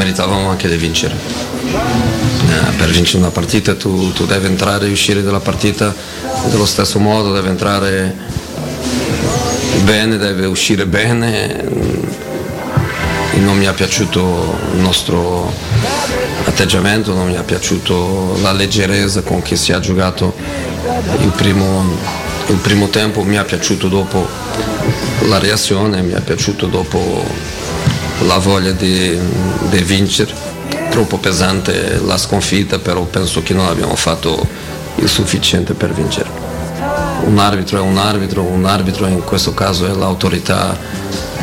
meritavamo anche di vincere. Eh, per vincere una partita tu, tu devi entrare e uscire dalla partita dello stesso modo, devi entrare bene, deve uscire bene. Non mi è piaciuto il nostro atteggiamento, non mi è piaciuto la leggerezza con cui si è giocato il primo, il primo tempo, mi è piaciuto dopo la reazione, mi è piaciuto dopo la voglia di, di vincere. Troppo pesante la sconfitta, però penso che non abbiamo fatto il sufficiente per vincere. Un arbitro è un arbitro, un arbitro in questo caso è l'autorità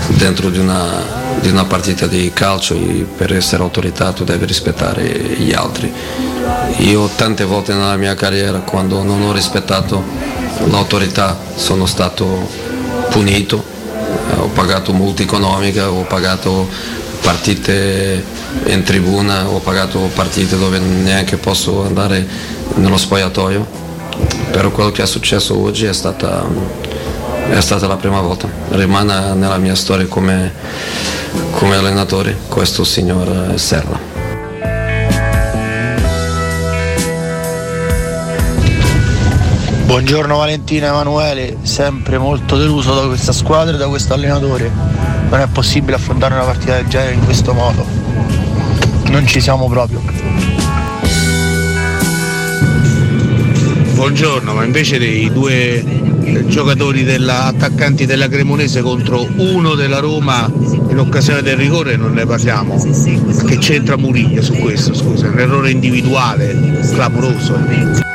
dentro di una, di una partita di calcio e per essere autorità tu devi rispettare gli altri. Io tante volte nella mia carriera quando non ho rispettato l'autorità sono stato punito, pagato multa economica, ho pagato partite in tribuna, ho pagato partite dove neanche posso andare nello spogliatoio, però quello che è successo oggi è stata, è stata la prima volta, rimane nella mia storia come, come allenatore questo signor Serra. Buongiorno Valentina Emanuele, sempre molto deluso da questa squadra e da questo allenatore. Non è possibile affrontare una partita del genere in questo modo. Non ci siamo proprio. Buongiorno, ma invece dei due giocatori della, attaccanti della Cremonese contro uno della Roma in occasione del rigore non ne parliamo. Che c'entra Muriglia su questo, scusa, un errore individuale clamoroso.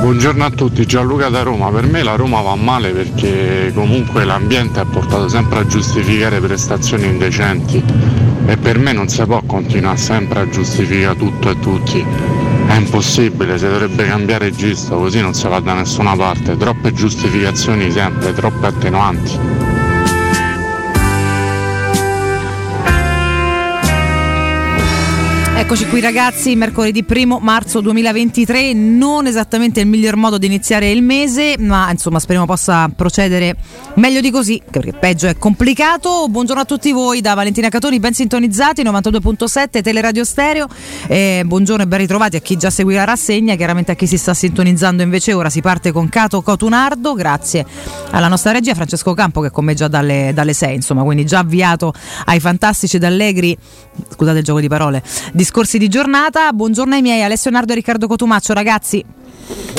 Buongiorno a tutti, Gianluca da Roma. Per me la Roma va male perché comunque l'ambiente ha portato sempre a giustificare prestazioni indecenti e per me non si può continuare sempre a giustificare tutto e tutti. È impossibile, si dovrebbe cambiare registro, così non si va da nessuna parte. Troppe giustificazioni sempre, troppe attenuanti. Eccoci qui ragazzi, mercoledì 1 marzo 2023, non esattamente il miglior modo di iniziare il mese, ma insomma speriamo possa procedere meglio di così, perché peggio è complicato. Buongiorno a tutti voi da Valentina Catoni, ben sintonizzati, 92.7 Teleradio Stereo. Eh, buongiorno e ben ritrovati a chi già seguì la rassegna, chiaramente a chi si sta sintonizzando invece ora si parte con Cato Cotunardo, grazie alla nostra regia Francesco Campo che con me già dalle, dalle 6, insomma, quindi già avviato ai fantastici ed allegri, scusate il gioco di parole, discorsi discorsi di giornata. Buongiorno ai miei, Alessio Nardo e Riccardo Cotumaccio, ragazzi.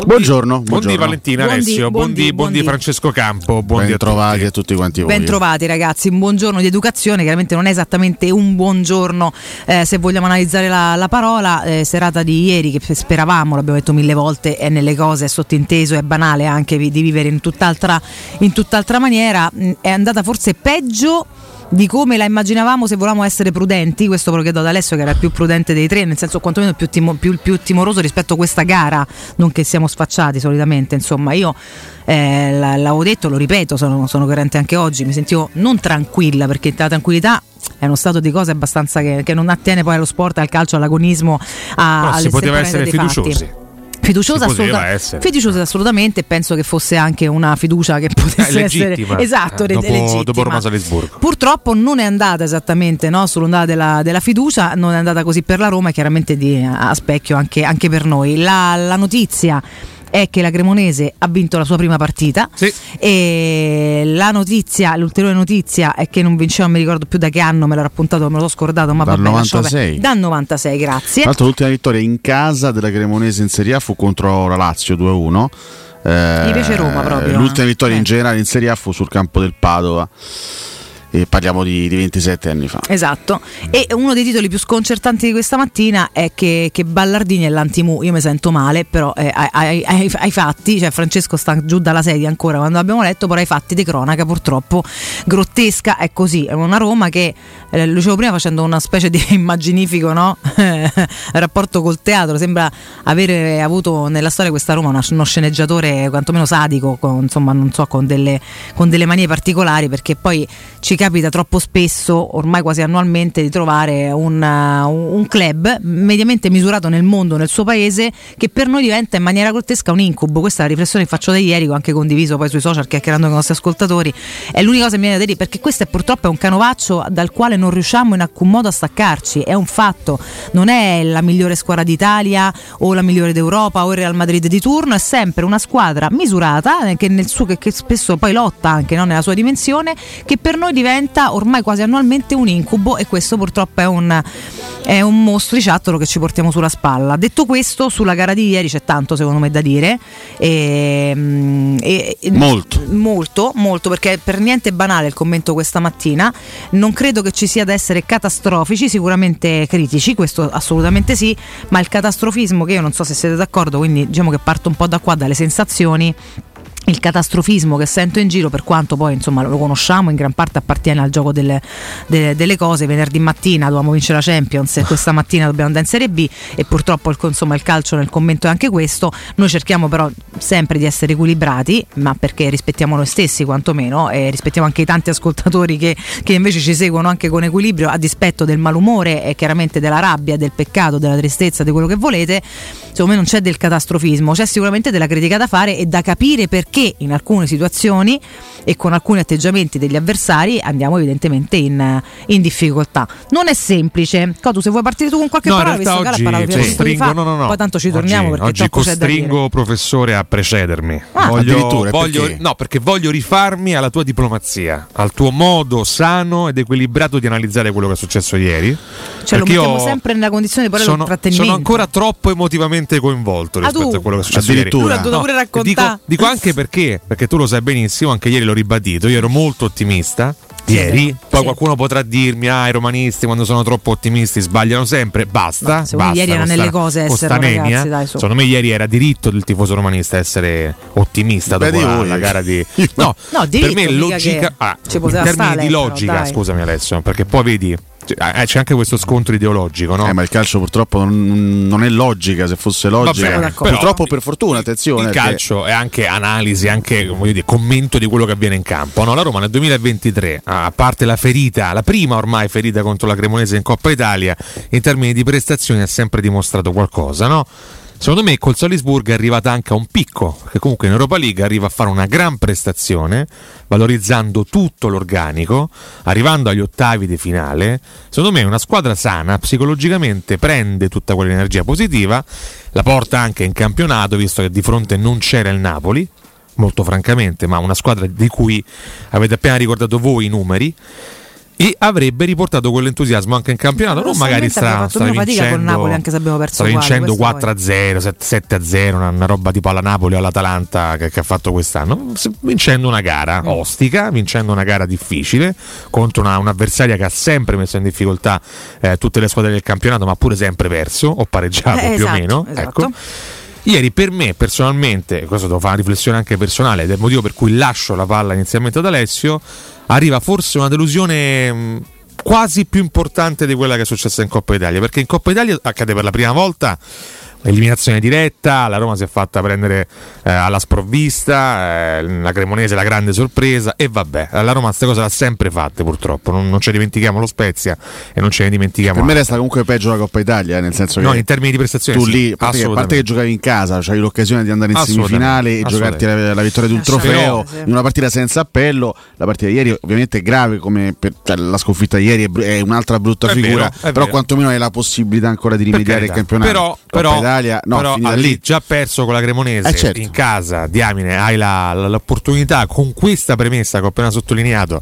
Buongiorno, buongiorno. Buondì Valentina Buondì, Alessio, buondì. Francesco Campo, buondì Ben a trovati tutti. a tutti quanti voi. Ben trovati ragazzi, un buongiorno di educazione, chiaramente non è esattamente un buongiorno eh, se vogliamo analizzare la, la parola, eh, serata di ieri che speravamo, l'abbiamo detto mille volte, è nelle cose, è sottinteso, è banale anche di vivere in tutt'altra, in tutt'altra maniera, Mm, è andata forse peggio di come la immaginavamo se volevamo essere prudenti, questo ve lo chiedo ad Alessio che era il più prudente dei tre, nel senso quantomeno più, timo- più- più timoroso rispetto a questa gara, non che siamo sfacciati solitamente, insomma io eh, l'avevo detto, lo ripeto, sono, sono coerente anche oggi, mi sentivo non tranquilla perché la tranquillità è uno stato di cose abbastanza che, che non attiene poi allo sport, al calcio, all'agonismo, a, alle si poteva essere dei fatti. Fiduciosa, assoluta- fiduciosa assolutamente, penso che fosse anche una fiducia che potesse legittima. essere esatto, Eh, dopo, legittima. dopo Roma Salisburgo. Purtroppo non è andata esattamente no, sull'ondata della, della fiducia, non è andata così per la Roma e chiaramente di, a specchio anche, anche per noi. La, la notizia è che la Cremonese ha vinto la sua prima partita e la notizia, l'ulteriore notizia è che non vinceva, non mi ricordo più da che anno, me l'ero appuntato, me lo so scordato, ma Dal vabbè, lasciamo 96. perdere. Dal 96, grazie. Tra l'altro l'ultima vittoria in casa della Cremonese in Serie A fu contro la Lazio 2-1. Eh, Gli Roma proprio, L'ultima vittoria Eh. in generale in Serie A fu sul campo del Padova. E parliamo di, di 27 anni fa. Esatto, e uno dei titoli più sconcertanti di questa mattina è che, che Ballardini è l'antimu, io mi sento male, però eh, ai- ai- ai fatti, cioè Francesco sta giù dalla sedia ancora quando abbiamo letto, però ai fatti di cronaca purtroppo grottesca, è così, è una Roma che, eh, lo dicevo prima facendo una specie di immaginifico no? rapporto col teatro, sembra avere avuto nella storia questa Roma una- uno sceneggiatore quantomeno sadico, con, insomma non so, con delle, con delle manie particolari, perché poi ci capita troppo spesso, ormai quasi annualmente, di trovare un, uh, un club mediamente misurato nel mondo, nel suo paese, che per noi diventa in maniera grottesca un incubo. Questa è la riflessione che faccio da ieri, ho anche condiviso poi sui social chiacchierando con i nostri ascoltatori. È l'unica cosa che mi viene da dire, perché questo è purtroppo un canovaccio dal quale non riusciamo in alcun modo a staccarci. È un fatto, non è la migliore squadra d'Italia o la migliore d'Europa o il Real Madrid di turno, è sempre una squadra misurata eh, che, nel suo, che, che spesso poi lotta anche no, nella sua dimensione, che per noi diventa ormai quasi annualmente un incubo e questo purtroppo è un, è un mostriciattolo che ci portiamo sulla spalla. Detto questo, sulla gara di ieri c'è tanto secondo me da dire. E, e, molto. molto, molto, perché per niente banale il commento questa mattina. Non credo che ci sia da essere catastrofici, sicuramente critici, questo assolutamente sì, ma il catastrofismo che io non so se siete d'accordo, quindi diciamo che parto un po' da qua, dalle sensazioni il catastrofismo che sento in giro, per quanto poi insomma lo conosciamo, in gran parte appartiene al gioco delle, delle, delle cose. Venerdì mattina dovevamo vincere la Champions e questa mattina dobbiamo andare in Serie B e purtroppo il, insomma, il calcio nel commento è anche questo. Noi cerchiamo però sempre di essere equilibrati, ma perché rispettiamo noi stessi quantomeno e rispettiamo anche i tanti ascoltatori che, che invece ci seguono anche con equilibrio a dispetto del malumore e chiaramente della rabbia, del peccato, della tristezza, di quello che volete. Secondo me non c'è del catastrofismo, c'è sicuramente della critica da fare e da capire perché che in alcune situazioni e con alcuni atteggiamenti degli avversari andiamo evidentemente in, in difficoltà. Non è semplice. Cotu, se vuoi partire tu con qualche no, parola, visto oggi, che la parola costringo, fa, no, no, no. poi tanto ci torniamo oggi, perché oggi costringo professore a precedermi. Ah, voglio, voglio, perché? no, perché voglio rifarmi alla tua diplomazia, al tuo modo sano ed equilibrato di analizzare quello che è successo ieri. Cioè lo mettiamo io sempre nella condizione di parlare sono, intrattenimento. sono ancora troppo emotivamente coinvolto Ah, rispetto tu? a quello che è successo ieri. Addirittura. Tu l'ha dovuto pure raccontare. Dico, dico anche perché, perché tu lo sai benissimo, anche ieri l'ho ribadito, io ero molto ottimista. Ieri, poi Sì. qualcuno potrà dirmi: Ah, i romanisti quando sono troppo ottimisti sbagliano sempre. Basta. No, secondo me basta, ieri era nelle cose essere ragazzi, dai, su. Secondo me, ieri era diritto del tifoso romanista essere ottimista Beh, dopo la, la gara di. No, No, per diritto, me mica logica. che ah, ci in termini stare, di però, logica, dai. scusami, Alessio, perché poi vedi. Cioè, eh, C'è anche questo scontro ideologico, no? Eh, ma il calcio purtroppo non, non è logica, se fosse logica. Vabbè, purtroppo per fortuna, attenzione. Il perché- calcio è anche analisi, anche dire, commento di quello che avviene in campo. No, la Roma nel 2023, a parte la ferita, la prima ormai ferita contro la Cremonese in Coppa Italia, in termini di prestazioni ha sempre dimostrato qualcosa, no? Secondo me col Salisburgo è arrivata anche a un picco, perché comunque in Europa League arriva a fare una gran prestazione, valorizzando tutto l'organico, arrivando agli ottavi di finale. Secondo me una squadra sana, psicologicamente prende tutta quell'energia positiva, la porta anche in campionato, visto che di fronte non c'era il Napoli, molto francamente, ma una squadra di cui avete appena ricordato voi i numeri. E avrebbe riportato quell'entusiasmo anche in campionato. Non magari Paradossalmente abbiamo sta, fatto sta meno fatica vincendo, con Napoli, anche se abbiamo perso vincendo questo 4-0, 7-0, una, una roba tipo alla Napoli o all'Atalanta che, che ha fatto quest'anno. Vincendo una Mm. gara ostica, vincendo una gara difficile contro una- un'avversaria che ha sempre messo in difficoltà eh, tutte le squadre del campionato, ma pure sempre perso o pareggiato Eh, più esatto, o meno. esatto. Ecco. Ieri per me personalmente, questo devo fare una riflessione anche personale ed è il motivo per cui lascio la palla inizialmente ad Alessio, arriva forse una delusione mh, quasi più importante di quella che è successa in Coppa Italia, perché in Coppa Italia accade per la prima volta eliminazione diretta, la Roma si è fatta prendere eh, alla sprovvista, eh, la Cremonese la grande sorpresa e vabbè, la Roma queste cose l'ha sempre fatte purtroppo, non, non ci dimentichiamo lo Spezia e non ce ne dimentichiamo Per me resta comunque peggio la Coppa Italia, nel senso che No, in termini di prestazione tu sì, lì, a parte, che- a parte che assolutamente. giocavi in casa, c'hai l'occasione di andare in semifinale e giocarti la, la vittoria di un trofeo sì. in una partita senza appello. La partita di ieri ovviamente è grave, come per- cioè, la sconfitta di ieri è, br- è un'altra brutta È figura, vero, però vero. quantomeno hai la possibilità ancora di rimediare il campionato. Però, però, Italia, no, però avevi lì. già perso con la Cremonese Eh, certo. in casa, diamine, hai la- la- l'opportunità con questa premessa che ho appena sottolineato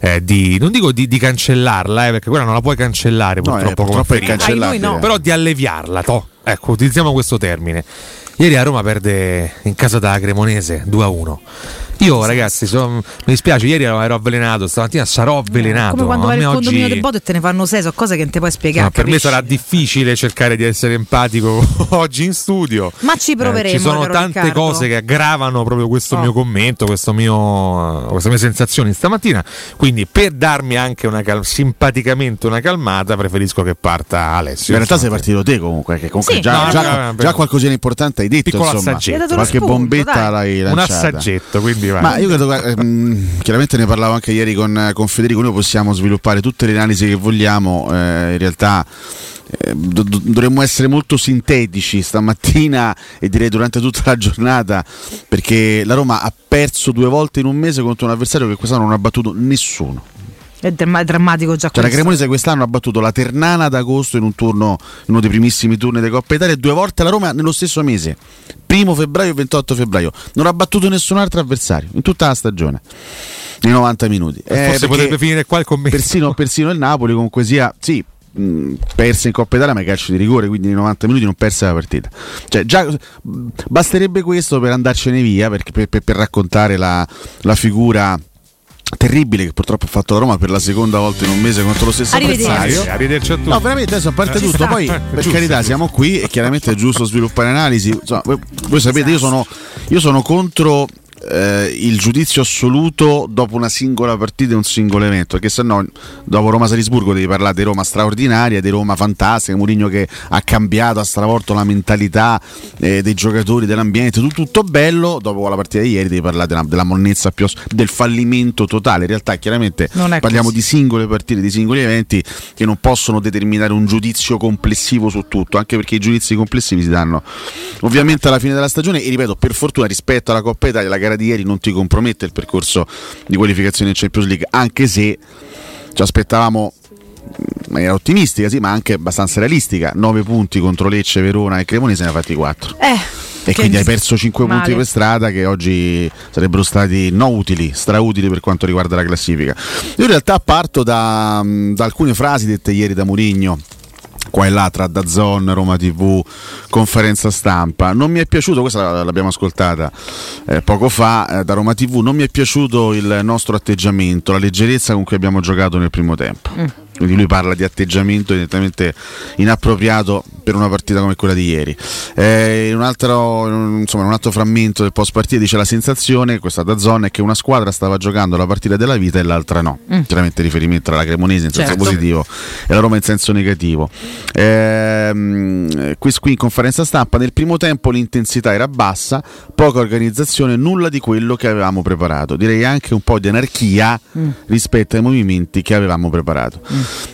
eh, di, non dico di, di cancellarla, eh, perché quella non la puoi cancellare No, purtroppo, eh, come purtroppo. Ai noi no. però di alleviarla, toh. ecco, utilizziamo questo termine. Ieri a Roma perde in casa da Cremonese 2-1. Io ragazzi, son- mi dispiace, ieri ero, ero avvelenato, stamattina sarò avvelenato. Come quando vai nel condominio oggi- del Bodo e te ne fanno sei, sono cose che non ti puoi spiegare. No, per me sarà difficile cercare di essere empatico oggi in studio. Ma ci proveremo, ci sono tante Riccardo. cose che aggravano proprio questo Oh. mio commento, questo mio, queste mie sensazioni stamattina. Quindi, per darmi anche una cal- simpaticamente una calmata, preferisco che parta Alessio. In realtà sei partito te comunque, che comunque Sì. già, No, già, no, no, già qualcosina importante hai detto, insomma. dato lo Qualche spunto, bombetta dai. l'hai un lanciata. assaggetto, quindi Vai. Ma io credo, ehm, chiaramente ne parlavo anche ieri con, con Federico, noi possiamo sviluppare tutte le analisi che vogliamo, eh, in realtà eh, do- dovremmo essere molto sintetici stamattina e direi durante tutta la giornata perché la Roma ha perso due volte in un mese contro un avversario che quest'anno non ha battuto nessuno. È dramma- drammatico già Cioè, la questo. Cremonese quest'anno ha battuto la Ternana ad agosto in un turno, in uno dei primissimi turni di Coppa Italia, e due volte la Roma nello stesso mese, primo febbraio e 28 febbraio. Non ha battuto nessun altro avversario in tutta la stagione, nei 90 minuti. Eh, Forse potrebbe finire qua il commento. Persino, persino il Napoli comunque sia, sì, mh, perse in Coppa Italia ma i calci di rigore, quindi nei 90 minuti non perse la partita. Cioè, già mh, basterebbe questo per andarcene via, perché- per, per- per raccontare la, la figura terribile che purtroppo ha fatto la Roma per la seconda volta in un mese contro lo stesso Arrivederci. avversario. Arrivederci a tutti. No, veramente adesso a parte Eh, tutto, sta. poi per Giusto, carità giusto. siamo qui e chiaramente è giusto sviluppare analisi. Insomma, voi, voi sapete, io sono, io sono contro eh, il giudizio assoluto dopo una singola partita e un singolo evento, perché se no dopo Roma-Salisburgo devi parlare di Roma straordinaria, di Roma fantastica, Mourinho che ha cambiato, ha stravolto la mentalità eh, dei giocatori, dell'ambiente, tutto, tutto bello, dopo la partita di ieri devi parlare della, della monnezza più del fallimento totale, in realtà chiaramente parliamo così. di singole partite, di singoli eventi che non possono determinare un giudizio complessivo su tutto, anche perché i giudizi complessivi si danno ovviamente alla fine della stagione e ripeto, per fortuna rispetto alla Coppa Italia la gara di ieri non ti compromette il percorso di qualificazione in Champions League, anche se ci aspettavamo in maniera ottimistica, sì, ma anche abbastanza realistica, 9 punti contro Lecce, Verona e Cremonese ne ha fatti 4. Eh, E quindi hai perso 5 male. punti per strada che oggi sarebbero stati no utili, strautili per quanto riguarda la classifica. Io in realtà parto da, da alcune frasi dette ieri da Murigno. Qua e là tra Dazzon, Roma TV, conferenza stampa. Non mi è piaciuto, questa l'abbiamo ascoltata eh, poco fa eh, da Roma TV. Non mi è piaciuto il nostro atteggiamento, la leggerezza con cui abbiamo giocato nel primo tempo. Quindi lui parla di atteggiamento evidentemente inappropriato per una partita come quella di ieri. Eh, in, un altro, insomma, in un altro frammento del post partita dice la sensazione, questa da zona, è che una squadra stava giocando la partita della vita e l'altra no. Chiaramente riferimento alla Cremonese in senso Certo. positivo e la Roma in senso negativo. Ehm, qui, qui in conferenza stampa nel primo tempo l'intensità era bassa, poca organizzazione, nulla di quello che avevamo preparato. Direi anche un po' di anarchia rispetto ai movimenti che avevamo preparato.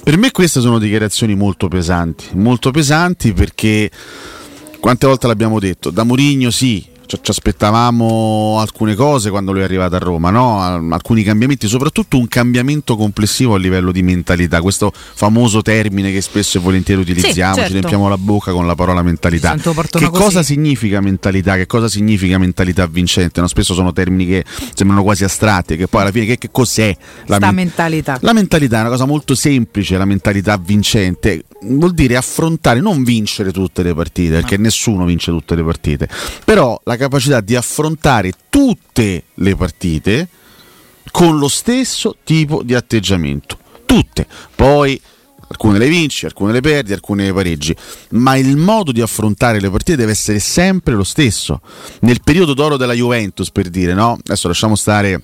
Per me queste sono dichiarazioni molto pesanti, molto pesanti perché quante volte l'abbiamo detto, da Mourinho sì, ci aspettavamo alcune cose quando lui è arrivato a Roma, no? Al- alcuni cambiamenti, soprattutto un cambiamento complessivo a livello di mentalità, questo famoso termine che spesso e volentieri utilizziamo, certo. ci riempiamo la bocca con la parola mentalità. Che portano cosa così. significa mentalità? Che cosa significa mentalità vincente? No? Spesso sono termini che sembrano quasi astratti, che poi alla fine che, che cos'è la men- mentalità. la mentalità è una cosa molto semplice, la mentalità vincente vuol dire affrontare, non vincere tutte le partite, perché nessuno vince tutte le partite, però la capacità di affrontare tutte le partite con lo stesso tipo di atteggiamento. Tutte. Poi alcune le vinci, alcune le perdi, alcune le pareggi, ma il modo di affrontare le partite deve essere sempre lo stesso. Nel periodo d'oro della Juventus, per dire, no? Adesso lasciamo stare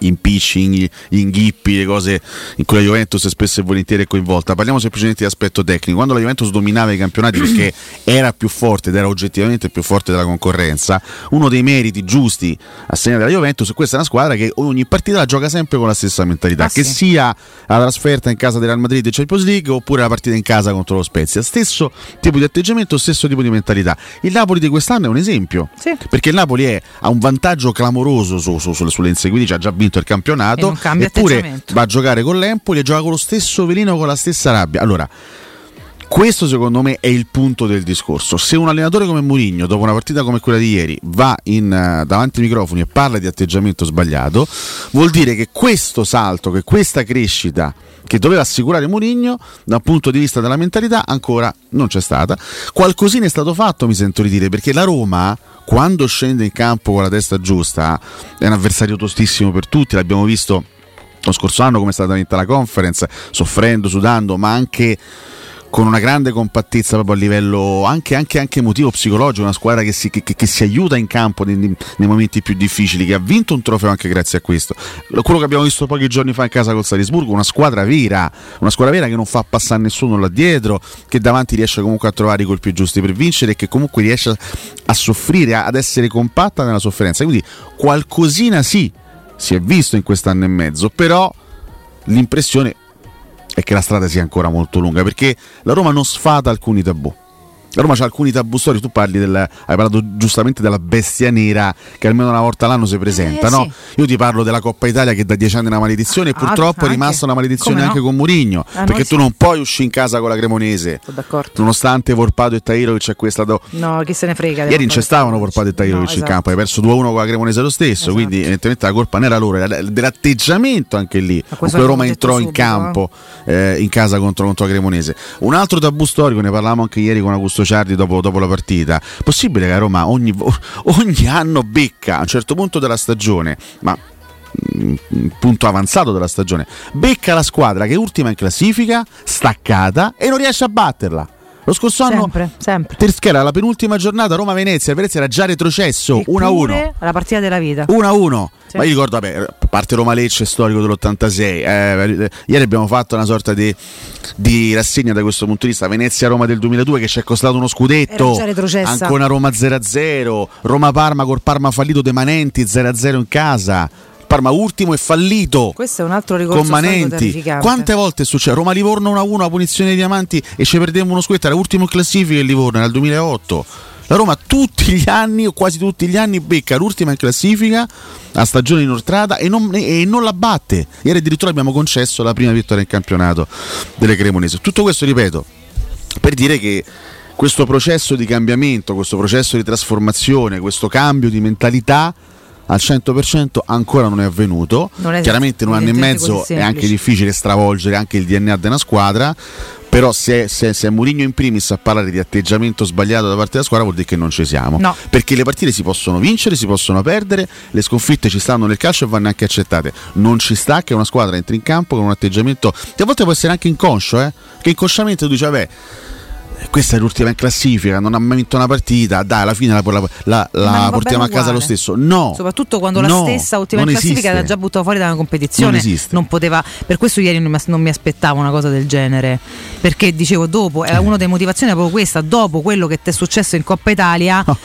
impicci, gli inghippi, le cose in cui la Juventus spesso e volentieri è coinvolta. Parliamo semplicemente di aspetto tecnico. Quando la Juventus dominava i campionati perché era più forte ed era oggettivamente più forte della concorrenza, uno dei meriti giusti assegnati alla Juventus, questa è una squadra che ogni partita la gioca sempre con la stessa mentalità, Ah, che sì. sia la trasferta in casa del Real Madrid e Champions League oppure la partita in casa contro lo Spezia. Stesso tipo di atteggiamento, stesso tipo di mentalità. Il Napoli di quest'anno è un esempio. Sì. Perché il Napoli è- ha un vantaggio clamoroso su- su- sulle, sulle inseguitrici, ha già vinto il campionato, eppure va a giocare con l'Empoli e gioca con lo stesso velino, con la stessa rabbia. Allora, questo secondo me è il punto del discorso. Se un allenatore come Mourinho, dopo una partita come quella di ieri, va in, eh, davanti ai microfoni e parla di atteggiamento sbagliato, vuol dire che questo salto, che questa crescita che doveva assicurare Mourinho dal punto di vista della mentalità ancora non c'è stata. Qualcosina è stato fatto, mi sento di dire, perché la Roma quando scende in campo con la testa giusta è un avversario tostissimo per tutti, l'abbiamo visto lo scorso anno come è stata vinta la conference, soffrendo, sudando, ma anche con una grande compattezza proprio a livello anche, anche, anche emotivo, psicologico, una squadra che si, che, che si aiuta in campo nei, nei, momenti più difficili, che ha vinto un trofeo anche grazie a questo. Quello che abbiamo visto pochi giorni fa in casa col Salisburgo, una squadra vera, una squadra vera che non fa passare nessuno là dietro, che davanti riesce comunque a trovare i colpi giusti per vincere e che comunque riesce a, a soffrire, ad essere compatta nella sofferenza. Quindi qualcosina sì, si è visto in quest'anno e mezzo, però l'impressione è che la strada sia ancora molto lunga perché la Roma non sfata alcuni tabù. La Roma ha alcuni tabù storici, tu parli del, hai parlato giustamente della bestia nera che almeno una volta l'anno si presenta, eh, no? Sì. Io ti parlo della Coppa Italia che da dieci anni è una maledizione ah, e purtroppo anche. è rimasta una maledizione no? anche con Murigno, ah, perché tu non puoi uscire in casa con la Cremonese, nonostante Vorpato e Tairovic c'è questa... Do... No, chi se ne frega. Ieri non c'estavano Vorpato e Tairovic no, esatto. in campo, hai perso 2-1 con la Cremonese lo stesso, esatto. quindi evidentemente la colpa non era loro, era dell'atteggiamento anche lì, con cui Roma entrò subito, in campo eh, in casa contro, contro la Cremonese. Un altro tabù storico, ne parlavamo anche ieri con Augusto Ciardi dopo, dopo la partita. Possibile che a Roma ogni, ogni anno becca a un certo punto della stagione, ma mm, punto avanzato della stagione, becca la squadra che è ultima in classifica, staccata e non riesce a batterla. Lo scorso anno sempre, sempre. Teschera, la penultima giornata Roma-Venezia, Venezia era già retrocesso 1-1. La partita della vita. 1-1. Sì. Ma io ricordo, vabbè, parte Roma-Lecce storico dell'86. Eh, ieri abbiamo fatto una sorta di, di, rassegna da questo punto di vista. Venezia-Roma del 2002 che ci è costato uno scudetto. Ancora Roma 0-0. Roma-Parma col Parma fallito De Manenti 0-0 in casa. Parma ultimo e fallito. Questo è un altro ricordo con Manenti. Quante volte è successo? Roma Livorno 1-1 a punizione dei diamanti e ci perdemmo uno scudetto, era ultimo in classifica il Livorno nel 2008. La Roma tutti gli anni, o quasi tutti gli anni, becca l'ultima in classifica a stagione inoltrata e non, e non la batte. Ieri addirittura abbiamo concesso la prima vittoria in campionato delle Cremonese. Tutto questo, ripeto, per dire che questo processo di cambiamento, questo processo di trasformazione, questo cambio di mentalità al 100% ancora non è avvenuto. Non è Chiaramente in un anno e mezzo è anche difficile stravolgere anche il DNA di una squadra. Però se, se, se è Mourinho in primis a parlare di atteggiamento sbagliato da parte della squadra vuol dire che non ci siamo. No. Perché le partite si possono vincere, si possono perdere, le sconfitte ci stanno nel calcio e vanno anche accettate. Non ci sta che una squadra entri in campo con un atteggiamento che a volte può essere anche inconscio, eh? che inconsciamente tu dici vabbè questa è l'ultima in classifica, non ha mai vinto una partita, dai, alla fine la, la, la, la portiamo a casa lo stesso. No, soprattutto quando no, la stessa ultima in classifica era già buttata fuori da una competizione. Non, non poteva, per questo ieri non mi, non mi, aspettavo una cosa del genere, perché dicevo dopo, era una delle motivazioni proprio questa, dopo quello che ti è successo in Coppa Italia, no,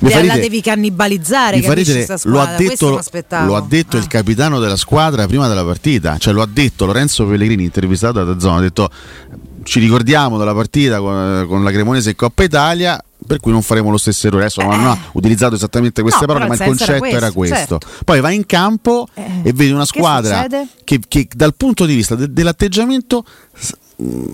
la, la devi cannibalizzare. Farete, lo ha detto, lo ha detto ah. il capitano della squadra prima della partita, cioè lo ha detto Lorenzo Pellegrini intervistato da Zona, ha detto ci ricordiamo della partita con, con la Cremonese in Coppa Italia per cui non faremo lo stesso errore. Adesso non ha utilizzato esattamente queste no, parole, ma il concetto era questo. Era questo. Certo. Poi va in campo eh, e vedi una squadra che, che, dal punto di vista de- dell'atteggiamento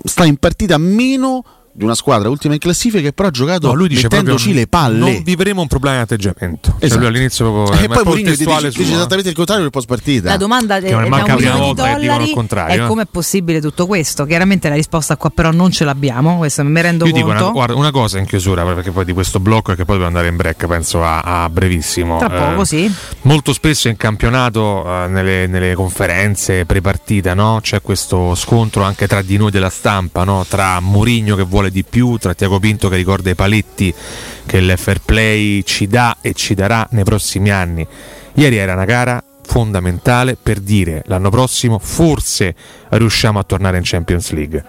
sta in partita meno di una squadra ultima in classifica che però ha giocato no, lui dice mettendoci le palle. Non vivremo un problema di atteggiamento. Cioè, esatto. Cioè lui all'inizio proprio, e poi Mourinho dice, dice esattamente il contrario del post partita. La domanda che non è manca la prima volta che dicono il contrario. È eh. come è possibile tutto questo? Chiaramente la risposta qua però non ce l'abbiamo, questo mi rendo Io conto. Dico una, guarda, una cosa in chiusura perché poi di questo blocco è che poi dobbiamo andare in break, penso a, a brevissimo. Tra poco, eh, sì. Molto spesso in campionato eh, nelle, nelle, conferenze pre-partita, no? C'è questo scontro anche tra di noi della stampa, no? Tra Mourinho che vuole di più, tra Tiago Pinto che ricorda i paletti che il fair play ci dà e ci darà nei prossimi anni. Ieri era una gara fondamentale per dire l'anno prossimo forse riusciamo a tornare in Champions League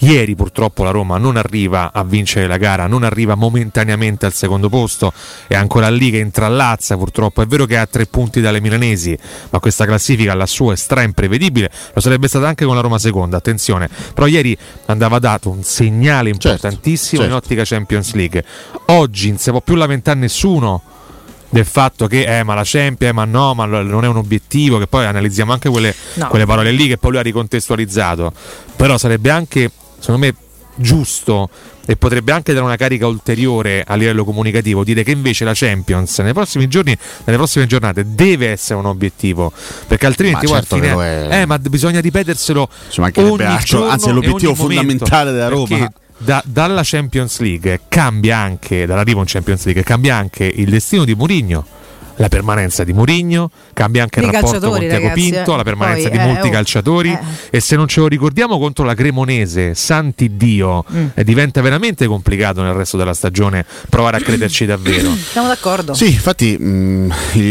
Ieri purtroppo la Roma non arriva a vincere la gara, non arriva momentaneamente al secondo posto, è ancora lì che intrallazza purtroppo. È vero che ha tre punti dalle milanesi, ma questa classifica la sua è stra imprevedibile, lo sarebbe stata anche con la Roma seconda, attenzione. Però ieri andava dato un segnale certo, importantissimo certo, certo. in ottica Champions League. Oggi non si può più lamentare nessuno del fatto che eh, ma la Champions, ma no, ma non è un obiettivo, che poi analizziamo anche quelle, no. quelle parole lì che poi lui ha ricontestualizzato. Però sarebbe anche secondo me giusto e potrebbe anche dare una carica ulteriore a livello comunicativo dire che invece la Champions nei prossimi giorni nelle prossime giornate deve essere un obiettivo perché altrimenti ma certo fine, eh, ma bisogna ripeterselo ogni giorno anzi è l'obiettivo fondamentale della Roma. Da, dalla Champions League cambia anche dall'arrivo in Champions League cambia anche il destino di Mourinho la permanenza di Mourinho, cambia anche il rapporto con Tiago Pinto, eh. la permanenza Poi, di eh, molti oh, calciatori eh. e se non ce lo ricordiamo contro la Cremonese, santi Dio, Mm. eh, diventa veramente complicato nel resto della stagione provare a crederci davvero. Siamo d'accordo. Sì, infatti mh, il,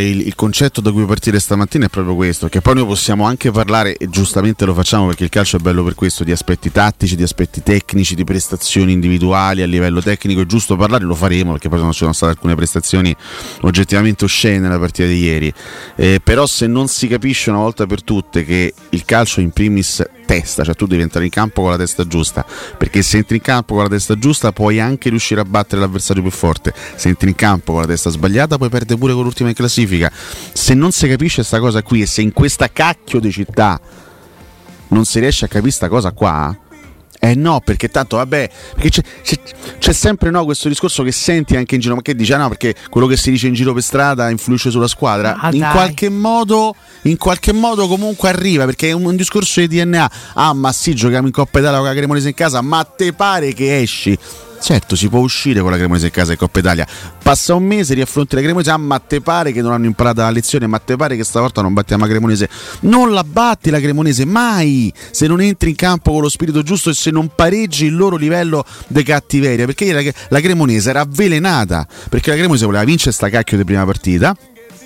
il- il concetto da cui partire stamattina è proprio questo, che poi noi possiamo anche parlare, e giustamente lo facciamo perché il calcio è bello per questo, di aspetti tattici, di aspetti tecnici, di prestazioni individuali a livello tecnico, è giusto parlare, lo faremo perché poi ci sono state alcune prestazioni oggettivamente oscene nella partita di ieri, Eh, però se non si capisce una volta per tutte che il calcio in primis testa, cioè tu devi entrare in campo con la testa giusta, perché se entri in campo con la testa giusta puoi anche riuscire a battere l'avversario più forte, se entri in campo con la testa sbagliata puoi perdere pure con l'ultima in classifica. Se non si capisce questa cosa qui e se in questa cacchio di città non si riesce a capire sta cosa qua, eh no, perché tanto vabbè, perché c'è, c'è- c'è sempre no, questo discorso che senti anche in giro, ma che dice ah, no, perché quello che si dice in giro per strada influisce sulla squadra. Ah, in dai. qualche modo, in qualche modo comunque arriva, perché è un, un discorso di DNA. Ah, ma sì, giochiamo in Coppa Italia con la Cremonese in casa, ma te pare che esci? Certo, si può uscire con la Cremonese in casa in Coppa Italia. Passa un mese, riaffronti la Cremonese, ah, ma te pare che non hanno imparato la lezione, ma te pare che stavolta non battiamo la Cremonese. Non la batti la Cremonese mai se non entri in campo con lo spirito giusto e se non pareggi il loro livello di cattiveria. Perché la, la Cremonese era avvelenata, perché la Cremonese voleva vincere sta cacchio di prima partita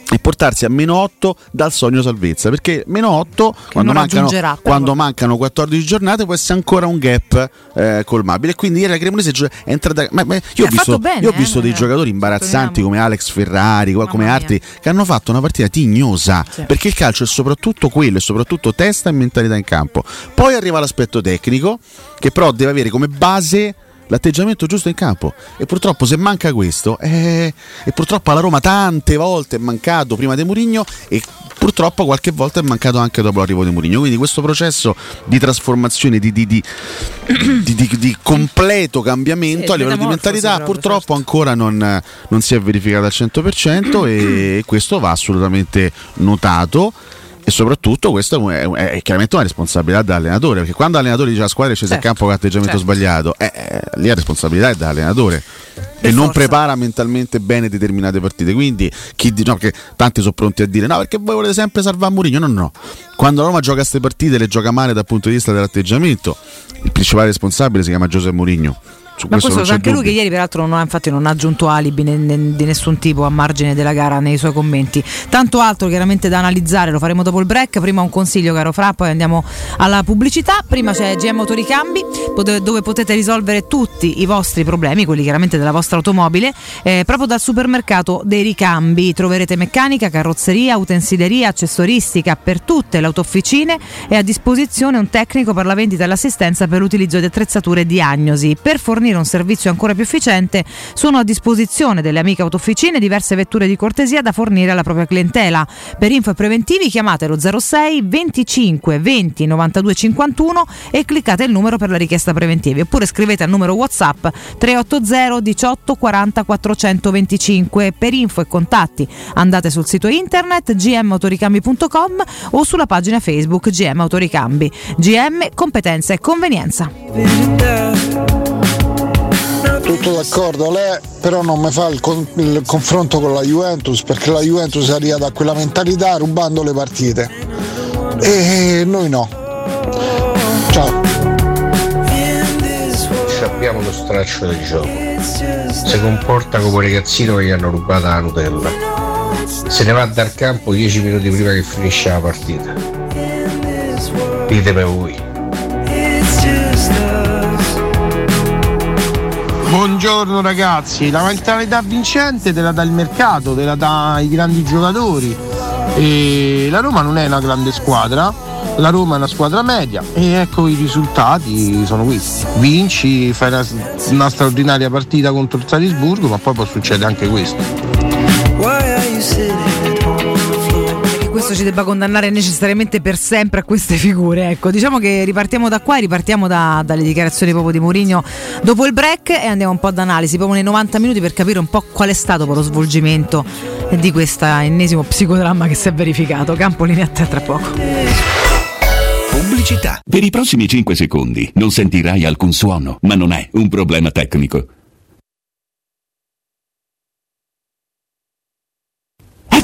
e portarsi a meno 8 dal sogno salvezza perché meno 8 quando mancano, quando mancano 14 giornate può essere ancora un gap eh, colmabile quindi ieri la Cremonese è entrata ma- ma io ho Ha visto, bene, io ho visto eh, dei eh, giocatori imbarazzanti come Alex Ferrari come, mia. che hanno fatto una partita tignosa Sì. perché il calcio è soprattutto quello è soprattutto testa e mentalità in campo poi arriva l'aspetto tecnico che però deve avere come base l'atteggiamento giusto in campo. E purtroppo se manca questo eh, e purtroppo alla Roma tante volte è mancato prima di Mourinho e purtroppo qualche volta è mancato anche dopo l'arrivo di Mourinho. Quindi questo processo di trasformazione di, di- di- di- completo cambiamento Sì, a livello di mentalità proprio, purtroppo certo. ancora non, non si è verificato al 100% e questo va assolutamente notato e soprattutto questo è, è- è chiaramente una responsabilità dell'allenatore perché quando l'allenatore dice alla squadra è scesa in Certo, campo con atteggiamento certo. sbagliato eh, eh, lì la responsabilità è dell'allenatore che Per non prepara mentalmente bene determinate partite. Quindi chi no, perché tanti sono pronti a dire no perché voi volete sempre salvare Mourinho? No no no. Quando la Roma gioca queste partite le gioca male dal punto di vista dell'atteggiamento il principale responsabile si chiama Giuseppe Mourinho su Ma questo, questo anche lui dubbio. che ieri peraltro non ha, infatti non ha aggiunto alibi ne- ne- di nessun tipo a margine della gara nei suoi commenti. Tanto altro chiaramente da analizzare, lo faremo dopo il break. Prima un consiglio caro Fra, poi andiamo alla pubblicità. Prima c'è GM Autoricambi dove potete risolvere tutti i vostri problemi, quelli chiaramente della vostra automobile, eh, proprio dal supermercato dei ricambi. Troverete meccanica, carrozzeria, utensileria, accessoristica per tutte le autofficine e a disposizione un tecnico per la vendita e l'assistenza per l'utilizzo di attrezzature e diagnosi. Per fornire un servizio ancora più efficiente sono a disposizione delle amiche autofficine diverse vetture di cortesia da fornire alla propria clientela. Per info e preventivi chiamate lo 06 25 20 92 51 e cliccate il numero per la richiesta preventiva oppure scrivete al numero WhatsApp 380 18 40 425 per info e contatti andate sul sito internet gmautoricambi.com o sulla pagina Facebook GM Autoricambi. GM competenza e convenienza. Tutto d'accordo, lei però non mi fa il, con- il confronto con la Juventus perché la Juventus è arrivata a quella mentalità rubando le partite e noi no. Ciao. Abbiamo lo straccio del gioco. Si comporta come un ragazzino che gli hanno rubato la Nutella. Se ne va dal campo 10 minuti prima che finisce la partita. Ditemi voi. Buongiorno ragazzi, la mentalità vincente te la dà il mercato, te la dà i grandi giocatori. E la Roma non è una grande squadra, la Roma è una squadra media e ecco i risultati sono questi. Vinci, fai una, una straordinaria partita contro il Salisburgo, ma poi può succedere anche questo. Questo ci debba condannare necessariamente per sempre a queste figure. Ecco, diciamo che ripartiamo da qua e ripartiamo da- dalle dichiarazioni proprio di Mourinho dopo il break e andiamo un po' ad analisi, proprio nei 90 minuti per capire un po' qual è stato lo svolgimento di questo ennesimo psicodramma che si è verificato. Campolini a te tra poco. Pubblicità. Per i prossimi 5 secondi non sentirai alcun suono, ma non è un problema tecnico.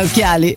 Occhiali.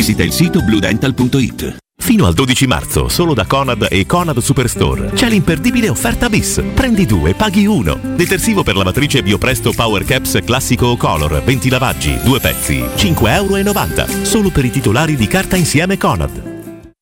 visita il sito bluedental.it. Fino al 12 marzo, solo da Conad e Conad Superstore. C'è l'imperdibile offerta bis. Prendi due, paghi uno. Detersivo per lavatrice Biopresto Power Caps Classico Color, 20 lavaggi, due pezzi, 5,90 euro. Solo per i titolari di carta insieme Conad.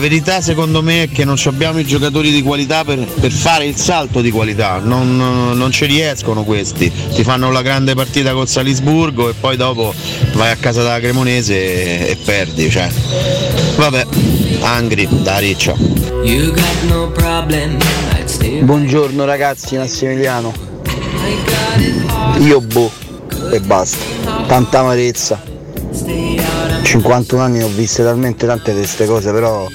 Verità secondo me è che non abbiamo i giocatori di qualità per, per fare il salto di qualità, non, non ci riescono questi, ti fanno la grande partita col Salisburgo e poi dopo vai a casa dalla Cremonese e, e perdi, cioè. Vabbè, Angri, da riccia. No Buongiorno ragazzi, Massimiliano. Io boh e basta. Tanta amarezza. 51 anni ho viste talmente tante di queste cose, però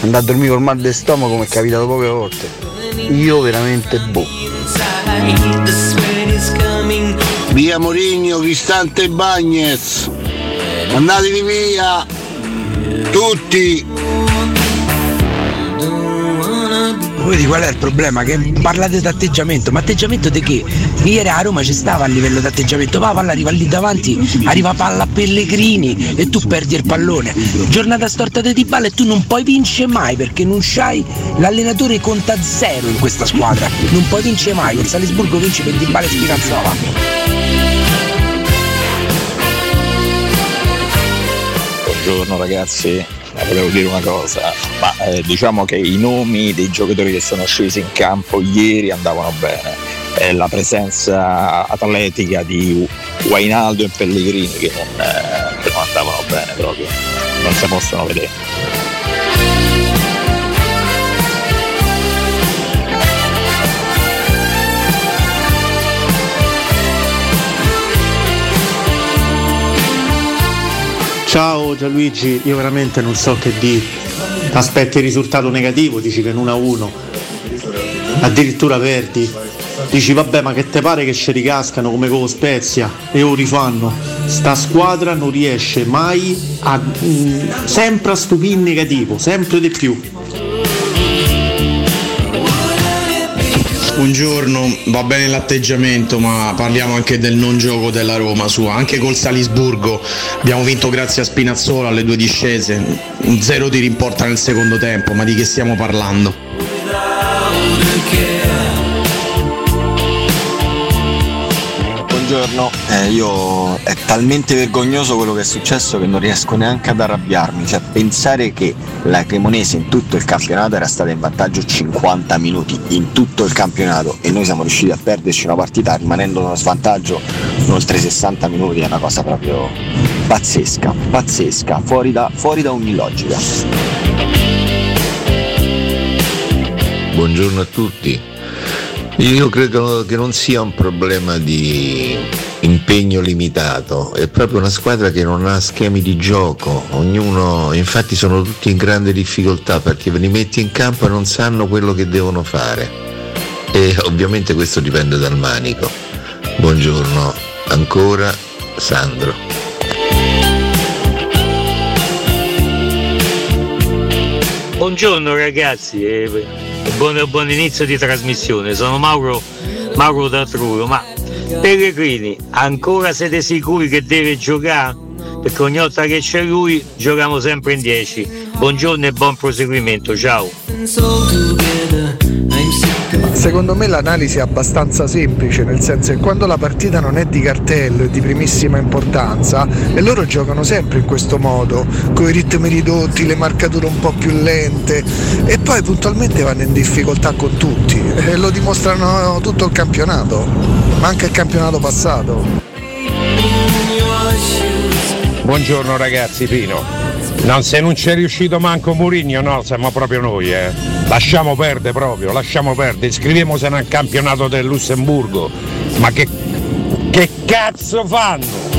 andare a dormire col mal di stomaco mi è capitato poche volte. Io veramente boh. Via Morigno, Cristante e Bagnez. Andatevi via! Tutti! Vedi qual è il problema? Che parlate d'atteggiamento, ma atteggiamento di che? Ieri a Roma ci stava a livello di atteggiamento, la palla arriva lì davanti, arriva palla a Pellegrini e tu perdi il pallone. Giornata storta di Dybala e tu non puoi vincere mai perché non c'hai l'allenatore conta zero in questa squadra. Non puoi vincere mai, con Salisburgo vinci per Dybala e Spinazzola. Buongiorno ragazzi, volevo dire una cosa, ma eh, diciamo che i nomi dei giocatori che sono scesi in campo ieri andavano bene, Eh, la presenza atletica di Wainaldo e Pellegrini che non, eh, che non andavano bene proprio, non si possono vedere. Ciao Gianluigi, io veramente non so che dire. Aspetti il risultato negativo, dici che in 1-1. Addirittura perdi. Dici vabbè ma che te pare che ci ricascano come con Spezia e lo rifanno. Sta squadra non riesce mai a. mm, sempre a stupire in negativo, sempre di più. Buongiorno, va bene l'atteggiamento, ma parliamo anche del non gioco della Roma sua. Anche col Salisburgo abbiamo vinto grazie a Spinazzola alle due discese. Un zero ti rimporta nel secondo tempo, ma di che stiamo parlando? Buongiorno, Eh, io è talmente vergognoso quello che è successo che non riesco neanche ad arrabbiarmi, cioè pensare che la Cremonese in tutto il campionato era stata in vantaggio 50 minuti, in tutto il campionato e noi siamo riusciti a perderci una partita rimanendo in uno svantaggio in oltre 60 minuti, è una cosa proprio pazzesca, pazzesca, fuori da, fuori da ogni logica. Buongiorno a tutti. Io credo che non sia un problema di impegno limitato, è proprio una squadra che non ha schemi di gioco, ognuno, infatti sono tutti in grande difficoltà perché li metti in campo e non sanno quello che devono fare. E ovviamente questo dipende dal manico. Buongiorno ancora Sandro. Buongiorno ragazzi, e buon, buon inizio di trasmissione, sono Mauro, Mauro da Truro, ma Pellegrini, ancora siete sicuri che deve giocare? Perché ogni volta che c'è lui giochiamo sempre in 10. Buongiorno e buon proseguimento, ciao. Secondo me l'analisi è abbastanza semplice, nel senso che quando la partita non è di cartello e di primissima importanza, e loro giocano sempre in questo modo, con i ritmi ridotti, le marcature un po' più lente, e poi puntualmente vanno in difficoltà con tutti, e lo dimostrano tutto il campionato, ma anche il campionato passato. Buongiorno ragazzi, Pino. Non, se non c'è riuscito manco Murigno, no, siamo proprio noi, eh. Lasciamo perdere proprio, lasciamo perdere. Iscriviamoci nel campionato del Lussemburgo. Ma che, che cazzo fanno?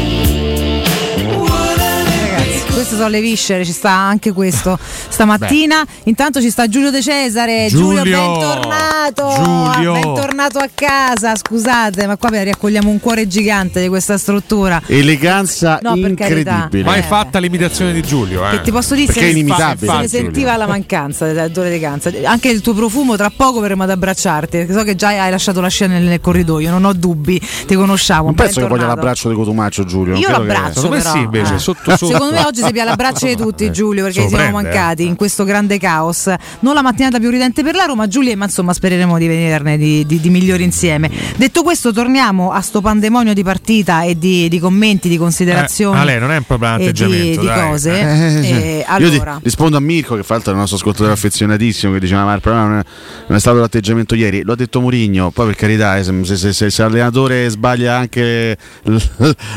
Forse sono le viscere, ci sta anche questo stamattina. Intanto ci sta Giulio De Cesare. Giulio, Giulio. bentornato. Giulio. Bentornato a casa. Scusate, ma qua riaccogliamo un cuore gigante di questa struttura. Eleganza No, incredibile. Ma è Eh. fatta l'imitazione di Giulio, eh. Che ti posso dire Perché se è ne- inimitabile. se ne sentiva la mancanza di canza. Anche il tuo profumo tra poco verremo ad abbracciarti. perché So che già hai lasciato la scena nel, nel corridoio, non ho dubbi, ti conosciamo. Non penso che voglia l'abbraccio di Cotumaccio Giulio. Io credo che- l'abbraccio però. eh. Secondo me oggi si pia l'abbraccio di tutti Giulio perché siamo Sorprende, mancati in questo grande caos. Non la mattinata più ridente per la Roma Giulia, ma insomma spereremo di venirne di, di- di migliori insieme. Detto questo torniamo a sto pandemonio di partita e di, di commenti, di considerazioni. Eh, Ale, non è un problema e atteggiamento, di cose. Eh, sì. Eh, Io ti- allora, rispondo a Mirko, che fra l'altro è il nostro ascoltatore affezionatissimo, che diceva: Ma il problema non è, non è stato l'atteggiamento ieri, lo ha detto Murigno. Poi per carità, eh, se, se- se- se l'allenatore sbaglia anche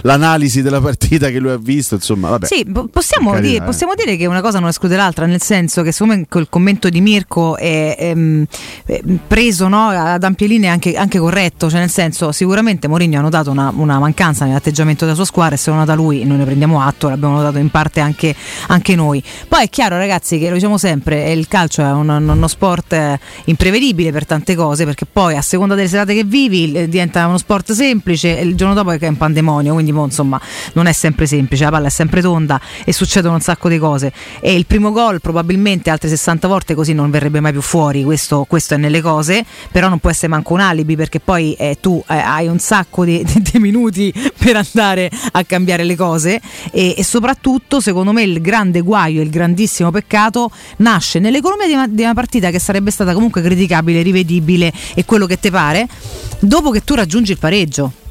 l'analisi della partita che lui ha visto, insomma, vabbè. Sì, po- possiamo, carità, dire, eh. possiamo dire che una cosa non esclude l'altra, nel senso che secondo me commento di Mirko è ehm, eh, preso no, ad ampie linee anche, anche corretto, cioè nel senso sicuramente Mourinho ha notato una, una mancanza nell'atteggiamento della sua squadra e se l'ha nota lui noi ne prendiamo atto, l'abbiamo notato in parte anche, anche noi. Poi è chiaro ragazzi che lo diciamo sempre, eh, il calcio è un- uno sport eh, imprevedibile per tante cose perché poi a seconda delle serate che vivi diventa uno sport semplice e il giorno dopo è un pandemonio, quindi mo, insomma non è sempre semplice, la palla è sempre tonda e succedono un sacco di cose. E il primo gol probabilmente altre 60 volte così non verrebbe mai più fuori, questo, questo è nelle cose, però non può essere manco un alibi perché poi eh, tu eh, hai un sacco di, di- di minuti per andare a cambiare le cose e, e soprattutto secondo me il grande guaio e il grandissimo peccato nasce nell'economia di una, di una partita che sarebbe stata comunque criticabile, rivedibile e quello che ti pare, dopo che tu raggiungi il pareggio.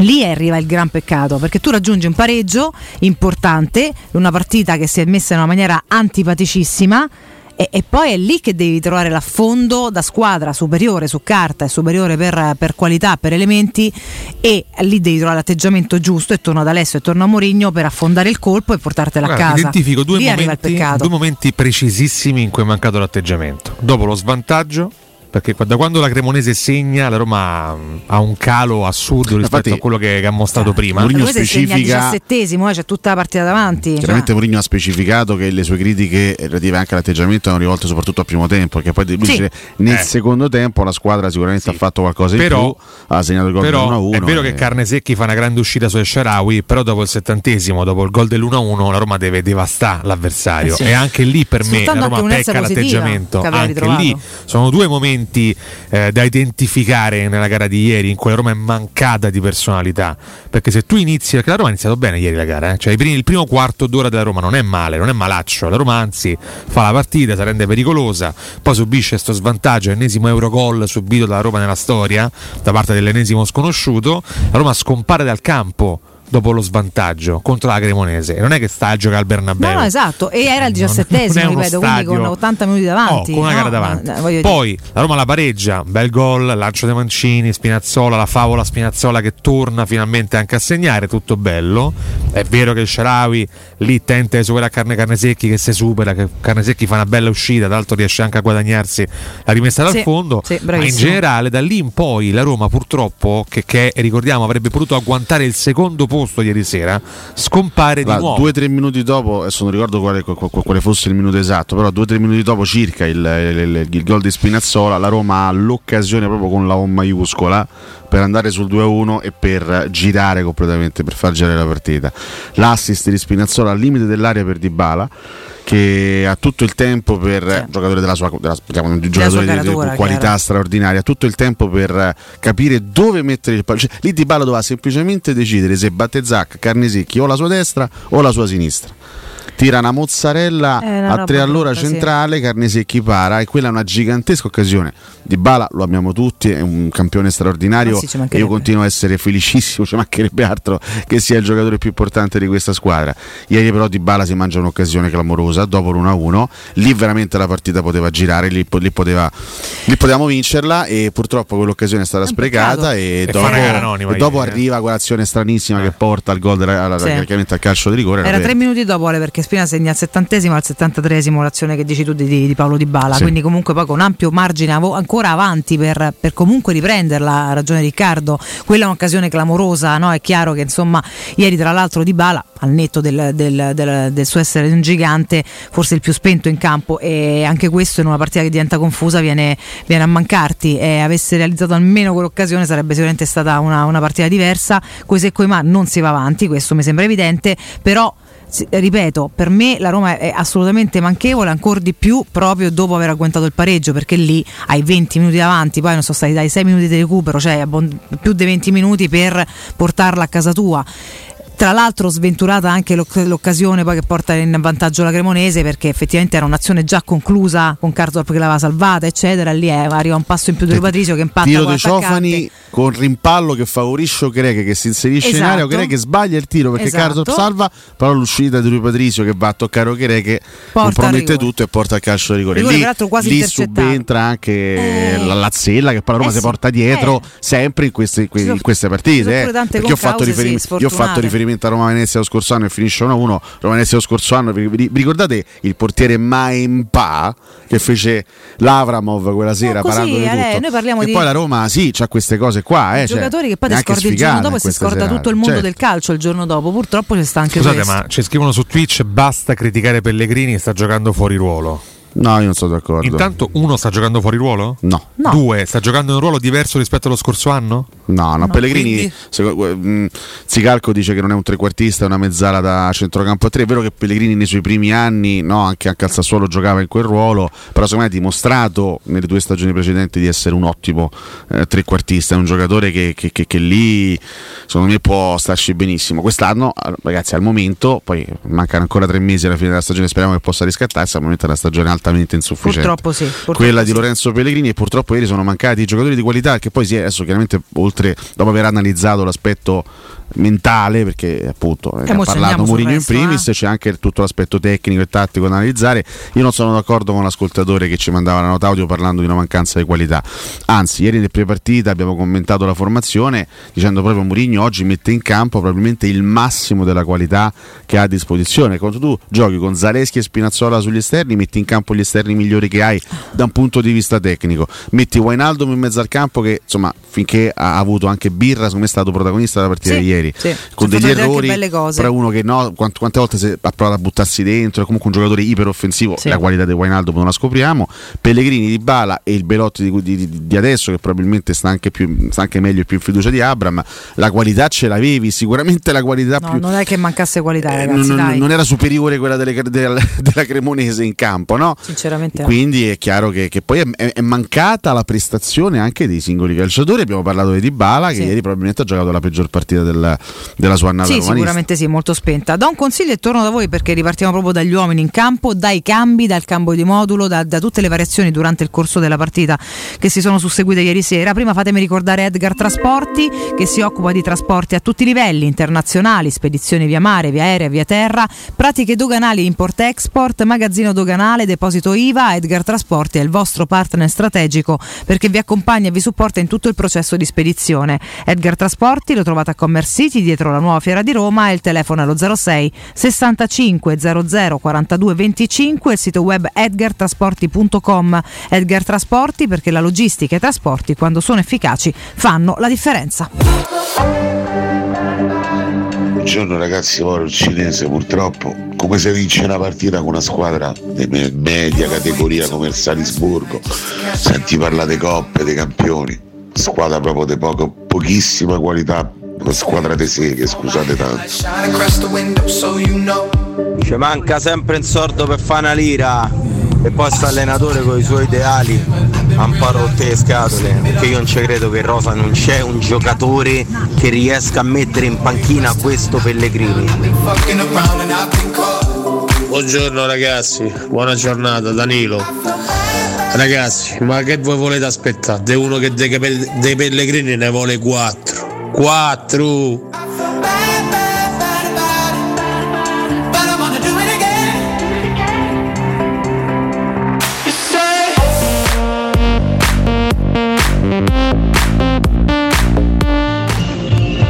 Lì arriva il gran peccato perché tu raggiungi un pareggio importante, una partita che si è messa in una maniera antipaticissima e, e poi è lì che devi trovare l'affondo da squadra superiore su carta e superiore per, per qualità, per elementi e lì devi trovare l'atteggiamento giusto e torno ad Alessio e torno a Morigno per affondare il colpo e portartela Guarda, a casa. Identifico due momenti, due momenti precisissimi in cui è mancato l'atteggiamento. Dopo lo svantaggio, perché da quando la Cremonese segna, la Roma ha un calo assurdo rispetto Infatti, a quello che, che ha mostrato prima. Mourinho specifica- diciassettesimo, eh, c'è tutta la partita davanti. Chiaramente cioè. Mourinho ha specificato che le sue critiche relative anche all'atteggiamento erano rivolte soprattutto al primo tempo, perché poi lui Sì. dice, nel Eh. secondo tempo la squadra sicuramente ha fatto qualcosa in Però- più, ha segnato il gol Però dell'1-1. è vero e- che Carnesecchi fa una grande uscita su Sharawi, però dopo il settantesimo, dopo il gol dell'1-1, la Roma deve devastare l'avversario. Eh sì. E anche lì per me la Roma pecca l'atteggiamento. Anche ritrovato. lì sono due momenti eh, da identificare nella gara di ieri, in cui la Roma è mancata di personalità. Perché se tu inizi, perché la Roma ha iniziato bene ieri la gara, eh? cioè primi- il primo quarto d'ora della Roma non è male, non è malaccio. La Roma anzi fa la partita, si rende pericolosa, poi subisce questo svantaggio, ennesimo Eurogol subito dalla Roma nella storia, da parte dell'ennesimo sconosciuto. La Roma scompare dal campo dopo lo svantaggio contro la Cremonese. Non è che sta a giocare al Bernabeu. No, no, esatto, e era il diciassettesimo, ripeto, quindi stadio- con 80 minuti davanti. Oh, con una no? gara davanti. Dire. Poi la Roma la pareggia, bel gol, lancio dei Mancini, Spinazzola, la favola Spinazzola che torna finalmente anche a segnare, tutto bello. È vero che il Sharawi lì tenta di superare Carne Carnesecchi che si supera, che Carnesecchi fa una bella uscita, tra l'altro riesce anche a guadagnarsi la rimessa dal Sì, fondo. sì, ma in generale da lì in poi la Roma purtroppo, che, che ricordiamo avrebbe potuto agguantare il secondo posto ieri sera, scompare di Allora, nuovo. due o tre minuti dopo, adesso non ricordo quale, quale- quale fosse il minuto esatto, però due o tre minuti dopo circa il, il- il- il gol di Spinazzola, la Roma ha l'occasione proprio con la O maiuscola per andare sul 2-1 e per girare completamente, per far girare la partita. L'assist di Spinazzola al limite dell'area per Dybala che ha tutto il tempo per giocatore della sua, della, diciamo, di un giocatore di- di, qualità chiaro. straordinaria, ha tutto il tempo per capire dove mettere il pallone. Cioè, lì Dybala doveva semplicemente decidere se batte Zac, Carnesecchi o la sua destra o la sua sinistra. Tira una mozzarella Eh, una a tre all'ora brutta, sì. centrale, Carnesecchi para e quella è una gigantesca occasione. Dybala lo abbiamo tutti, è un campione straordinario Ah, sì, e io continuo a essere felicissimo, ci mancherebbe altro che sia il giocatore più importante di questa squadra. Ieri però Dybala si mangia un'occasione clamorosa dopo l'1-1, lì veramente la partita poteva girare, lì, lì poteva, lì potevamo vincerla e purtroppo quell'occasione è stata sprecata e, E dopo, anonima e dopo eh. arriva quell'azione stranissima che porta al gol della- alla- Sì. al calcio di rigore. Era tre minuti dopo Ale, perché Ospina segna al settantesimo al settantatreesimo l'azione che dici tu di, di Paolo Di Bala, Sì. quindi comunque poi con ampio margine avo- ancora avanti per, per comunque riprenderla, ha ragione Riccardo, quella è un'occasione clamorosa, no? è chiaro che insomma ieri tra l'altro Di Bala al netto del, del- del- del suo essere un gigante, forse il più spento in campo e anche questo in una partita che diventa confusa viene, viene a mancarti e avesse realizzato almeno quell'occasione sarebbe sicuramente stata una, una partita diversa, se coi ma non si va avanti, questo mi sembra evidente, però ripeto, per me la Roma è assolutamente manchevole, ancora di più proprio dopo aver agguantato il pareggio, perché lì hai 20 minuti davanti, poi non sono stati dai 6 minuti di recupero, cioè più di 20 minuti per portarla a casa tua. Tra l'altro sventurata anche l'oc- l'occasione poi che porta in vantaggio la Cremonese perché effettivamente era un'azione già conclusa con Karsdorp che l'aveva salvata eccetera, lì è, arriva un passo in più di Patrizio che impatta Tiro con l'attaccante. Ciofani con rimpallo che favorisce Okereke che si inserisce in Esatto. area, Okereke sbaglia il tiro perché Esatto. Salva, però l'uscita di Rui Patrizio che va a toccare Porta compromette tutto e porta al calcio di rigore. Rigore, Lì, quasi lì subentra anche la Lazzella che poi la Roma Eh si porta dietro sempre in queste, in queste partite. eh. Perché ho fatto, sì, io ho fatto riferimento a Roma Venezia lo scorso anno e finisce 1-1. Roma Venezia lo scorso anno, vi, ricordate il portiere Maempa che fece l'Avramov quella sera così, parando di Ale, tutto? noi parliamo e di- poi la Roma sì, c'ha queste cose qua. Eh, cioè, giocatori che poi ti scordi il giorno dopo e si scorda serate. tutto il mondo Certo. del calcio il giorno dopo. Purtroppo c'è sta anche Scusate, questo. ma ci scrivono su Twitch basta criticare Pellegrini, sta giocando fuori ruolo. No, io non sono d'accordo. Intanto uno sta giocando fuori ruolo? No. No. Due, sta giocando in un ruolo diverso rispetto allo scorso anno? No, no, Pellegrini, Quindi? secondo- mh, Zicalco dice che non è un trequartista, è una mezzala da centrocampo a tre. È vero che Pellegrini nei suoi primi anni, no, anche, anche al Sassuolo giocava in quel ruolo, però secondo me ha dimostrato nelle due stagioni precedenti di essere un ottimo eh, trequartista, è un giocatore che, che- che- che lì secondo me può starci benissimo. Quest'anno, eh, ragazzi, al momento, poi mancano ancora tre mesi alla fine della stagione, speriamo che possa riscattarsi, al momento è una stagione altamente insufficiente. Purtroppo sì. purtroppo quella di sì. Lorenzo Pellegrini e purtroppo ieri sono mancati i giocatori di qualità che poi si è adesso chiaramente oltre dopo aver analizzato l'aspetto mentale perché appunto ne Eh, ha mo ci parlato Mourinho in primis eh. c'è anche tutto l'aspetto tecnico e tattico da analizzare. Io non sono d'accordo con l'ascoltatore che ci mandava la nota audio parlando di una mancanza di qualità. Anzi ieri nel pre-partita abbiamo commentato la formazione dicendo proprio Mourinho oggi mette in campo probabilmente il massimo della qualità che ha a disposizione. Quando tu giochi con Zaleschi e Spinazzola sugli esterni metti in campo gli esterni migliori che hai da un punto di vista tecnico. Metti Wijnaldum in mezzo al campo che insomma finché ha avuto anche Birra secondo me è stato protagonista della partita Sì, di ieri sì. con degli errori però uno che no quant- quante volte si- ha provato a buttarsi dentro è comunque un giocatore iperoffensivo Sì. la qualità di Wijnaldum non la scopriamo Pellegrini di Bala e il Belotti di, di- di- adesso che probabilmente sta anche, più, sta anche meglio e più in fiducia di Abram la qualità ce l'avevi sicuramente la qualità No, più non è che mancasse qualità, eh, ragazzi. non, dai. non era superiore quella delle- della, della Cremonese in campo no? Sinceramente. Quindi è chiaro che, che poi è, è- è mancata la prestazione anche dei singoli calciatori. Abbiamo parlato di Dybala che Sì. ieri probabilmente ha giocato la peggior partita del- della sua annata Sì, sicuramente sì, molto spenta. Do un consiglio e torno da voi perché ripartiamo proprio dagli uomini in campo, dai cambi, dal cambio di modulo, da, da tutte le variazioni durante il corso della partita che si sono susseguite ieri sera. Prima fatemi ricordare Edgar Trasporti che si occupa di trasporti a tutti i livelli, internazionali, spedizioni via mare, via aerea, via terra, pratiche doganali import-export, magazzino doganale, deposito IVA. Edgar Trasporti è il vostro partner strategico perché vi accompagna e vi supporta in tutto il processo di spedizione. Edgar Trasporti lo trovate a Commerce City dietro la nuova fiera di Roma e il telefono è lo 06 65 00 42 25 e il sito web edgartrasporti.com. Edgar Trasporti perché la logistica e i trasporti quando sono efficaci fanno la differenza. Buongiorno ragazzi, ora il cinese purtroppo come se vince una partita con una squadra di me- media categoria come il Salisburgo, senti parlare di coppe, dei campioni, squadra proprio di poco, pochissima qualità, una squadra di seghe, scusate tanto. Ci manca sempre un sordo per fare una lira e poi sta allenatore con i suoi ideali ha un po' rotte le scatole perché io non ci credo che in Rosa non c'è un giocatore che riesca a mettere in panchina questo Pellegrini. Buongiorno ragazzi, buona giornata Danilo. Ragazzi, ma che voi volete aspettare? De uno che dei, capelli- pellegrini ne vuole 4. 4!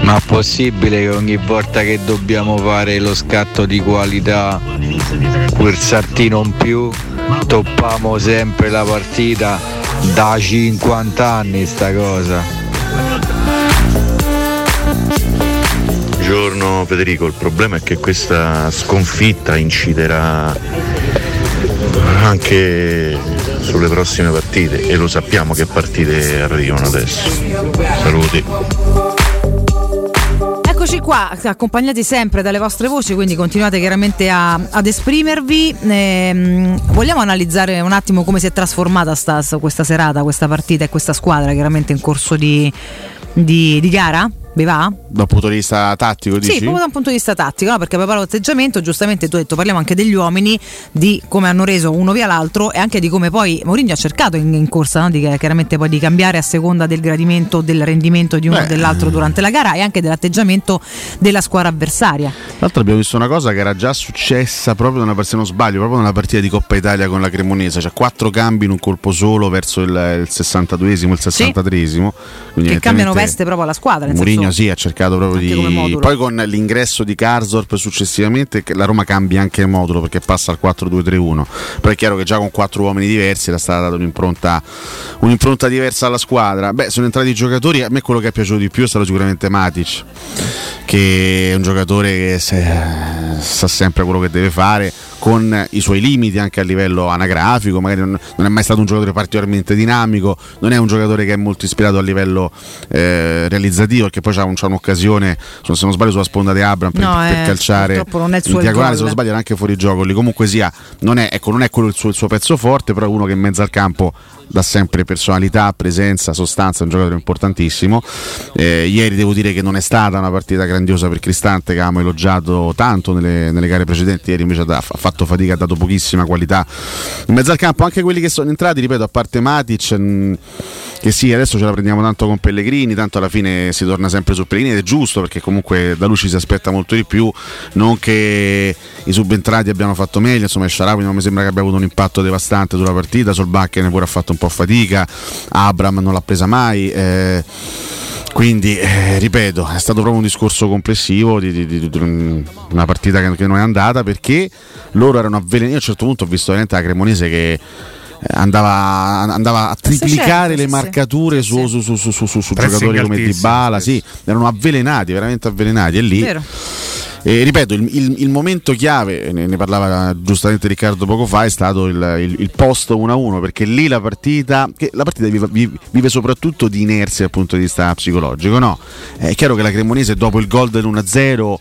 Ma possibile che ogni volta che dobbiamo fare lo scatto di qualità, quel saltino in più, toppiamo sempre la partita da 50 anni sta cosa. Buongiorno Federico, il problema è che questa sconfitta inciderà anche sulle prossime partite e lo sappiamo che partite arrivano adesso. Saluti. Eccoci qua, accompagnati sempre dalle vostre voci, quindi continuate chiaramente a- ad esprimervi. Ehm, vogliamo analizzare un attimo come si è trasformata sta- questa serata, questa partita e questa squadra chiaramente in corso di, di- di gara? Vi va? Dal punto di vista tattico, dici? Sì, proprio da un punto di vista tattico, no? perché proprio l'atteggiamento, giustamente tu hai detto, parliamo anche degli uomini, di come hanno reso uno via l'altro e anche di come poi Mourinho ha cercato in, in corsa no? di, chiaramente poi di cambiare a seconda del gradimento, del rendimento di uno o dell'altro durante la gara e anche dell'atteggiamento della squadra avversaria. Tra l'altro abbiamo visto una cosa che era già successa proprio nella, se non sbaglio, proprio nella partita di Coppa Italia con la Cremonese, cioè quattro cambi in un colpo solo verso il, il 62esimo, il 63esimo. Quindi Che cambiano veste proprio alla squadra. nel Mourinho sì, ha cercato proprio di. Poi con l'ingresso di Karsdorp successivamente, la Roma cambia anche il modulo perché passa al 4-2-3-1. Però è chiaro che già con quattro uomini diversi era stata data un'impronta, un'impronta diversa alla squadra. Beh, sono entrati i giocatori. A me quello che è piaciuto di più è stato sicuramente Matic, che è un giocatore che sa sempre quello che deve fare. Con i suoi limiti anche a livello anagrafico, magari non, non è mai stato un giocatore particolarmente dinamico, non è un giocatore che è molto ispirato a livello eh, realizzativo, perché poi c'ha, un- c'ha un'occasione, se non sbaglio, sulla sponda di Abram per, No, per eh, calciare in diagonale, se non sbaglio era anche fuori gioco lì. Comunque sia, non è, ecco, non è quello il suo, il suo pezzo forte, però è uno che in mezzo al campo dà sempre personalità, presenza, sostanza, un giocatore importantissimo. Eh, ieri devo dire che non è stata una partita grandiosa per Cristante, che avevamo elogiato tanto nelle, nelle gare precedenti, ieri invece ha fatto fatica, ha dato pochissima qualità in mezzo al campo. Anche quelli che sono entrati, ripeto, a parte Matic, mh, che sì, adesso ce la prendiamo tanto con Pellegrini, tanto alla fine si torna sempre su Pellegrini ed è giusto perché comunque da lui ci si aspetta molto di più, non che i subentrati abbiano fatto meglio, insomma il Sharawi non mi sembra che abbia avuto un impatto devastante sulla partita, Solbakken pure ha fatto un po' fatica, Abram non l'ha presa mai. eh, quindi, eh, ripeto, è stato proprio un discorso complessivo di, di- di- di una partita che, che non è andata perché loro erano avvelenati. Io a un certo punto ho visto veramente la Cremonese che eh, andava, andava a triplicare le marcature su, su, su, su- su- su- su Pressing giocatori come altissimo, Dybala, sì, erano avvelenati, veramente avvelenati e lì Vero. E ripeto, il, il- il momento chiave, ne, ne parlava giustamente Riccardo poco fa, è stato il, il- post 1-1, perché lì la partita, la partita vive, vive- soprattutto di inerzia dal punto di vista psicologico, no? È chiaro che la Cremonese dopo il gol dell'1-0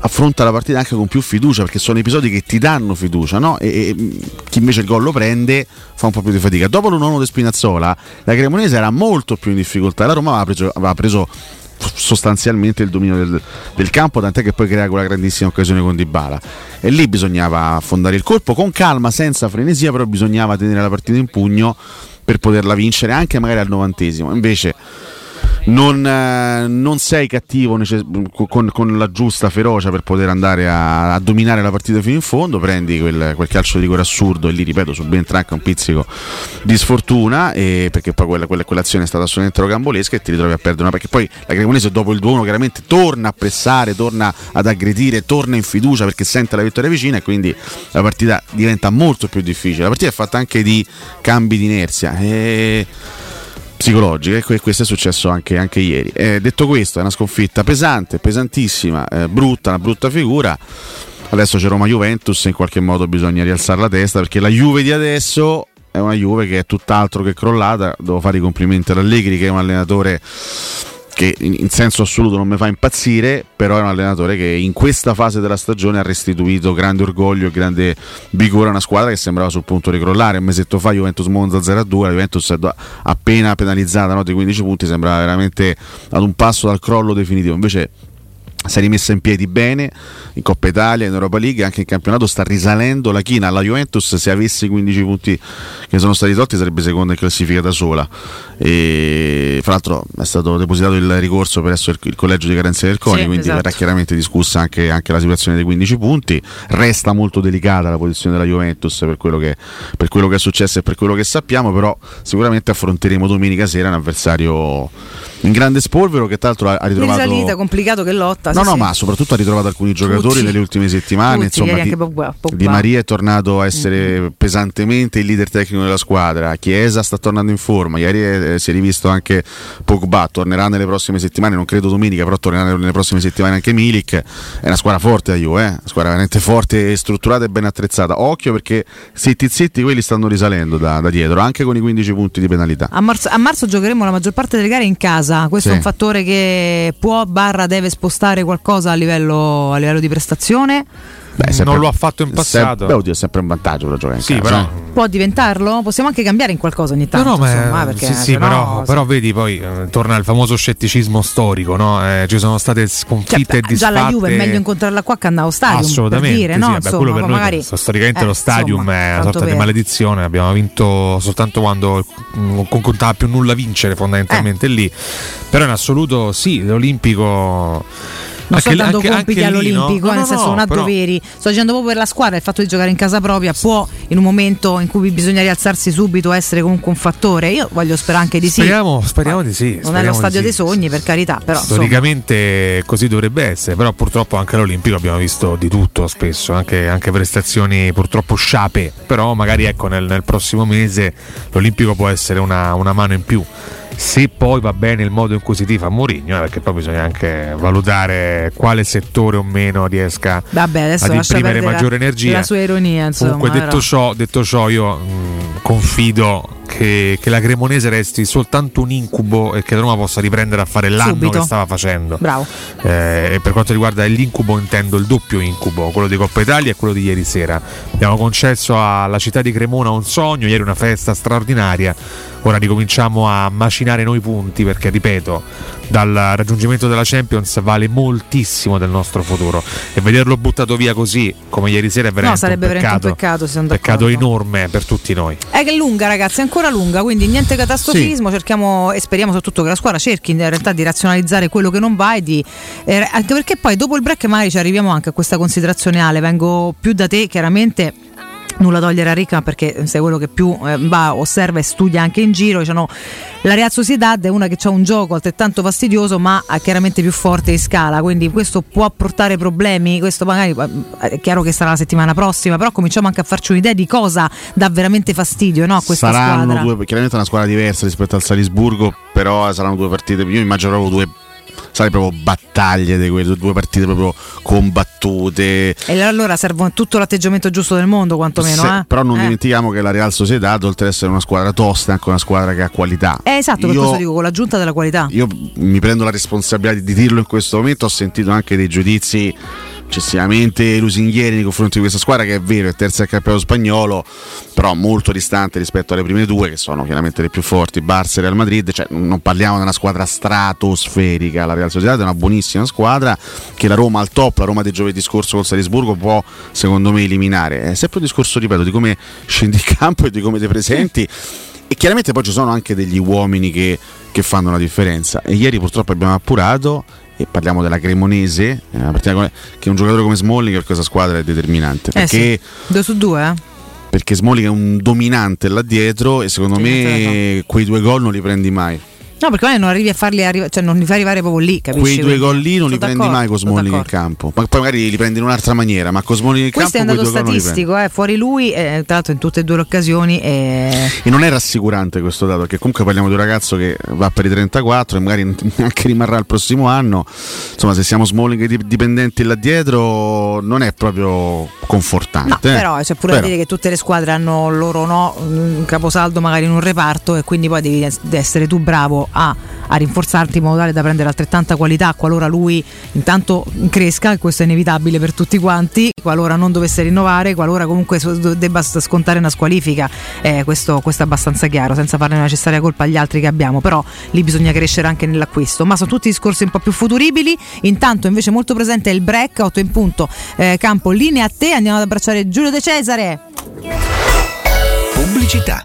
affronta la partita anche con più fiducia perché sono episodi che ti danno fiducia no? e, e, mh, chi invece il gol lo prende fa un po' più di fatica dopo l'1-1 di Spinazzola la Cremonese era molto più in difficoltà la Roma aveva preso, aveva preso sostanzialmente il dominio del, del campo tant'è che poi crea quella grandissima occasione con Dybala. E lì bisognava affondare il colpo con calma senza frenesia però bisognava tenere la partita in pugno per poterla vincere anche magari al novantesimo. Invece non, eh, non sei cattivo necess- con, con la giusta ferocia per poter andare a, a dominare la partita fino in fondo, prendi quel, quel calcio di rigore assurdo e lì ripeto subentra anche un pizzico di sfortuna e perché poi quella, quella- quell'azione è stata assolutamente rocambolesca e ti ritrovi a perdere. Una perché poi la Cremonese dopo il 2-1 chiaramente torna a pressare, torna ad aggredire, torna in fiducia perché sente la vittoria vicina e quindi la partita diventa molto più difficile. La partita è fatta anche di cambi di inerzia. E psicologica e que- questo è successo anche, anche ieri. Eh, detto questo, è una sconfitta pesante, pesantissima, eh, brutta, una brutta figura. Adesso c'è Roma Juventus, in qualche modo bisogna rialzare la testa perché la Juve di adesso è una Juve che è tutt'altro che crollata. Devo fare i complimenti ad Allegri, che è un allenatore che in, senso assoluto non mi fa impazzire, però è un allenatore che in questa fase della stagione ha restituito grande orgoglio e grande vigore a una squadra che sembrava sul punto di crollare. Un mesetto fa Juventus Monza 0-2, la Juventus appena penalizzata no, di 15 punti, sembrava veramente ad un passo dal crollo definitivo. Invece si è rimessa in piedi bene in Coppa Italia, in Europa League, anche in campionato sta risalendo la china alla Juventus, se avesse i 15 punti che sono stati tolti sarebbe seconda in classifica da sola. E, fra l'altro è stato depositato il ricorso presso il, il collegio di garanzia del CONI, Sì, quindi esatto. verrà chiaramente discussa anche, anche la situazione dei 15 punti. Resta molto delicata la posizione della Juventus per quello, che, per quello che è successo e per quello che sappiamo, però sicuramente affronteremo domenica sera un avversario in grande spolvero che tra l'altro ha, ha In ritrovato... risalita, complicato che lotta. No, no, sì. ma soprattutto ha ritrovato alcuni giocatori Tutti. nelle ultime settimane. Tutti, insomma, di, anche Pogba- Pogba. Di Maria è tornato a essere pesantemente il leader tecnico della squadra. Chiesa sta tornando in forma. Ieri eh, si è rivisto anche Pogba. Tornerà nelle prossime settimane, non credo domenica, però tornerà nelle prossime settimane anche Milik. È una squadra forte la Juve, eh? una squadra veramente forte, strutturata e ben attrezzata. Occhio perché zitti zitti quelli stanno risalendo da, da dietro, anche con i 15 punti di penalità. A marzo, a marzo giocheremo la maggior parte delle gare in casa. Questo Sì. è un fattore che può barra deve spostare qualcosa a livello, a livello di prestazione. Beh, sempre- non lo ha fatto in passato. Sem- beh, oddio, è sempre un vantaggio per giocare in Sì, casa, però- eh. Può diventarlo? Possiamo anche cambiare in qualcosa ogni tanto. No, no, ma insomma, eh, perché sì, sì, no- però, però vedi poi eh, torna il famoso scetticismo storico, no? Eh, ci sono state sconfitte e Cioè, disfatte. già la Juve è meglio incontrarla qua che andare allo stadio. Assolutamente, per dire, sì, no? Insomma, quello per noi magari, storicamente eh, lo stadium insomma, è una sorta di per- maledizione, abbiamo vinto soltanto quando non contava più nulla vincere Eh. fondamentalmente lì, però in assoluto sì, l'Olimpico... Non sto anche- dando anche- compiti anche lì, no? all'Olimpico, eh, nel no, senso no, non ha però- doveri. Sto dicendo proprio per la squadra, il fatto di giocare in casa propria può, in un momento in cui bisogna rialzarsi subito, essere comunque un fattore. Io voglio sperare anche di sì. Speriamo, speriamo di sì. non è speriamo lo di stadio sì. dei sogni, per carità, però insomma, Storicamente così dovrebbe essere, però purtroppo anche all'Olimpico abbiamo visto di tutto spesso, anche, anche prestazioni purtroppo sciape, però magari ecco nel, nel prossimo mese l'Olimpico può essere una, una mano in più. Se poi va bene il modo in cui si tifa Mourinho, eh, perché poi bisogna anche valutare quale settore o meno riesca Vabbè, ad imprimere maggiore la- energia. la sua ironia, insomma, Comunque, detto ciò, detto ciò, io mh, confido che, che la Cremonese resti soltanto un incubo e che la Roma possa riprendere a fare l'anno Subito. che stava facendo. Bravo. Eh, e per quanto riguarda l'incubo, intendo il doppio incubo, quello di Coppa Italia e quello di ieri sera. Abbiamo concesso alla città di Cremona un sogno, ieri una festa straordinaria. Ora ricominciamo a macinare noi punti perché, ripeto, dal raggiungimento della Champions vale moltissimo del nostro futuro e vederlo buttato via così come ieri sera è veramente sarebbe un veramente peccato, un peccato, peccato enorme per tutti noi. È che è lunga, ragazzi, è ancora lunga, quindi niente catastrofismo. Cerchiamo e speriamo soprattutto che la squadra cerchi in realtà di razionalizzare quello che non va e di. eh, anche perché poi dopo il break magari ci arriviamo anche a questa considerazione, Ale. Vengo più da te, chiaramente. Nulla togliere a Ricca perché sei quello che più eh, va, osserva e studia anche in giro. Diciamo, la Real Sociedad è una che ha un gioco altrettanto fastidioso, ma ha chiaramente più forte in scala. Quindi questo può portare problemi. Questo magari eh, è chiaro che sarà la settimana prossima, però cominciamo anche a farci un'idea di cosa dà veramente fastidio no, a questa saranno squadra. due, chiaramente è una squadra diversa rispetto al Salisburgo, però saranno due partite. Io immagino proprio due. Sai proprio battaglie di quelle due partite proprio combattute. E allora serve tutto l'atteggiamento giusto del mondo, quantomeno. Se- eh? Però non Eh. dimentichiamo che la Real Sociedad, oltre ad essere una squadra tosta, è anche una squadra che ha qualità. Eh, esatto, per Io- questo dico con l'aggiunta della qualità. Io mi prendo la responsabilità di dirlo in questo momento. Ho sentito anche dei giudizi eccessivamente lusinghieri nei confronti di questa squadra, che è vero, è terza del campionato spagnolo, però molto distante rispetto alle prime due, che sono chiaramente le più forti, Barça e Real Madrid. Cioè, non parliamo di una squadra stratosferica. La Real Sociedad è una buonissima squadra che la Roma al top, la Roma di giovedì scorso col Salisburgo, può secondo me eliminare. È sempre un discorso, ripeto, di come scendi in campo e di come ti presenti. E chiaramente poi ci sono anche degli uomini che, che fanno la differenza. E ieri purtroppo abbiamo appurato, e parliamo della Cremonese, eh, che un giocatore come Smalling per questa squadra è determinante. Eh Perché, sì. Due su due, eh? perché Smalling è un dominante là dietro e secondo me quei due gol non li prendi mai. No, perché magari non arrivi a farli arrivare, cioè non li fai arrivare proprio lì, capisci? Quei due gol lì non li prendi mai Smalling in campo. Ma poi magari li prendi in un'altra maniera, ma con Smalling in Questo è un campo dato quei due gol non li prendi. statistico, eh, fuori lui, eh, tra l'altro in tutte e due le occasioni. eh, E non è rassicurante questo dato, perché comunque parliamo di un ragazzo che va per i 34 e magari neanche rimarrà il prossimo anno. Insomma, se siamo Smalling dip- dipendenti là dietro, non è proprio confortante. No, eh. però c'è pure Però. da dire che tutte le squadre hanno loro no, un caposaldo magari in un reparto e quindi poi devi es- essere tu bravo a, a rinforzarti in modo tale da prendere altrettanta qualità qualora lui intanto cresca, questo è inevitabile per tutti quanti, qualora non dovesse rinnovare, qualora comunque debba scontare una squalifica, eh, questo, questo è abbastanza chiaro, senza fare la necessaria colpa agli altri che abbiamo, però lì bisogna crescere anche nell'acquisto, ma sono tutti discorsi un po' più futuribili, intanto invece molto presente è il break, 8 in punto, eh, campo linea a te, andiamo ad abbracciare Giulio De Cesare. Pubblicità.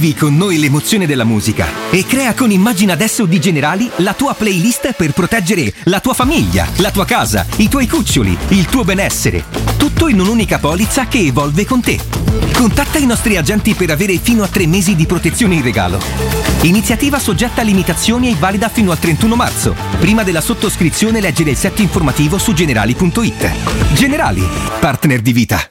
Vivi con noi l'emozione della musica e crea con Immagina adesso di Generali la tua playlist per proteggere la tua famiglia, la tua casa, i tuoi cuccioli, il tuo benessere. Tutto in un'unica polizza che evolve con te. Contatta i nostri agenti per avere fino a tre mesi di protezione in regalo. Iniziativa soggetta a limitazioni e valida fino al 31 marzo. Prima della sottoscrizione leggere il set informativo su generali.it. Generali, partner di vita.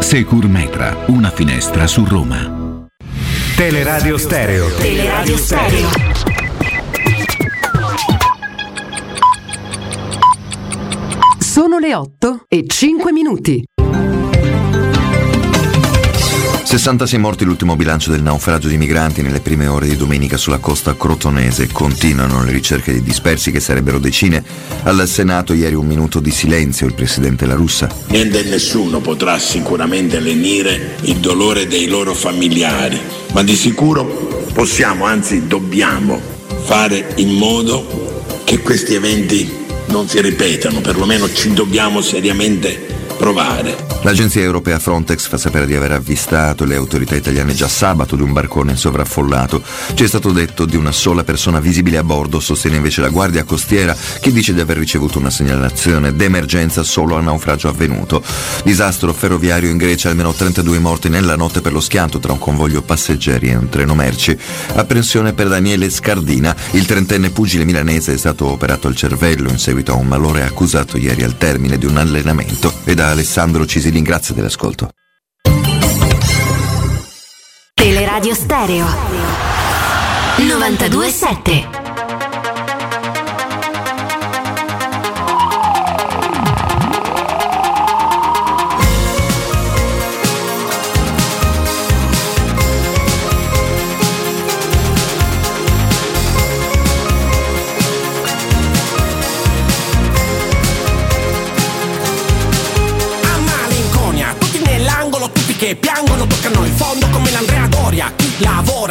Securmetra, una finestra su Roma. Teleradio Stereo. Teleradio Stereo. Sono le 8 e 5 minuti. 66 morti l'ultimo bilancio del naufragio di migranti nelle prime ore di domenica sulla costa crotonese. Continuano le ricerche di dispersi che sarebbero decine. Al Senato ieri un minuto di silenzio il presidente La Russa. Niente e nessuno potrà sicuramente lenire il dolore dei loro familiari, ma di sicuro possiamo, anzi dobbiamo, fare in modo che questi eventi non si ripetano, perlomeno ci dobbiamo seriamente provare. L'agenzia europea Frontex fa sapere di aver avvistato le autorità italiane già sabato di un barcone sovraffollato. Ci è stato detto di una sola persona visibile a bordo, sostiene invece la Guardia Costiera che dice di aver ricevuto una segnalazione d'emergenza solo al naufragio avvenuto. Disastro ferroviario in Grecia, almeno 32 morti nella notte per lo schianto tra un convoglio passeggeri e un treno merci. Apprensione per Daniele Scardina, il trentenne pugile milanese è stato operato al cervello in seguito a un malore accusato ieri al termine di un allenamento e da Alessandro Cisilin grazie dell'ascolto. Teleradio Stereo. 92.7.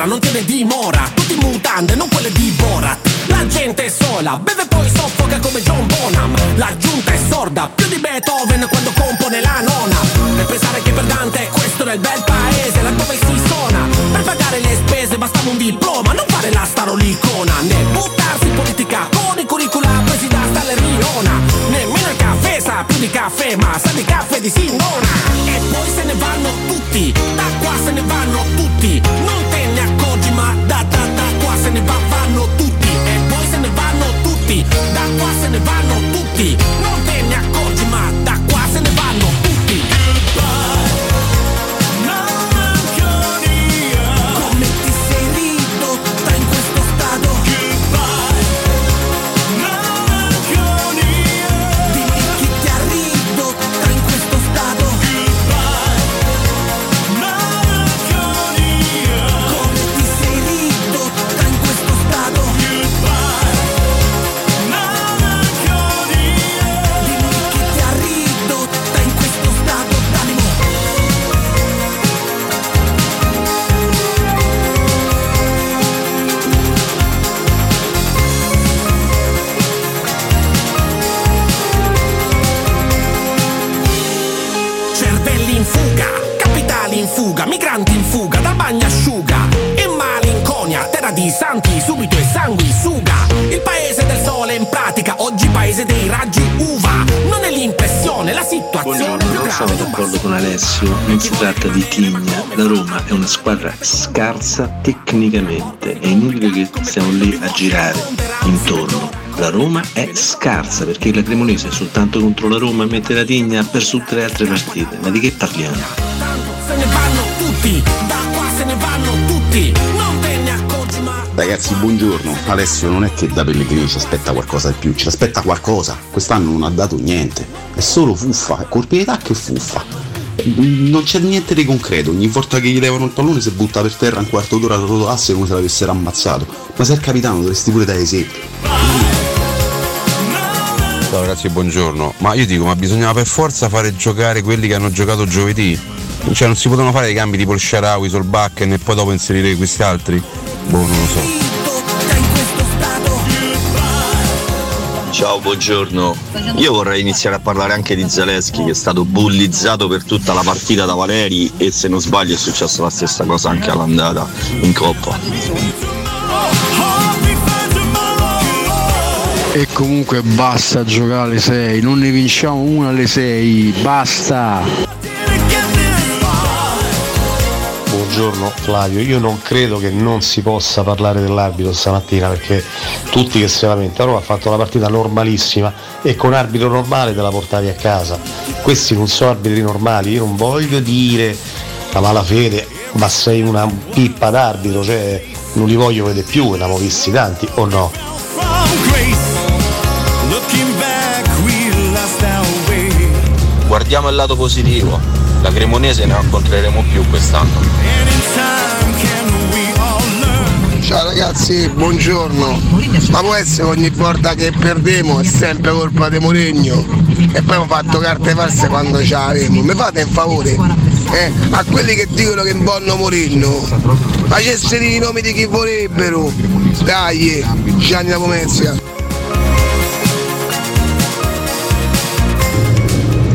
lavora non tiene dimora, tutti mutande, non quelle di Borat. La gente è sola, beve poi soffoca come John Bonham. La giunta è sorda, più di Beethoven quando compone la nona. E pensare che per Dante questo era il bel paese, laddove si suona. Per pagare le spese bastava un diploma, non fare la starolicona. Né buttarsi in politica con i curricula presi da Staleriona. Nemmeno il caffè sa più di caffè, ma sa di caffè di Sindona. E poi se ne vanno tutti, da qua se ne vanno paese dei raggi uva. Non è l'impressione, la situazione più Non sono d'accordo con Alessio, non si tratta di tigna, la Roma è una squadra scarsa tecnicamente, è inutile che stiamo lì a girare intorno. La Roma è scarsa perché la Cremonese soltanto contro la Roma mette la tigna ha perso tutte le altre partite, ma di che parliamo? Se ne vanno tutti, da qua se ne vanno tutti. Ragazzi, buongiorno. Alessio non è che da Pellegrini ci aspetta qualcosa di più, ci aspetta qualcosa. Quest'anno non ha dato niente. È solo fuffa, è colpi di tacco e fuffa. Non c'è niente di concreto, ogni volta che gli levano il pallone si butta per terra un quarto d'ora da rotoasse come se l'avessero ammazzato. Ma sei il capitano, dovresti pure dare esempio. Ciao ragazzi, buongiorno. Ma io dico, ma bisognava per forza fare giocare quelli che hanno giocato giovedì? Cioè non si potevano fare i cambi tipo il Sharawi, Solbakken e poi dopo inserire questi altri? Boh, non lo so. Ciao, buongiorno. Io vorrei iniziare a parlare anche di Zaleschi che è stato bullizzato per tutta la partita da Valeri e se non sbaglio è successa la stessa cosa anche all'andata in Coppa. E comunque basta giocare alle 6, non ne vinciamo una alle 6, basta! Buongiorno Flavio, io non credo che non si possa parlare dell'arbitro stamattina perché tutti che si lamentano, Roma ha fatto una partita normalissima e con arbitro normale te la portavi a casa. Questi non sono arbitri normali, io non voglio dire la malafede, ma sei una pippa d'arbitro, cioè non li voglio vedere più, ne abbiamo visti tanti o no? Guardiamo il lato positivo, la Cremonese ne incontreremo più quest'anno. Ciao ragazzi, buongiorno. Ma può essere che ogni volta che perdiamo è sempre colpa di Moregno e poi abbiamo fatto carte false quando ce l'avevo. Mi fate un favore? Eh, a quelli che dicono che vogliono Moregno, facessero i nomi di chi vorrebbero. Dai, Gianni Pomezia.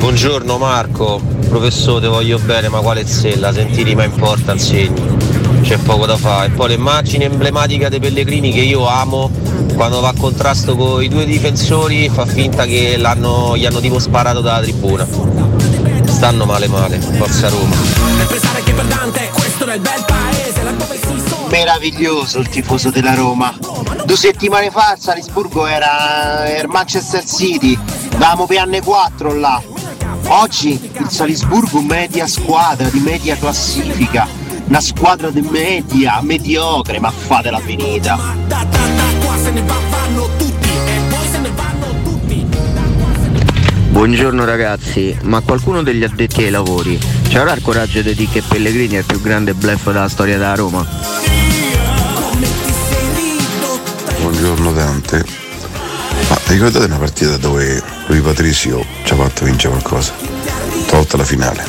Buongiorno Marco, professore, ti voglio bene, ma quale zella? Sentiti ma importa, insegni. C'è poco da fare. E poi l'immagine emblematica dei Pellegrini che io amo, quando va a contrasto con i due difensori fa finta che gli hanno tipo sparato dalla tribuna. Stanno male male, forza Roma. Meraviglioso il tifoso della Roma. Due settimane fa il Salisburgo era, era Manchester City, davamo per anni 4 là. Oggi il Salisburgo media squadra di media classifica, una squadra di media, mediocre, ma fatela finita. Buongiorno ragazzi, ma qualcuno degli addetti ai lavori ci avrà il coraggio di dire che Pellegrini è il più grande bluff della storia della Roma? Buongiorno Dante. Ma ricordate una partita dove Rui Patricio ci ha fatto vincere qualcosa? Tolta la finale.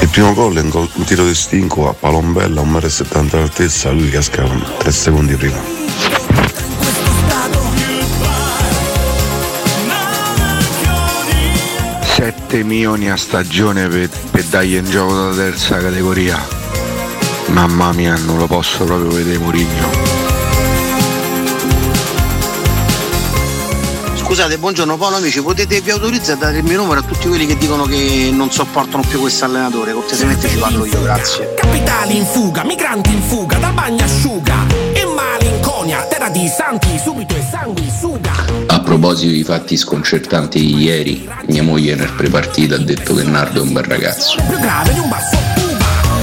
Il primo gol è un, gol- un tiro di stinco a Palombella, 1,70 m d'altezza, lui casca 3 secondi prima. 7 milioni a stagione per, per dargli in gioco dalla terza categoria. Mamma mia, non lo posso proprio vedere Murigno. Scusate, buongiorno Paolo amici, potete vi autorizzare a dare il mio numero a tutti quelli che dicono che non sopportano più questo allenatore? Cortesemente ci parlo io, grazie. Capitali in fuga, migranti in fuga, dal bagnasciuga. In malinconia, terra di santi, subito e sanguisuga. A proposito di fatti sconcertanti di ieri, mia moglie nel prepartita ha detto che Nardo è un bel ragazzo. Più grave di un basso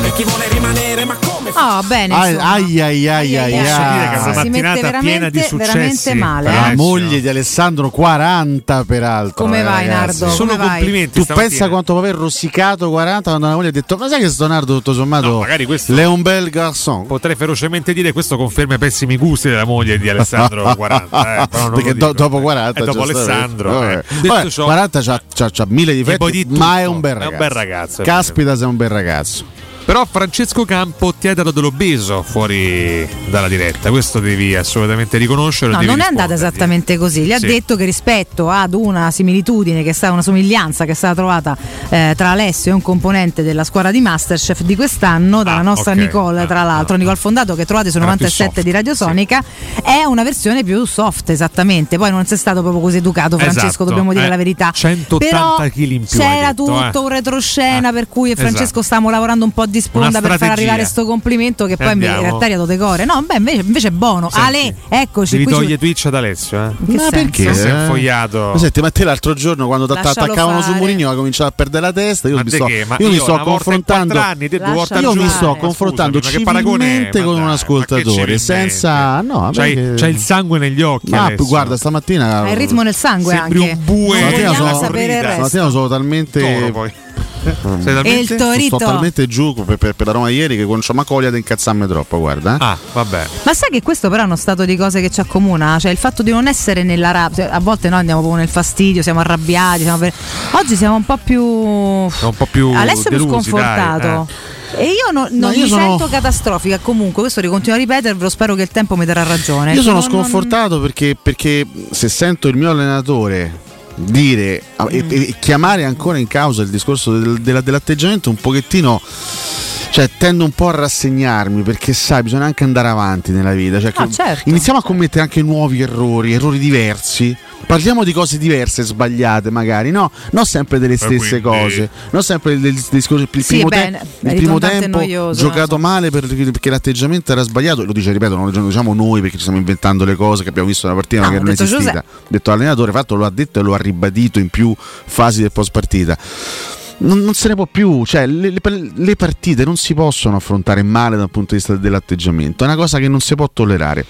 E chi vuole rimanere, ma come Oh, bene. Ai ai ai ai ai Posso dire che è una Si mette mattinata veramente- piena di veramente successi. male, La eh. moglie di Alessandro 40 peraltro. Come eh, vai, ragazzi. Nardo? Solo Come vai? complimenti Tu stamattina. pensa quanto può aver rosicato 40 quando la moglie ha detto "Ma sai che sto Nardo tutto sommato No, magari questo- è un bel garçon". Potrei ferocemente dire questo conferma i pessimi gusti della moglie di Alessandro 40. eh, però non Perché lo dico. do- dopo 40 Eh, dopo giustamente. Alessandro. Vabbè. eh. Detto Vabbè, ciò, 40 c'ha, c'ha- c'ha mille E poi difetti, di ma è tutto. un bel È ragazzo. un bel ragazzo, è Caspita, sei un bel ragazzo. Però Francesco Campo ti ha dato dell'obeso fuori dalla diretta, questo devi assolutamente riconoscerlo. No, non è andata esattamente così. Gli ha Sì. detto che rispetto ad una similitudine che è stata una somiglianza che è stata trovata eh, tra Alessio e un componente della squadra di Masterchef di quest'anno, dalla nostra ok. Nicole, tra l'altro, Nicole Fondato che trovate su Era più 97 soft, di Radiosonica, è una versione più soft, esattamente. Poi non sei stato proprio così educato, Francesco, Esatto, dobbiamo dire eh, la verità. 180 Però chili in più C'era detto, tutto eh. un retroscena per cui esatto. Francesco stiamo lavorando un po' di sponda Una per far arrivare sto complimento che E poi mi- in andiamo. realtà dato decore. No, beh, invece, invece è buono. Senti, Ale, eccoci Devi qui. su- toglie Twitch ad Alessio, eh? che Ma senso? perché? Si è infogliato. Ma senti, ma te l'altro giorno quando ti attaccavano su fare. Mourinho ha cominciato a perdere la testa. Io Ma mi sto, che? Ma io mi sto confrontando. anni, te due volte al io mi sto confrontando scusami, civilmente con un dai, ascoltatore senza. No, vabbè c'hai, che- c'hai il sangue negli occhi. Ma Alessio. guarda, stamattina. Hai il ritmo nel sangue Sembri anche. un bue. Stamattina sono, sapere E il torito. Sto talmente giù per, per- per la Roma ieri che non c'ho ma coglia di incazzarmi troppo, guarda. eh. Ah, vabbè. Ma sai che questo però è uno stato di cose che ci accomuna? Cioè il fatto di non essere nella rabbia, cioè, a volte noi andiamo proprio nel fastidio, siamo arrabbiati, siamo per- oggi siamo un po' più... Un po' più Alessio è più delusi, sconfortato. dai, eh. E io no- non No, io mi sono- sento catastrofica comunque, questo ricontinuo a ripetervelo, spero che il tempo mi darà ragione. Io sono Non- non- sconfortato perché, perché se sento il mio allenatore dire e, e chiamare ancora in causa il discorso del- della- dell'atteggiamento un pochettino cioè tendo un po' a rassegnarmi perché sai bisogna anche andare avanti nella vita cioè, Ah, certo, iniziamo a commettere anche nuovi errori errori diversi Parliamo di cose diverse, sbagliate magari, no? Non sempre delle stesse quindi- cose, non sempre del del discorso. Il Sì, primo, te- bene, il primo tempo noioso, giocato male per- perché l'atteggiamento era sbagliato, lo dice, ripeto, non lo diciamo noi perché ci stiamo inventando le cose che abbiamo visto nella partita, No, ma che non è detto esistita. Giuseppe. Detto allenatore, fatto lo ha detto e lo ha ribadito in più fasi del post partita. Non, non se ne può più, cioè le, le- le partite non si possono affrontare male dal punto di vista dell'atteggiamento, è una cosa che non si può tollerare.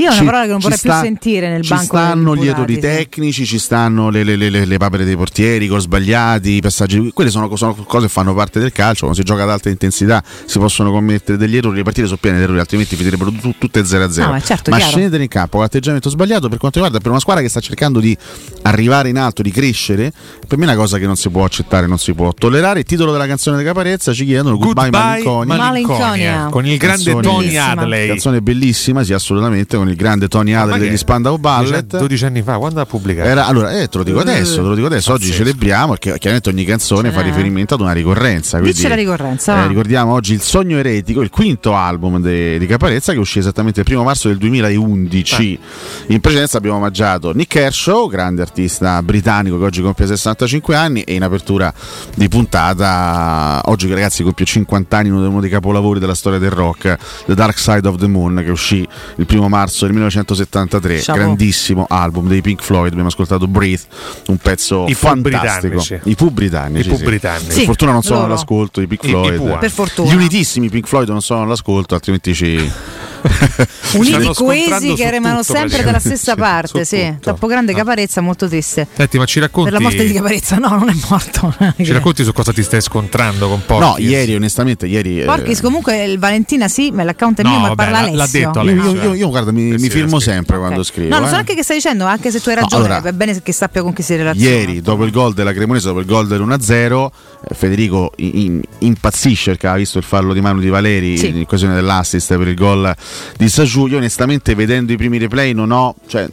Io è una Ci- parola che non ci vorrei più sta- sentire nel ci banco stanno degli gli errori sì. tecnici, ci stanno le, le, le, le- le papere dei portieri, i gol sbagliati, i passaggi. Quelle sono, sono cose che fanno parte del calcio. Quando si gioca ad alta intensità si possono commettere degli errori. Le partite sono piene di errori, altrimenti finirebbero tu- tutte 0-0. No, ma certo, ma scendere in campo con l'atteggiamento sbagliato per quanto riguarda per una squadra che sta cercando di arrivare in alto, di crescere, per me è una cosa che non si può accettare, non si può tollerare. Il titolo della canzone di Caparezza ci chiedono Goodbye, Malinconia. Malinconia. con il grande Tony. Adley. Canzone bellissima, sì, assolutamente, con il grande Tony Adley che degli Spandau Ballet. 12 anni fa, quando ha pubblicato? Era, allora, eh, te lo dico adesso, te lo dico adesso. Oggi celebriamo perché chiaramente ogni canzone fa riferimento ad una ricorrenza. Quindi, Dici la ricorrenza, eh, ricordiamo oggi il Sogno Eretico, il quinto album de- di Caparezza che uscì esattamente il primo marzo del 2011. Ah. In precedenza abbiamo omaggiato Nick Kershaw, grande artista britannico che oggi compie 65 anni e in apertura di puntata oggi ragazzi compie 50 anni uno dei capolavori della storia del rock, The Dark Side of the Moon che uscì il primo marzo del 1973, Chapeau. grandissimo album dei Pink Floyd, abbiamo ascoltato Breathe, un pezzo I fantastico. I pub britannici. I pub sì. britannici. Per Sì, fortuna non sono all'ascolto i Pink I- i Floyd. Pua. Per fortuna. Gli unitissimi Pink Floyd non sono all'ascolto, altrimenti ci Uniti coesi che tutto, sempre dalla stessa parte, sì. tutto. Troppo grande caparezza, molto triste. Senti, ma ci racconti, Per la morte di caparezza, no, non è morto. ci racconti su cosa ti stai scontrando con Porchi? No, ieri onestamente, ieri... eh, Porchis comunque il Valentina sì, ma l'account è mio, No, ma vabbè, parla Alessio. l'ha detto io, Alessio. io- io- io, guarda, mi, mi firmo sempre quando scrivo. No, non so eh. neanche che stai dicendo, anche se tu hai No, ragione, allora, va bene che sappia con chi si relaziona. Ieri, dopo il gol della Cremonese, dopo il gol dell'1-0, eh, Federico in- in- impazzisce perché aveva visto il fallo di mano di Valeri Sì. in occasione dell'assist per il gol di Sagiù. Io onestamente vedendo i primi replay non ho... Cioè,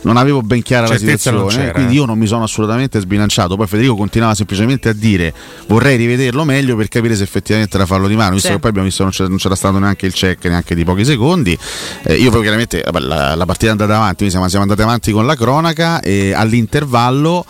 non avevo ben chiara la Certezza non situazione, quindi eh. io non mi sono assolutamente sbilanciato. Poi Federico continuava semplicemente a dire vorrei rivederlo meglio per capire se effettivamente era fallo di mano, visto Sì. che poi abbiamo visto che non c'era, non c'era stato neanche il check neanche di pochi secondi. Eh, io poi chiaramente la, la partita è andata avanti, quindi siamo, siamo andati avanti con la cronaca e all'intervallo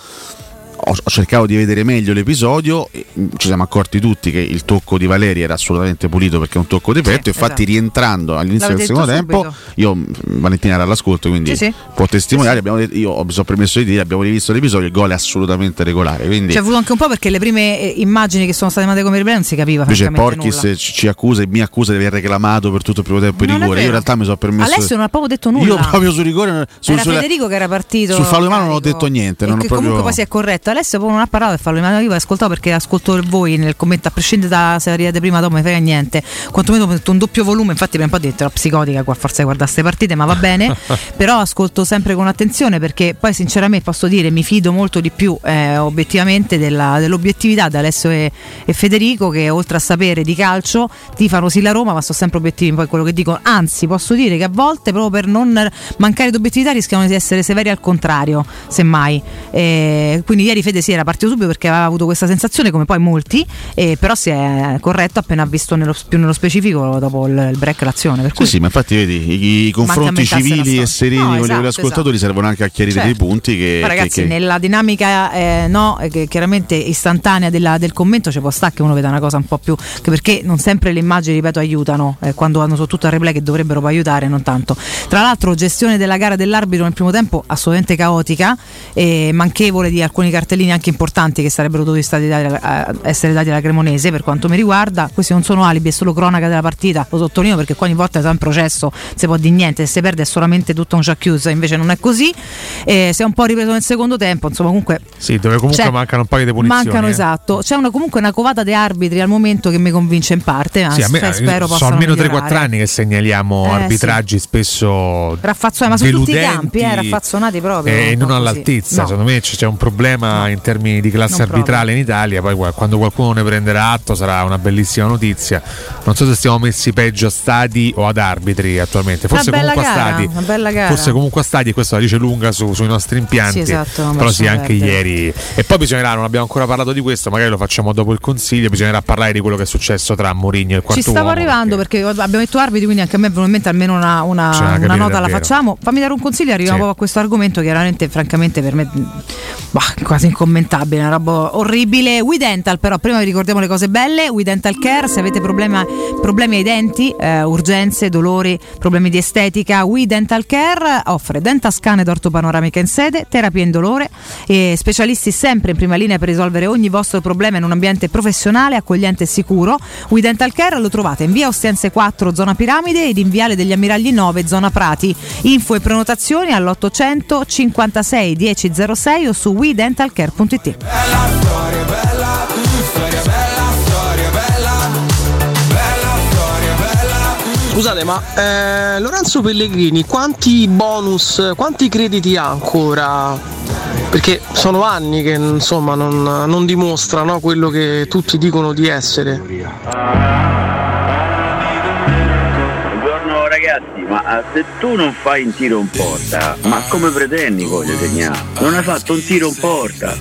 ho, ho cercato di vedere meglio l'episodio, mh, ci siamo accorti tutti che il tocco di Valeri era assolutamente pulito perché è un tocco di petto, infatti esatto. rientrando all'inizio del L'avete secondo tempo, io mh, Valentina era all'ascolto quindi Sì, sì. può testimoniare, abbiamo io mi sono permesso di dire, abbiamo rivisto l'episodio, il gol è assolutamente regolare, quindi Ci è voluto anche un po' perché le prime eh, immagini che sono state mandate come replay non si capiva invece Porchis nulla. ci, accusa e mi accusa di aver reclamato per tutto il primo tempo i Non è rigori, io in realtà mi sono permesso... Alessio non ha proprio detto nulla. Io proprio sul rigore... Sul, era sulle- Federico che era partito sul fallo di mano non ho detto niente, e non che proprio- comunque poi si è corretto Alessio poi non ha parlato del fallo mano io ascoltavo perché ascolto voi nel commento a prescindere da se arrivate prima dopo mi frega niente. Quantomeno ho metto un doppio volume infatti prima un po' detto la psicotica qua forza di guardare queste partite ma va bene. Però ascolto sempre con attenzione perché poi sinceramente posso dire mi fido molto di più eh, obiettivamente della- dell'obiettività di Alessio e, e Federico che oltre a sapere di calcio tifano sì la Roma ma sono sempre obiettivi poi quello che dico. Anzi posso dire che a volte proprio per non mancare di obiettività rischiano di essere severi al contrario semmai. Eh, quindi ieri Fede si era partito subito perché aveva avuto questa sensazione come poi molti eh, però si è corretto appena visto nello- più nello specifico dopo il, break l'azione per Sì, cui sì, ma infatti vedi, i, i confronti civili e sereni No, con gli esatto, ascoltatori esatto. servono anche a chiarire Certo. dei punti che... Ma ragazzi, che- che- nella dinamica eh, no, eh, che chiaramente istantanea della- del commento ci può stare che uno veda una cosa un po' più. perché non sempre le immagini, ripeto, aiutano eh, quando hanno soprattutto a replay che dovrebbero poi aiutare, non tanto. Tra l'altro, gestione della gara dell'arbitro nel primo tempo assolutamente caotica, e manchevole di alcuni cartellini anche importanti che sarebbero dovuti essere dati alla Cremonese per quanto mi riguarda. Questi non sono alibi, è solo cronaca della partita, lo sottolineo perché ogni volta è un processo, si può dire niente, se si perde è solamente tutto un chiuso, invece non è così. Eh, si è un po' ripreso nel secondo tempo, insomma comunque Sì, dove comunque Cioè, mancano un paio di punizioni. Mancano eh. esatto. C'è una, comunque una covata di arbitri al momento che mi convince in parte. Ma Sì, a me, spe- spero sono almeno migliorare. 3-4 anni che segnaliamo Eh, arbitraggi spesso Raffazzonati, ma su tutti i campi, eh, raffazzonati proprio. e non così. all'altezza. No. Secondo me c'è un problema in termini di classe Non arbitrale in Italia. Poi qua- quando qualcuno ne prenderà atto sarà una bellissima notizia. Non so se stiamo messi peggio a stadi o ad arbitri attualmente. Forse comunque a gara, stadi. bella gara. Forse comunque a stadi, e questo la dice lunga su- sui nostri impianti. Sì, esatto, Però sì, anche perdere. ieri. E poi bisognerà, non abbiamo ancora parlato di questo, magari lo facciamo dopo il consiglio. Bisognerà parlare di quello che è successo tra Mourinho e il quarto Ci stavo uomo, arrivando perché... abbiamo detto arbitri, quindi anche a me è venuto in mente almeno una, una- Bisogna una nota la davvero. facciamo. Fammi dare un consiglio, arriviamo Sì. proprio a questo argomento, chiaramente, francamente, per me bah, quasi incommentabile, una roba orribile. We Dental, però, prima vi ricordiamo le cose belle. We Dental Care, se avete problema- problemi ai denti, eh, urgenze, dolori, problemi di estetica, We Dental Care offre dentascan ed ortopanoramica in sede, terapia indolore e specialisti sempre in prima linea per risolvere ogni vostro problema in un ambiente professionale, accogliente e sicuro. We Dental Care lo trovate in via Ostiense 4, zona Piramide ed in viale degli Ammiragli 9, zona Prati. Info e prenotazioni all'800 56 1006 o su wedentalcare.it. Scusate, ma eh, Lorenzo Pellegrini quanti bonus, quanti crediti ha ancora? Perché sono anni che insomma non, non dimostra no, quello che tutti dicono di essere. Ma eh, se tu non fai un tiro in porta, ma come pretendi di segnare? Non hai fatto un tiro in porta.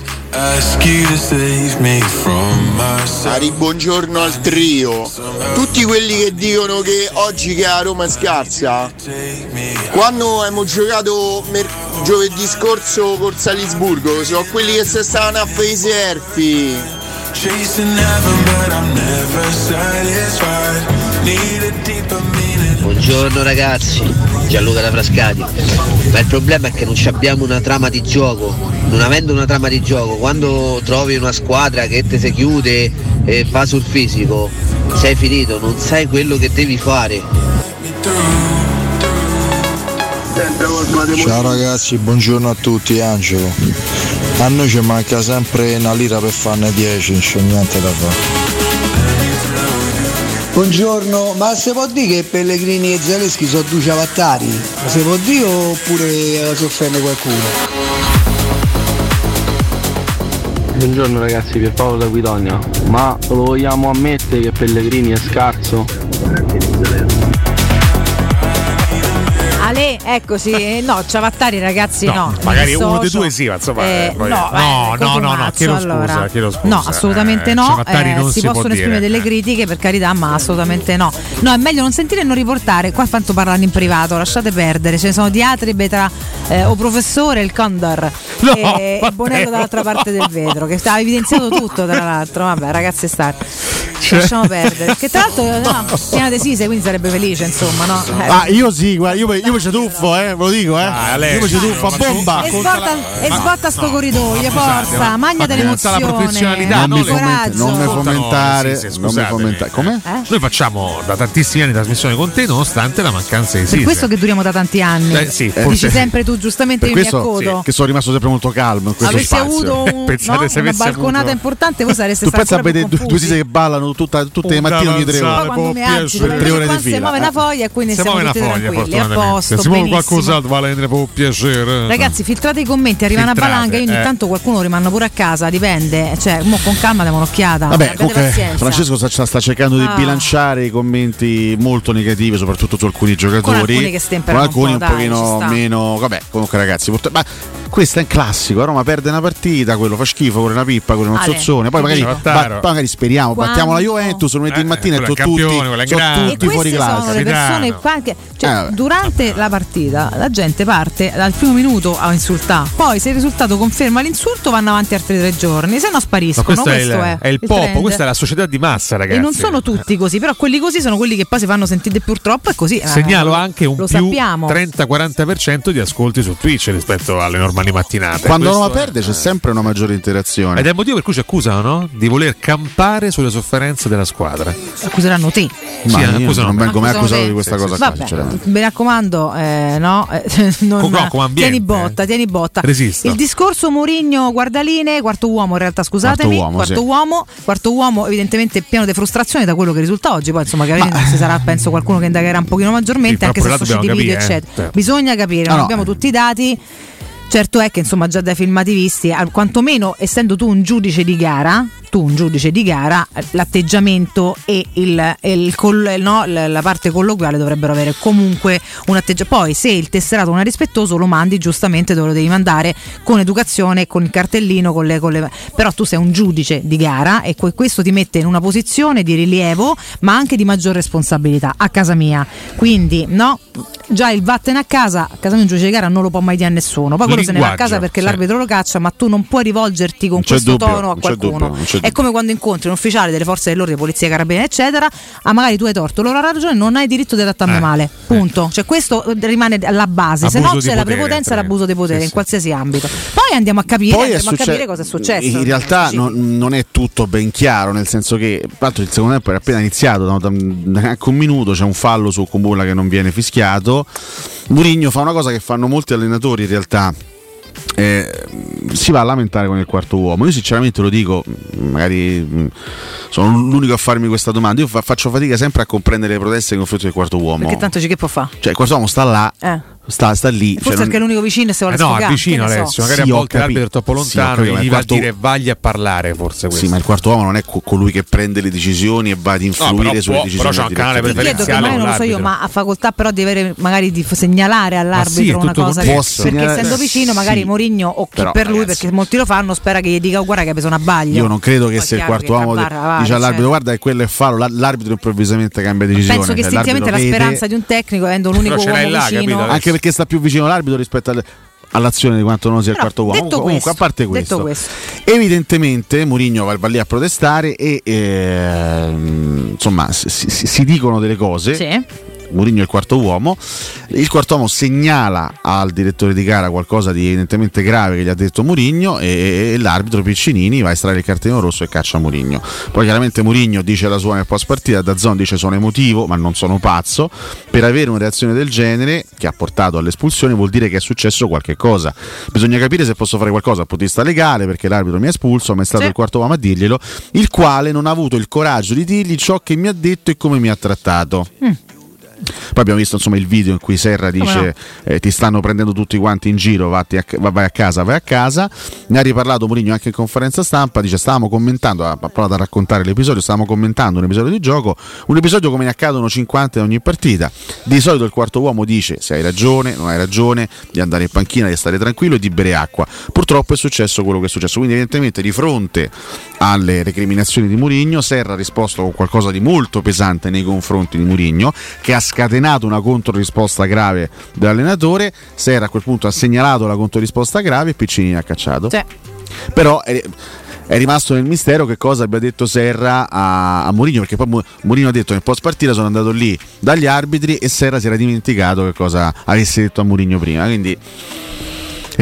Ari, buongiorno al trio. Tutti quelli che dicono che oggi che a Roma è scarsa, quando abbiamo giocato mer- giovedì scorso col Salisburgo, sono quelli che si stavano a fare i surfi. Buongiorno ragazzi, Gianluca da Frascati. Ma il problema è che non abbiamo una trama di gioco. Non avendo una trama di gioco, quando trovi una squadra che te si chiude e va sul fisico, sei finito, non sai quello che devi fare. Ciao ragazzi, buongiorno a tutti, Angelo. A noi ci manca sempre una lira per farne 10, non c'è niente da fare. Buongiorno, ma se può dire che Pellegrini e Zelensky sono due ciabattari? Ma se può dire oppure si offende qualcuno? Buongiorno ragazzi, Pierpaolo da Guidonia. Ma lo vogliamo ammettere che Pellegrini è scarso? Ale, eccoci, eh, no, Ciavattari ragazzi no. No, magari uno dei due sì, ma insomma, Eh, eh, no, no, eh, no, no, no, chiedo scusa, allora. chiedo scusa. No, assolutamente Eh, no. Ciavattari eh, non si si possono esprimere delle critiche per carità, ma assolutamente no. No, è meglio non sentire e non riportare. Qua tanto parlando in privato, lasciate perdere. Ce ne sono diatribe tra o professore il Condor No, e, vabbè, Bonello dall'altra parte del vetro, che sta evidenziato tutto, tra l'altro. Vabbè, ragazzi, star. Cioè- Lasciamo perdere. Che tra l'altro no, piena di sise, quindi sarebbe felice, insomma, no? Ah, io sì, guarda, io, io mi ci tuffo, eh, ve lo dico, eh. lei- io mi ci tuffo a bomba. E e svolta sto corridoio, forza, ma- magna ma dell'emozione. la professionalità, Non mi, no, coraggio. non mi fomentare, Sì, sì, non mi scusate. fomentare. Com'è? Eh? Noi facciamo da tantissimi anni trasmissione con te, nonostante la mancanza di Per questo che duriamo da tanti anni. Eh, sì, Dici forse- sempre tu, giustamente Per io mi questo accodo. che sono rimasto sempre molto calmo in questo Avessi spazio. avuto un- Pensate no, se una balconata avuto- importante, voi sareste Tu stati pensa a vedere due, sise che ballano tutta- tutte le mattine ogni tre ore. Poi quando mi alzi, Per tre ore di si fila. muove una eh. foglia e quindi Si siamo tutti tranquilli, a posto, Se si muove qualcos'altro, Valente, può piacere. Ragazzi, filtrate i commenti, arrivano a Filtrate, valanga, io ogni eh. tanto qualcuno rimane pure a casa, dipende. Cioè, mo con calma diamo un'occhiata. Vabbè, comunque. Francesco sta, sta cercando di Ah. bilanciare i commenti molto negativi, soprattutto su alcuni giocatori. alcuni che stemperano Con alcuni un po', dai, pochino meno. Vabbè, comunque ragazzi, purtro- ma questo è un classico. A Roma perde una partita, quello fa schifo, quello è una pippa, quello è un Ale, zozzone. Poi magari, ba- poi magari speriamo, Quando- battiamo la Juventus lunedì Eh, mattina e sono è tutti, sono. E tutti fuori queste sono classe. le persone qua che- cioè, Eh, durante la partita la gente parte dal primo minuto a insultare, poi se il risultato conferma l'insulto vanno avanti altri tre giorni, se no Ma spariscono. questo, è il, è, è il il popo, trend. questa è la società di massa, ragazzi. E non sono tutti così, però quelli così sono quelli che poi si fanno sentire purtroppo è così. eh, Segnalo anche un più sappiamo. 30-40% di ascolti su Twitch rispetto alle normali mattinate. Quando Questo Roma perde c'è sempre una maggiore interazione. Ed è il motivo per cui ci accusano no? di voler campare sulle sofferenze della squadra. Accuseranno te. Ma Sì, non vengo mai accusato te. di questa Sì, cosa sì, qua, mi raccomando, eh, no, eh, non, no, come ambiente, tieni botta, eh. tieni botta. Resisto. Il discorso Mourinho guardaline, quarto uomo in realtà, scusatemi, Quarto uomo, sì. uomo, quarto uomo evidentemente pieno di frustrazione da quello che risulta oggi, poi insomma che ci sarà penso qualcuno che indagherà un pochino maggiormente Sì, anche se sono usciti dobbiamo video capire, eccetera. Certo. Bisogna capire, non no. abbiamo tutti i dati. Certo è che insomma già dai filmati visti, al- quantomeno essendo tu un giudice di gara, tu un giudice di gara, l'atteggiamento e il, il coll- no, la parte colloquiale dovrebbero avere comunque un atteggiamento. Poi se il tesserato non è rispettoso lo mandi giustamente dove lo devi mandare con educazione, con il cartellino, con le, con le- però tu sei un giudice di gara e que- questo ti mette in una posizione di rilievo ma anche di maggior responsabilità a casa mia. Quindi no, già il vattene a casa, a casa mia un giudice di gara non lo può mai dire a nessuno. Poi Il quello se ne va a casa perché sì. l'arbitro lo caccia, ma tu non puoi rivolgerti con questo dubbio, tono a qualcuno. È come quando incontri un ufficiale delle forze dell'ordine, polizia, carabinieri, eccetera. Ah, magari tu hai torto, loro hanno ragione, non hai diritto di trattarmi Eh, male. Punto. Cioè, questo eh, rimane alla base. Se no Abuso c'è la prepotenza e l'abuso di potere Sì, in qualsiasi ambito. Poi andiamo a capire, andiamo a succe- capire cosa è successo. In realtà non, non è tutto ben chiaro, nel senso che tra l'altro il secondo tempo era appena iniziato, da, da- neanche un minuto, c'è un fallo su Kumbulla che non viene fischiato. Murigno fa una cosa che fanno molti allenatori in realtà. Eh, si va a lamentare con il quarto uomo. Io sinceramente lo dico, magari mh, sono l'unico a farmi questa domanda. Io fa- faccio fatica sempre a comprendere le proteste nei confronti del quarto uomo. Perché tanto ci che può fare? Cioè, il quarto uomo sta là, Eh. Sta, sta lì. cioè, Forse non- perché è l'unico vicino e se vuole Eh no, sfogare, è vicino ne so. Alessio, magari Sì, a volte l'arbitro è troppo Sì, lontano ma e gli il va a quarto- dire vagli a parlare forse questo. Sì, ma il quarto uomo non è co- colui che prende le decisioni e va ad influire però sulle può- decisioni. però c'è un canale Preferenziale non lo so io, ma ha facoltà però di avere magari di segnalare all'arbitro una cosa che, perché essendo vicino magari sì. Mourinho o chi per lui, perché molti lo fanno, spera che gli dica "Oh, guarda che ha preso una baglia. Io non credo che se il quarto uomo dice all'arbitro cioè, guarda che quello è fallo, la- l'arbitro improvvisamente cambia decisione. Penso che cioè, istintivamente la l'arbitro vede- speranza di un tecnico, avendo un unico uomo vicino? Anche perché sta più vicino l'arbitro rispetto al- all'azione di quanto non sia il quarto uomo. Comunque, questo, a parte questo, questo. evidentemente Mourinho va, va lì a protestare e ehm, insomma si, si- si dicono delle cose. Sì. Mourinho è il quarto uomo. Il quarto uomo segnala al direttore di gara qualcosa di evidentemente grave che gli ha detto Mourinho e, e l'arbitro Piccinini va a estrarre il cartellino rosso e caccia Mourinho. Poi chiaramente Mourinho dice la sua nel post partita, Dazzon dice sono emotivo ma non sono pazzo. Per avere una reazione del genere che ha portato all'espulsione vuol dire che è successo qualche cosa. Bisogna capire se posso fare qualcosa dal punto di vista legale perché l'arbitro mi ha espulso, ma è stato Sì. il quarto uomo a dirglielo, il quale non ha avuto il coraggio di dirgli ciò che mi ha detto e come mi ha trattato. Poi abbiamo visto insomma il video in cui Serra dice no? eh, ti stanno prendendo tutti quanti in giro, vatti a- va- vai a casa, vai a casa. Ne ha riparlato Mourinho anche in conferenza stampa, dice stavamo commentando, ha provato a raccontare l'episodio, stavamo commentando un episodio di gioco, un episodio come ne accadono 50 in ogni partita. Di solito il quarto uomo dice se hai ragione, non hai ragione, di andare in panchina, di stare tranquillo e di bere acqua. Purtroppo è successo quello che è successo, quindi evidentemente di fronte alle recriminazioni di Mourinho, Serra ha risposto con qualcosa di molto pesante nei confronti di Mourinho, che ha scatenato una controrisposta grave dell'allenatore. Serra a quel punto ha segnalato la controrisposta grave e Piccini ha cacciato. Sì. Però è, è rimasto nel mistero che cosa abbia detto Serra a, a Mourinho, perché poi Mourinho ha detto nel post partita sono andato lì dagli arbitri e Serra si era dimenticato che cosa avesse detto a Mourinho prima. Quindi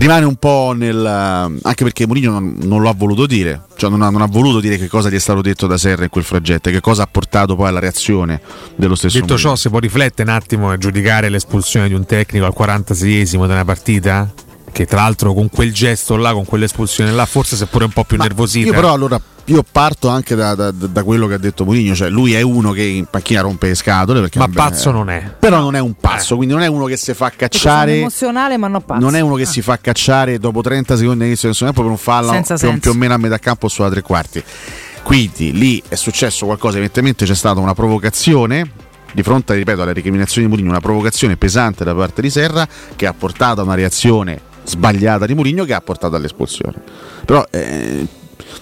rimane un po' nel. anche perché Mourinho non, non lo ha voluto dire, cioè non ha, non ha voluto dire che cosa gli è stato detto da Serra in quel fraggetto, e che cosa ha portato poi alla reazione dello stesso Detto ciò, si può riflettere un attimo e giudicare l'espulsione di un tecnico al 46esimo di una partita? Che tra l'altro con quel gesto là, con quell'espulsione là, forse si è pure un po' più nervosita. Io però allora io parto anche da, da- da quello che ha detto Mourinho, cioè lui è uno che in panchina rompe le scatole perché Ma vabbè, pazzo non è. Però non è un pazzo, quindi non è uno che si fa cacciare emozionale ma non pazzo. non è uno che si fa cacciare dopo 30 secondi all'inizio del secondo tempo per un fallo più, più o meno a metà campo sulla tre quarti. Quindi lì è successo qualcosa, evidentemente c'è stata una provocazione di fronte, ripeto, alle recriminazioni di Mourinho, una provocazione pesante da parte di Serra che ha portato a una reazione sbagliata di Mourinho che ha portato all'espulsione. Però eh,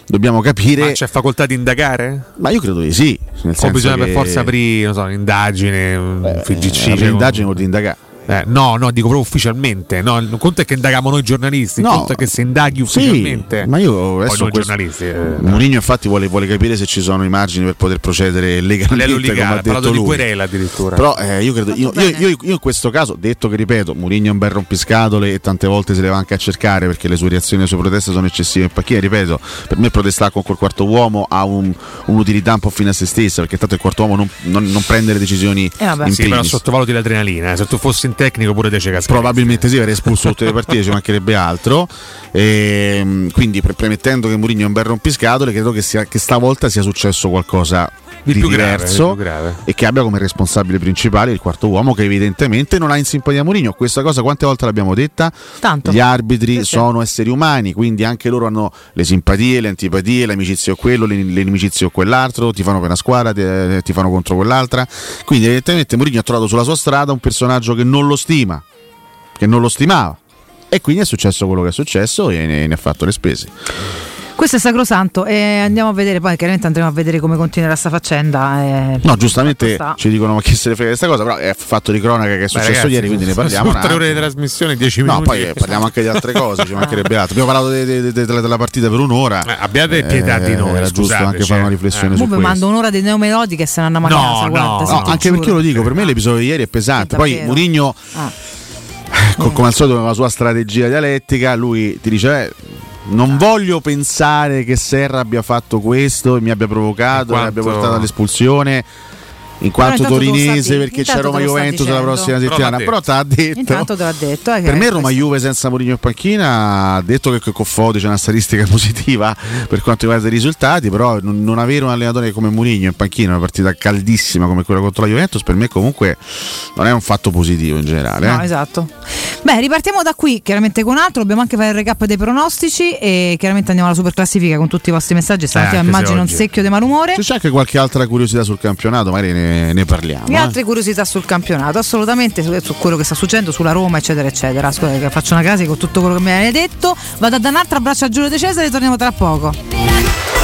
dobbiamo capire Ma c'è facoltà di indagare? ma io credo di sì. Nel O bisogna per che- forza aprire, non so, un'indagine, un FGC? eh, cioè, l'indagine vuol dire indagare. Eh, no, no, dico proprio ufficialmente. No, il conto è che indaghiamo noi giornalisti, il No. conto è che se indaghi ufficialmente. ma io adesso noi questo- giornalisti. eh, Mourinho infatti vuole, vuole capire se ci sono i margini per poter procedere legalmente legale, ha ha parlato detto di lui. querela addirittura. Però eh, io credo, io, io- io- io in questo caso, detto che ripeto, Mourinho è un bel rompiscatole e tante volte se le va anche a cercare perché le sue reazioni e le sue proteste sono eccessive in panchina, ripeto, per me protestare con quel quarto uomo ha un- un'utilità un po' fine a se stessa, perché tanto il quarto uomo non, non- non prende le decisioni Eh, vabbè. in Sì, però primis. sottovaluti l'adrenalina. eh. Se tu fossi in tecnico pure De Cecas. Probabilmente sì, avrei espulso tutte le partite, ci mancherebbe altro. E, quindi pre- premettendo che Mourinho è un bel rompiscatole, credo che, sia, che stavolta sia successo qualcosa Di di, più grave, diverso di più grave. e che abbia come responsabile principale il quarto uomo che evidentemente non ha in simpatia Mourinho. Questa cosa quante volte l'abbiamo detta? Tanto. Gli arbitri Sì, sì. sono esseri umani, quindi anche loro hanno le simpatie, le antipatie, l'amicizia o quello, inimicizie o quell'altro, ti fanno per una squadra, ti, ti fanno contro quell'altra. Quindi evidentemente Mourinho ha trovato sulla sua strada un personaggio che non lo stima, che non lo stimava. E quindi è successo quello che è successo e ne, ne ha fatto le spese. Questo è sacrosanto e andiamo a vedere, poi chiaramente andremo a vedere come continuerà sta faccenda. e- No, giustamente Sta. ci dicono ma chi se ne frega di questa cosa, però è fatto di cronaca che è successo ragazzi, ieri, quindi ne sono parliamo. un tre ore di trasmissione, 10 No, minuti. poi eh, parliamo anche di altre cose, ci mancherebbe altro. Abbiamo parlato de- de- de- de- della partita per un'ora. Eh, abbiate pietà di noi, Era giusto scusateci, anche fare una eh. riflessione Mo su questo. mando un'ora di neomelodiche e se ne andiamo a No, casa. no, guarda, no, No, anche giuro. perché io lo dico, per me l'episodio di ieri è pesante. Poi. Mourinho, Ah. co- come al solito, con la sua strategia dialettica, lui ti dice. "Eh, non voglio pensare che Serra abbia fatto questo e mi abbia provocato, In mi abbia quanto- portato all'espulsione. In quanto torinese, perché c'è Roma Juventus la prossima settimana. Però ti ha detto. Intanto te l'ha detto. eh, Per me Roma. Juve senza Mourinho in panchina ha detto che con Fodi c'è una statistica positiva per quanto riguarda i risultati, però non, non avere un allenatore come Mourinho in panchina, una partita caldissima come quella contro la Juventus, per me comunque non è un fatto positivo in generale. No, eh. esatto. Beh, ripartiamo da qui, chiaramente con altro. Dobbiamo anche fare il recap dei pronostici e chiaramente andiamo alla super classifica con tutti i vostri messaggi. Stamattina se immagino un secchio di malumore. Se c'è anche qualche altra curiosità sul campionato, magari ne, ne parliamo. E eh. altre curiosità sul campionato, assolutamente su, su quello che sta succedendo sulla Roma, eccetera, eccetera. Scusa, che faccio una crasi con tutto quello che mi hai detto. Vado a dare un altro abbraccio a Giulio De Cesare e torniamo tra poco.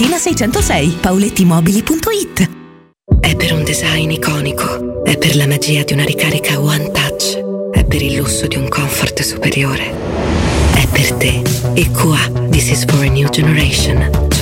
606, paulettimobili.it. È per un design iconico, è per la magia di una ricarica One Touch, è per il lusso di un comfort superiore. È per te. EQA, This is for a new generation.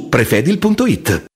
prefedil.it.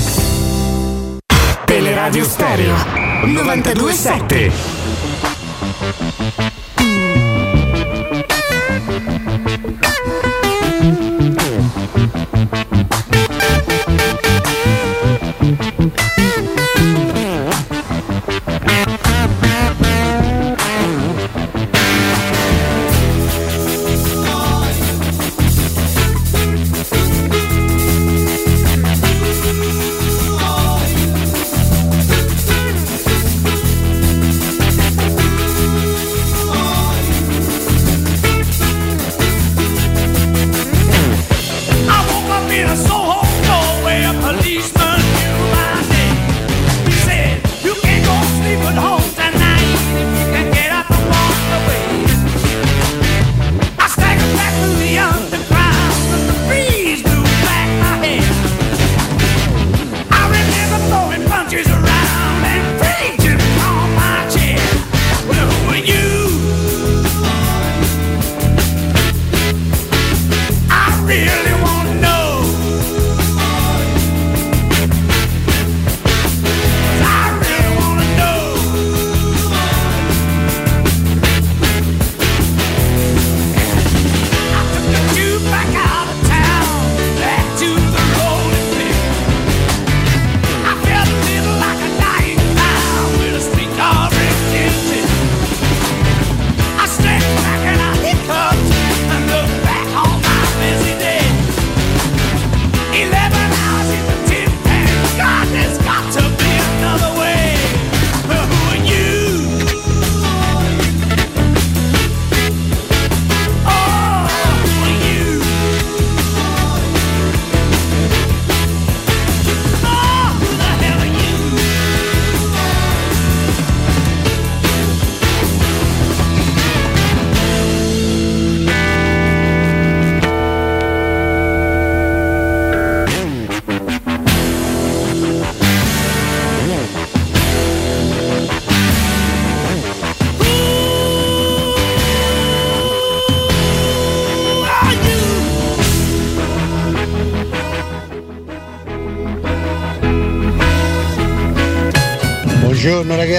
Teleradio Stereo 927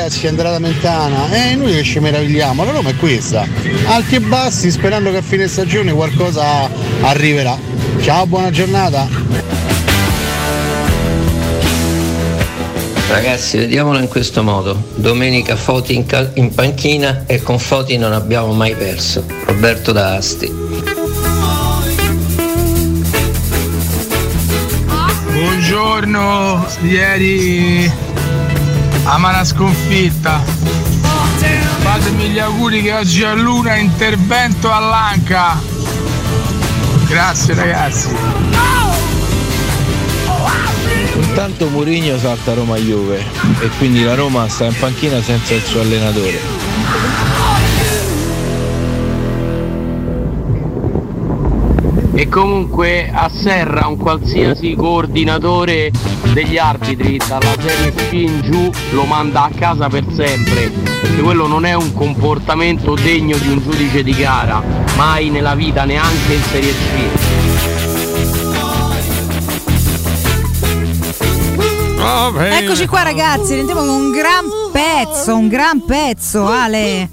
ragazzi, Andrea da Mentana. E noi che ci meravigliamo, la Roma è questa. Alti e bassi, sperando che a fine stagione qualcosa arriverà. Ciao, buona giornata. Ragazzi, vediamolo in questo modo. Domenica Foti in, cal- in panchina e con Foti non abbiamo mai perso. Roberto da Asti. Buongiorno, ieri amara sconfitta. Fatemi gli auguri che oggi a Luna intervento all'Anca. Grazie ragazzi. Intanto Mourinho salta Roma-Juve e quindi la Roma sta in panchina senza il suo allenatore. E comunque a Serra un qualsiasi coordinatore degli arbitri dalla serie C in giù lo manda a casa per sempre, perché quello non è un comportamento degno di un giudice di gara, mai nella vita, neanche in serie C. Eccoci qua ragazzi, rendiamo con un gran pezzo, un gran pezzo Ale.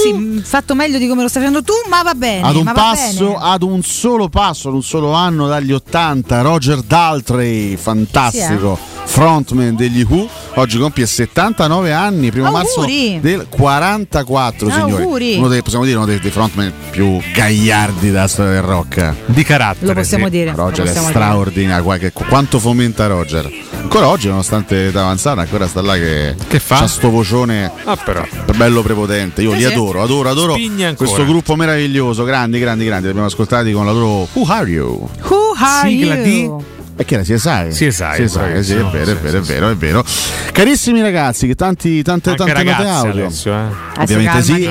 Sì, mh, fatto meglio di come lo stai facendo tu, ma va bene. Ad un ma va passo, bene. ad un solo passo, ad un solo anno dagli 80, Roger Daltrey, fantastico frontman degli Who, oggi compie 79 anni, primo Auguri. marzo del 44, signori. Auguri. Uno dei, possiamo dire uno dei, dei frontman più gagliardi della storia del rock. Di carattere. Lo possiamo dire, lo Roger è possiamo dire. straordinario, che- quanto fomenta Roger. Ancora oggi, nonostante età avanzata, ancora sta là che, fa? c'ha sto vocione Ah, però. bello prepotente. Io Eh li sì. adoro, adoro, adoro ancora. questo gruppo meraviglioso, grandi, grandi, grandi. Li abbiamo ascoltati con la loro Who Are You? Who are Sigla you? di- Che era CSI? CSI, CSI, sì, è vero, è vero, è vero, è vero. Carissimi ragazzi, che tanti, tante, Anche tante note ragazze audio. eh. Ovviamente sì,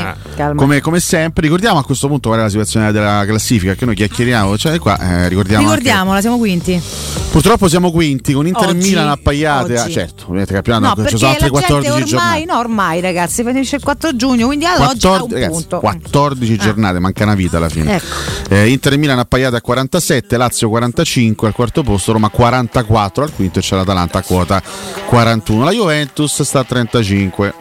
come, come sempre. Ricordiamo a questo punto qual è la situazione della classifica, che noi chiacchieriamo, cioè qua eh, ricordiamo anche- Ricordiamola, siamo quinti. Purtroppo siamo quinti con Inter e Oggi, Milan appaiate. Ah, oggi. certo, ovviamente campionato, No, ci sono gente 14 ormai, giornate. no, ormai ragazzi, finisce il 4 giugno, quindi ad oggi ha 14, un ragazzi, punto. 14 giornate, manca una vita alla fine. Ecco. Eh, Inter e Milan appaiate a 47, Lazio 45 al quarto posto, Roma 44 al quinto e c'è l'Atalanta a quota 41. La Juventus sta a 35.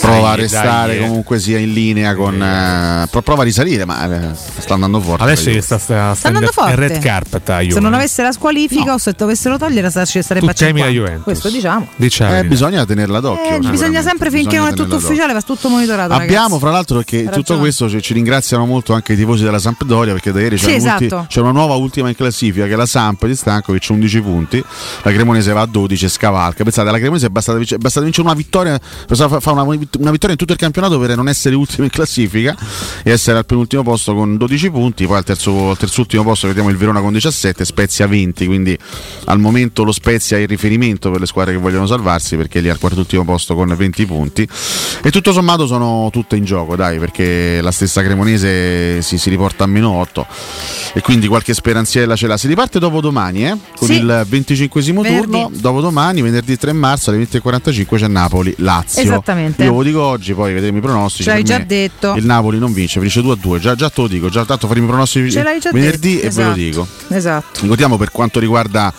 Prova a restare dai. comunque sia in linea con. eh, pro- prova a risalire, ma eh, sta andando forte. Adesso la gli sta, sta, sta andando forte. red carpet a Se non avesse la squalifica o se dovessero togliere ci sarebbe a temi la 50. Juventus. Questo diciamo. Diciamo Eh, bisogna tenerla d'occhio. Eh, bisogna sempre finché Bisogna non è tutto ufficiale, va tutto monitorato. Abbiamo ragazzi. fra l'altro che Hai tutto questo ci, ci ringraziano molto anche i tifosi della Sampdoria perché da ieri c'è, Sì, un ulti- esatto. c'è una nuova ultima in classifica che è la Samp di Stankovic 11 punti la Cremonese va a 12 e scavalca pensate alla Cremonese è bastata, è bastata vincere una vittoria fa una, una vittoria in tutto il campionato per non essere ultimo in classifica e essere al penultimo posto con 12 punti poi al terzo, al terzultimo posto vediamo il Verona con 17 Spezia 20 quindi al momento lo Spezia è il riferimento per le squadre che vogliono salvarsi perché lì al quartultimo posto con 20 punti. E tutto sommato sono tutte in gioco dai perché la stessa Cremonese si, si riporta a meno 8 e quindi qualche speranziella ce l'ha. Si riparte dopo domani eh, con Sì. il 25 turno. Dopo domani venerdì 3 marzo alle 20.45 c'è Napoli-Lazio. Esattamente. Io ve lo dico oggi poi vedremo i pronostici Ce l'hai già me detto. il Napoli non vince finisce 2 a 2 già, già te lo dico già tanto faremo i pronostici Ce l'hai già venerdì detto, e ve lo esatto. dico Esatto. ricordiamo per quanto riguarda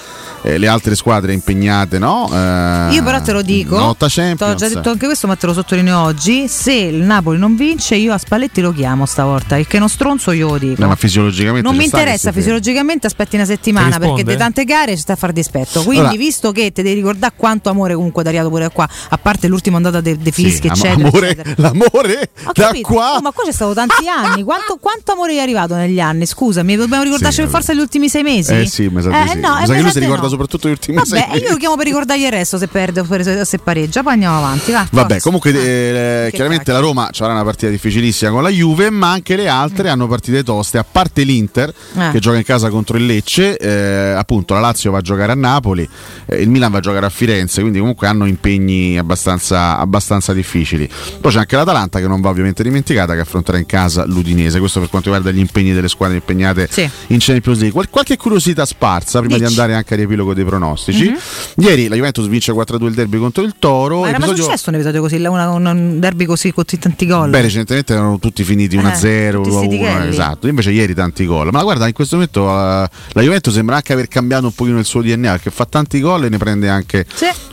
eh, le altre squadre impegnate no? Eh, Io però te lo dico, te l'ho Champions già detto anche questo, ma te lo sottolineo oggi. Se il Napoli non vince, io a Spalletti lo chiamo stavolta. Il che non stronzo io lo dico. No, ma fisiologicamente Non mi interessa fisiologicamente, aspetti una settimana perché di tante gare ci sta a far dispetto. Quindi, Allora- visto che ti devi ricordare quanto amore comunque dato pure qua, a parte l'ultima andata de, de Sì, fischi, am- eccetera. amore- eccetera. l'amore da qua Oh, ma qua c'è stato tanti anni. Quanto, quanto amore è arrivato negli anni? Scusami, dobbiamo ricordarci per forza gli ultimi sei mesi? Eh sì, mi sa Eh, sì. no, mi eh, sa che lui si ricorda no. soprattutto gli ultimi Vabbè, sei io lo chiamo per ricordargli il resto se perde o se pareggia. Poi andiamo avanti. Va, Vabbè, forza. comunque eh, chiaramente la Roma avrà una partita difficilissima con la Juve, ma anche le altre hanno partite toste, a parte l'Inter Eh. che gioca in casa contro il Lecce, eh, appunto la Lazio va a giocare a Napoli, eh, il Milan va a giocare a Firenze, quindi comunque hanno impegni abbastanza, abbastanza difficili. Poi c'è anche l'Atalanta che non va ovviamente dimenticata che affronterà in casa l'Udinese, questo per quanto riguarda gli impegni delle squadre impegnate in Champions League. Qual- qualche curiosità sparsa prima di Dici. andare anche a riepilogo dei pronostici. Mhm. Ieri la Juventus vince 4-2 il derby contro il Toro. Ma era mai episodio- successo un episodio così, una- un- un derby così con tutti tanti gol? Beh, recentemente erano tutti finiti 1-0, tutti 2-1, stichelli. esatto. Invece ieri tanti gol. Ma guarda, in questo momento eh, la Juventus sembra anche aver cambiato un pochino il suo DNA, perché fa tanti gol e ne prende anche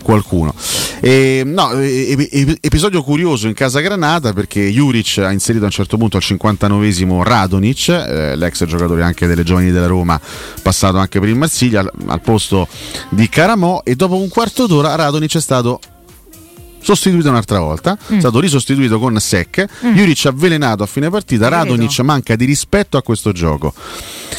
qualcuno. E, no, e- e- episodio curioso in casa Granata perché Juric ha inserito a un certo punto al 59esimo Radonic, eh, l'ex giocatore anche delle giovani della Roma, passato anche per il Marsiglia, al, al posto di Caramò e dopo un quarto d'ora Radonic è stato sostituito un'altra volta, è stato risostituito con Sec, Mm. Juric avvelenato a fine partita, Radonic manca di rispetto a questo gioco.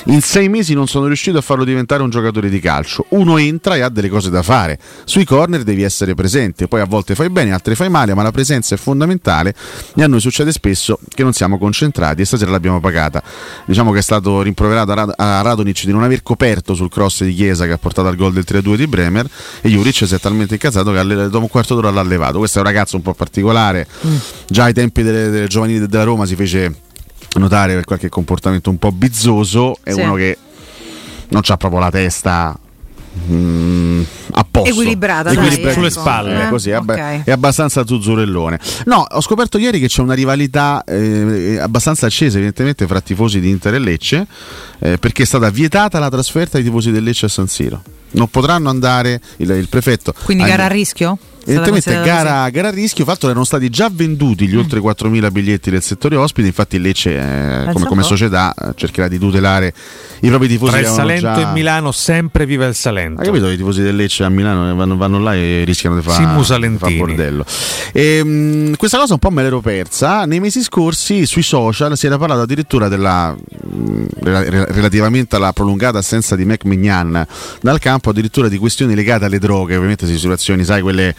In sei mesi non sono riuscito a farlo diventare un giocatore di calcio. Uno entra e ha delle cose da fare. Sui corner devi essere presente, poi a volte fai bene, altre fai male, ma la presenza è fondamentale e a noi succede spesso che non siamo concentrati e stasera l'abbiamo pagata. Diciamo che è stato rimproverato a, Rad- a Radonic di non aver coperto sul cross di Chiesa che ha portato al gol del 3-2 di Bremer e Juric si è talmente incazzato che dopo un quarto d'ora l'ha levato. Questo è un ragazzo un po' particolare, già ai tempi delle, delle giovanili della Roma si fece notare per qualche comportamento un po' bizzoso, è Sì. uno che non ha proprio la testa mm, a posto Equilibrata, dai, Equilibrata. Sulle ecco. spalle. Eh, così, è, abba- ok. è abbastanza zuzzurellone no ho scoperto ieri che c'è una rivalità eh, abbastanza accesa evidentemente fra tifosi di Inter e Lecce eh, perché è stata vietata la trasferta ai tifosi del Lecce a San Siro non potranno andare il, il prefetto Quindi gara a rischio? Evidentemente gara, gara a rischio, fatto erano stati già venduti Mm. gli oltre 4.000 biglietti del settore ospite, infatti il Lecce eh, come, come società eh, cercherà di tutelare i propri tifosi. Tra che il Salento già... e Milano sempre viva il Salento. Hai capito? I tifosi del Lecce a Milano eh, vanno, vanno là e rischiano di fare fa bordello. Ehm, questa cosa un po' me l'ero persa. Nei mesi scorsi sui social si era parlato addirittura della mh, rela- relativamente alla prolungata assenza di Mac Mignan dal campo, addirittura di questioni legate alle droghe, ovviamente situazioni, sai, quelle,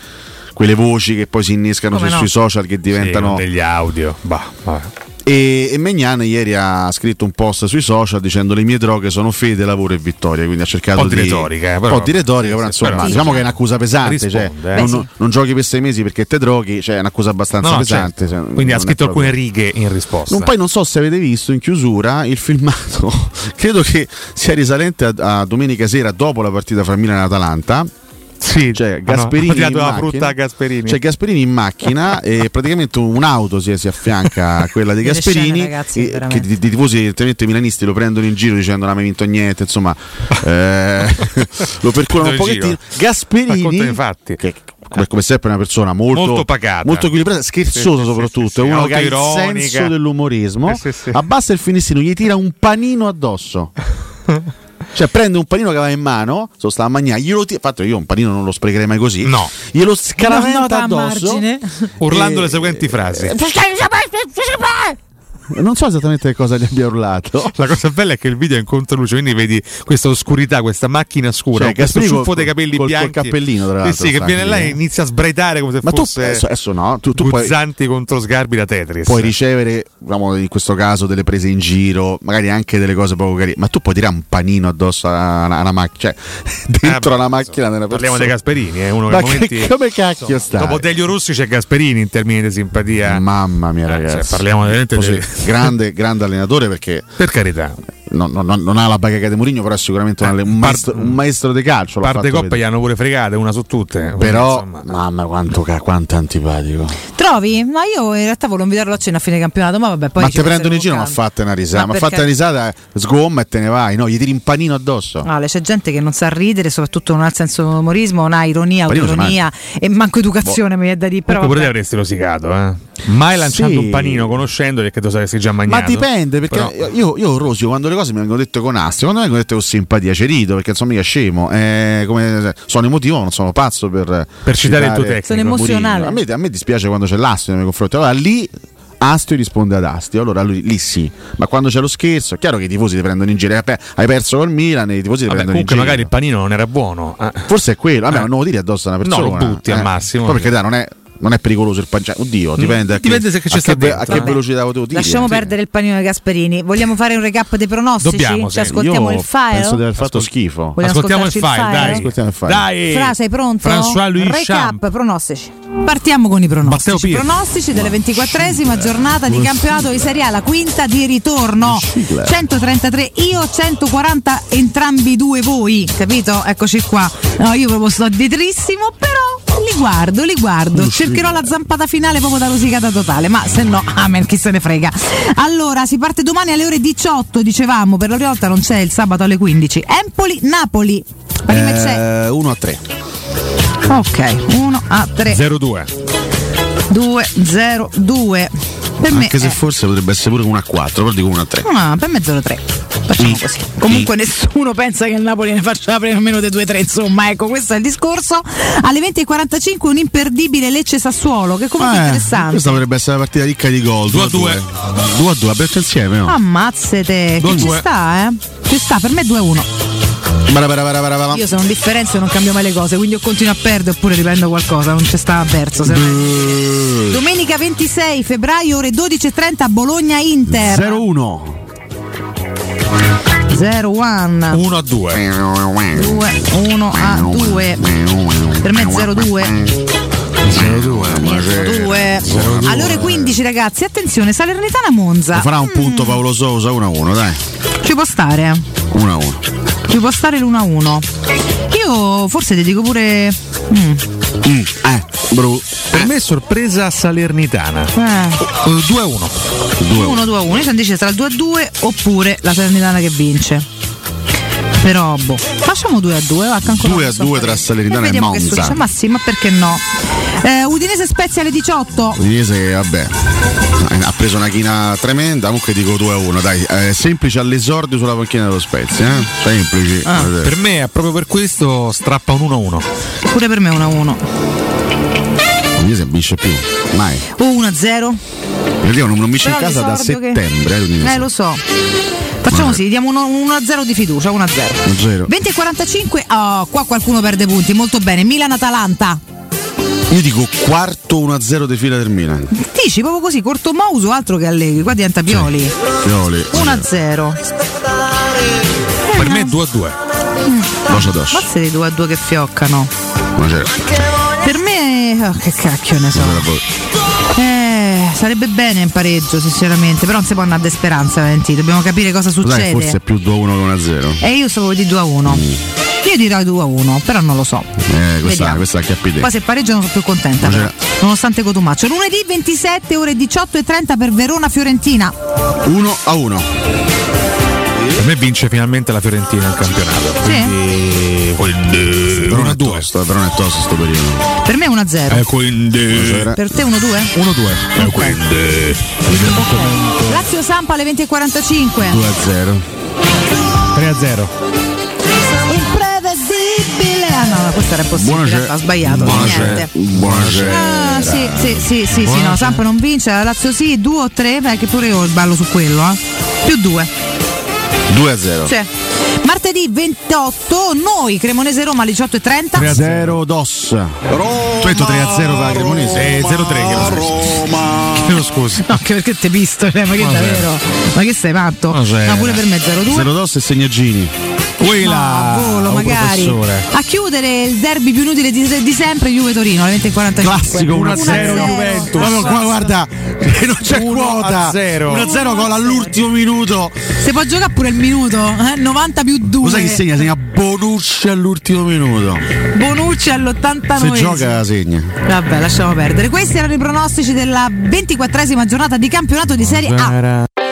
quelle voci che poi si innescano su- no? sui social che diventano Sì, degli audio. Bah, vabbè. e, e Megnan ieri ha scritto un post sui social dicendo le mie droghe sono fede, lavoro e vittoria. Quindi ha cercato Un po' di di. retorica, eh, un però- po' di retorica, sì, però sì, insomma, però- diciamo che è un'accusa pesante. Cioè, Risponde, eh. non, sì. non giochi per sei mesi perché te droghi, cioè è un'accusa abbastanza No, pesante. certo. cioè, Quindi ha scritto proprio- alcune righe in risposta. non, poi non so se avete visto in chiusura il filmato, credo che sia risalente a, a domenica sera dopo la partita fra Milan e Atalanta. Sì, cioè Gasperini hanno tirato in la macchina. frutta a Gasperini. C'è Gasperini in macchina e praticamente un'auto si, si affianca a quella di Gasperini scene, ragazzi, e- che di, di tifosi milanisti lo prendono in giro dicendo non hai mai vinto niente insomma eh, lo perculano un pochettino. Gasperini Racconta i fatti. che come, come sempre è una persona molto, Molto pacata. molto equilibrata, scherzosa Sì, soprattutto, sì, sì, è uno che ha il senso dell'umorismo, sì, sì. abbassa il finissino, gli tira un panino addosso. Cioè prende un panino che aveva in mano, se lo stava a mangiare, glielo tira, fatto io un panino non lo sprecherei mai così, No. glielo scaraventa addosso. Urlando Eh, le seguenti frasi. Non so esattamente che cosa gli abbia urlato. La cosa bella è che il video è in controluce, quindi vedi questa oscurità, questa macchina scura, Cioè, questo ciuffo col- dei capelli col- col bianchi. cappellino, tra l'altro, sì, che viene là e eh. inizia a sbraitare come se Ma tu fosse adesso, adesso no, tu, tu puoi, contro Sgarbi da Tetris. puoi ricevere, diciamo, in questo caso, delle prese in giro, magari anche delle cose poco carine, ma tu puoi tirare un panino addosso a una, macchina, cioè dentro Eh, alla macchina di una Parliamo persona. Gasperini, è uno Ma che, che- momenti- come cacchio sta? Dopo Delio Rossi c'è Gasperini in termini di simpatia. Mamma mia, Eh, ragazzi. cioè, parliamo veramente Così, di- grande, grande allenatore perché Per carità. Non, non- non ha la bacheca di Mourinho, però è sicuramente un, alle- un maestro, un maestro di calcio. Parte vedere. gli hanno pure fregate, una su tutte. Però, insomma, mamma, quanto, ca- quanto è antipatico. Trovi? Ma io in realtà volevo invitarlo a cena a fine campionato, ma vabbè, poi ma te prendono in giro, ma fatte una risata. Ma Ma perché? una risata, sgomma e te ne vai. No, gli tiri un panino addosso. Ale, c'è gente che non sa ridere, soprattutto non ha il senso dell'umorismo, non ha ironia, autoironia e manco educazione, mi viene da dire. Però pure te avresti rosicato, eh. Mai lanciato Sì. un panino conoscendoli che tu saresti già mangiato. Ma dipende, perché Però- io, io rosio quando le cose mi vengono dette con astio, quando mi vengono dette con simpatia, ci rido, perché insomma mica scemo. Eh, come- sono emotivo, ma non sono pazzo per, Per citare il tuo tecnico. Sono emozionale. A me, a me dispiace quando c'è l'astio nei miei confronti. Allora lì Astio risponde ad Astio, allora lui, lì sì, ma quando c'è lo scherzo, è chiaro che i tifosi ti prendono in giro. Eh, Hai perso col Milan e i tifosi ti Vabbè, prendono in comunque giro. magari il panino non era buono. eh. Forse è quello, vabbè, Eh. ma non lo tiri addosso a una No, persona. lo butti al massimo. Poi perché dai, non è, non è pericoloso il panciare. Oddio, dipende, a che- dipende se che c'è a sta che, ve- a che velocità lo tiri. Lasciamo Sì. perdere il panino di Gasperini. Vogliamo fare un recap dei pronostici? Dobbiamo, Ci ascoltiamo Io il file? Penso di aver fatto schifo. Vogliamo Ascoltiamo il file, ascoltarci dai. Ascoltiamo il file. Dai. Fra, sei pronto? François Louis Recap, Champ. pronostici. Partiamo con i pronostici. Pronostici della 24esima giornata di campionato di Serie A, la quinta di ritorno. 133 io, 140 entrambi i due voi, capito? Eccoci qua. No, io proprio sto dietrissimo, però li guardo, li guardo. Cercherò la zampata finale proprio da rosicata totale, ma se no, amen, chi se ne frega. Allora, si parte domani alle ore 18, dicevamo, per la prima volta non c'è il sabato alle 15. Empoli, Napoli. Prima c'è Eh, 1 a 3. Ok, 1 a 3. 0 2. 2 02. 202. Per Anche me se è... forse potrebbe essere pure 1 a 4, però dico 1 a 3. No, ah, per me 03. Facciamo mm. così. Comunque mm. nessuno pensa che il Napoli ne faccia aprire meno dei 2 a 3, insomma, ecco, questo è il discorso. Alle 20.45 un imperdibile Lecce Sassuolo, che comunque eh, è interessante. Questa potrebbe essere una partita ricca di gol. 2 a 2. 2 a 2, aperto insieme. No? Ammazzate, che ci sta, eh? Ci sta, per me 2 a 1. Brava, brava, brava, Io sono un differenzio e non cambio mai le cose, quindi io continuo a perdere oppure riprendo qualcosa, non c'è sta perso. Beh... Domenica 26 febbraio, ore 12.30, a Bologna-Inter. 0-1. 0 1 1 a 2 2 1 a 2 per me 0 2 0-2. 0-2. 2. Alle ore 15 15 ragazzi, attenzione, Salernitana Monza. Farà un punto Paolo Sousa 1-1, dai. Ci può stare. 1-1. Ci può stare l'1-1. Io forse ti dico pure. mm, Mm, eh, bru. Per me è sorpresa salernitana. eh, 2-1. 1-2-1. Io sono indecisa tra il 2-2 oppure la Salernitana che vince. Però, boh, facciamo 2-2, va, che ancora 2 a non so 2 tra. Salernitana e vediamo che Monza. Ma sì, ma perché no? Eh, Udinese Spezia alle 18. Udinese vabbè ha preso una china tremenda, comunque dico 2 a 1, dai, eh, semplice all'esordio sulla panchina dello Spezia, eh? Semplici. Ah, per me, proprio per questo, strappa un 1-1. Pure per me 1-1. Udinese non vince più, mai. O 1-0. Vediamo, non, non vince in Però casa da l'esordio che- settembre, eh. Eh, lo so. Facciamo così, diamo 1-0 di fiducia, 1-0. 1-0. 20 e 45. Oh, qua qualcuno perde punti, molto bene. Milan-Atalanta. Io dico quarto 1-0 di fila del Milan. Dici proprio così, corto Mouso, altro che Allegri, qua diventa Pioli. Pioli. 1-0. Per me 2-2. Dosso dosso. Mazza dei 2-2 che fioccano. Per me, oh, che cacchio ne so. Eh, sarebbe bene in pareggio, sinceramente, però non si può andare de speranza, Valentino. Dobbiamo capire cosa Dai, succede. forse è più 2-1 che 1-0. E io stavo di 2 a 1. Io direi 2 a 1, però non lo so. Eh, questa, questa capite. Poi se pareggiano sono più contenta, però, nonostante Cotumaccio. Lunedì 27 ore 18 e 30 per Verona Fiorentina. 1 a 1. Per me vince finalmente la Fiorentina il campionato. Quindi, quindi Verona è 1-2. tosto, eh, Verona è tosto sto periodo. Per me 1 a 0. Eh, quindi. Per te 1 a 2? 1-2. Eh, quindi. Lazio Sampa alle 20 e 45. 2 a 0. 3-0. Imprevedibile. Ah no, no, questo era impossibile. Buonasera. Ha sbagliato. Buonasera. Niente. Buonasera. Ah, sì, sì, sì, sì, sì, no, Sampa non vince, la Lazio sì, 2 o 3, beh, che pure io ballo su quello, eh. Più 2. 2 a 0. Cioè, martedì 28, noi Cremonese Roma alle 18 e 30. 3 a 0 DOS. Tu hai detto 3 a 0 per la Cremonese? Eh, 0-3 chiedo scusa. Chiedo scusa. No, anche perché te visto, cioè, ma che Ma davvero? Ma che sei matto? Buonasera. No, pure per me 0-2. 0 DOS e Segnagini. Ma a volo, magari. A chiudere il derby più inutile di, di sempre, Juve Torino alle 20.45. Classico 1 a 0 Juventus. Ma qua guarda, che non c'è quota. 0. 1 a 0 gol all'ultimo minuto. Se può giocare pure il minuto, eh? 90 più 2. Lo sai chi segna? Segna Bonucci all'ultimo minuto. Bonucci all'89. Se gioca segna. Vabbè, lasciamo perdere. Questi erano i pronostici della 24esima giornata di campionato di Serie A.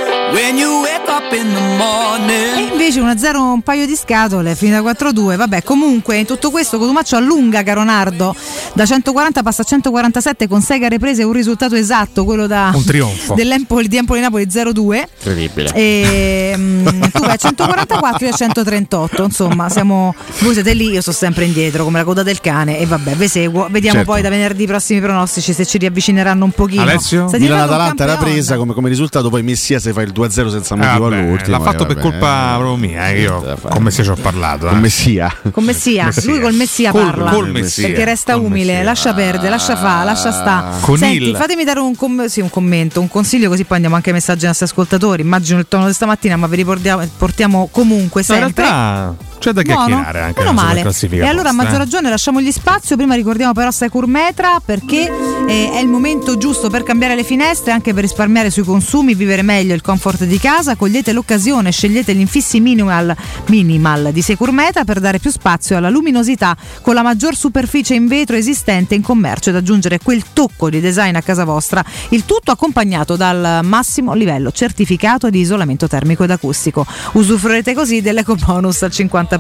E invece 1-0 un paio di scatole, finita 4-2. Vabbè, comunque in tutto questo Cotumaccio allunga Caronardo da 140 passa a 147 con 6 gare prese, un risultato esatto, quello da Un trionfo. dell'Empoli di Empoli Napoli 0-2. Incredibile. E mm, tu vai a 144 e a 138. Insomma, siamo voi siete lì, io sto sempre indietro come la coda del cane. E vabbè, ve seguo. Vediamo Certo. poi da venerdì i prossimi pronostici se ci riavvicineranno un pochino. Alessio? Sta Milan diventando un Atalanta era presa come, come risultato, poi Messia se fa il 2-0 senza Ah, motivo vabbè, all'ultimo. l'ha fatto eh, per colpa proprio mia, eh, io con Messia ci ho parlato. Con eh. Messia. Con Messia, Messia. lui col Messia Col- parla col Messia. perché resta Col umile, Messia. lascia perdere, lascia fa, lascia sta. Con Senti, il- fatemi dare un, com- sì, un commento, un consiglio così poi andiamo anche ai messaggi ai nostri ascoltatori. Immagino il tono di stamattina, ma ve li portiamo- portiamo comunque No, in sempre. realtà c'è da Buono, chiacchierare anche meno male. classifica. E allora a maggior eh. ragione lasciamo gli spazi. Prima ricordiamo però Securmetra perché eh, è il momento giusto per cambiare le finestre, anche per risparmiare sui consumi, vivere meglio il comfort di casa. Cogliete l'occasione, scegliete gli infissi minimal, minimal di Securmetra per dare più spazio alla luminosità con la maggior superficie in vetro esistente in commercio ed aggiungere quel tocco di design a casa vostra. Il tutto accompagnato dal massimo livello certificato di isolamento termico ed acustico. Usufruirete così dell'eco bonus al 50%.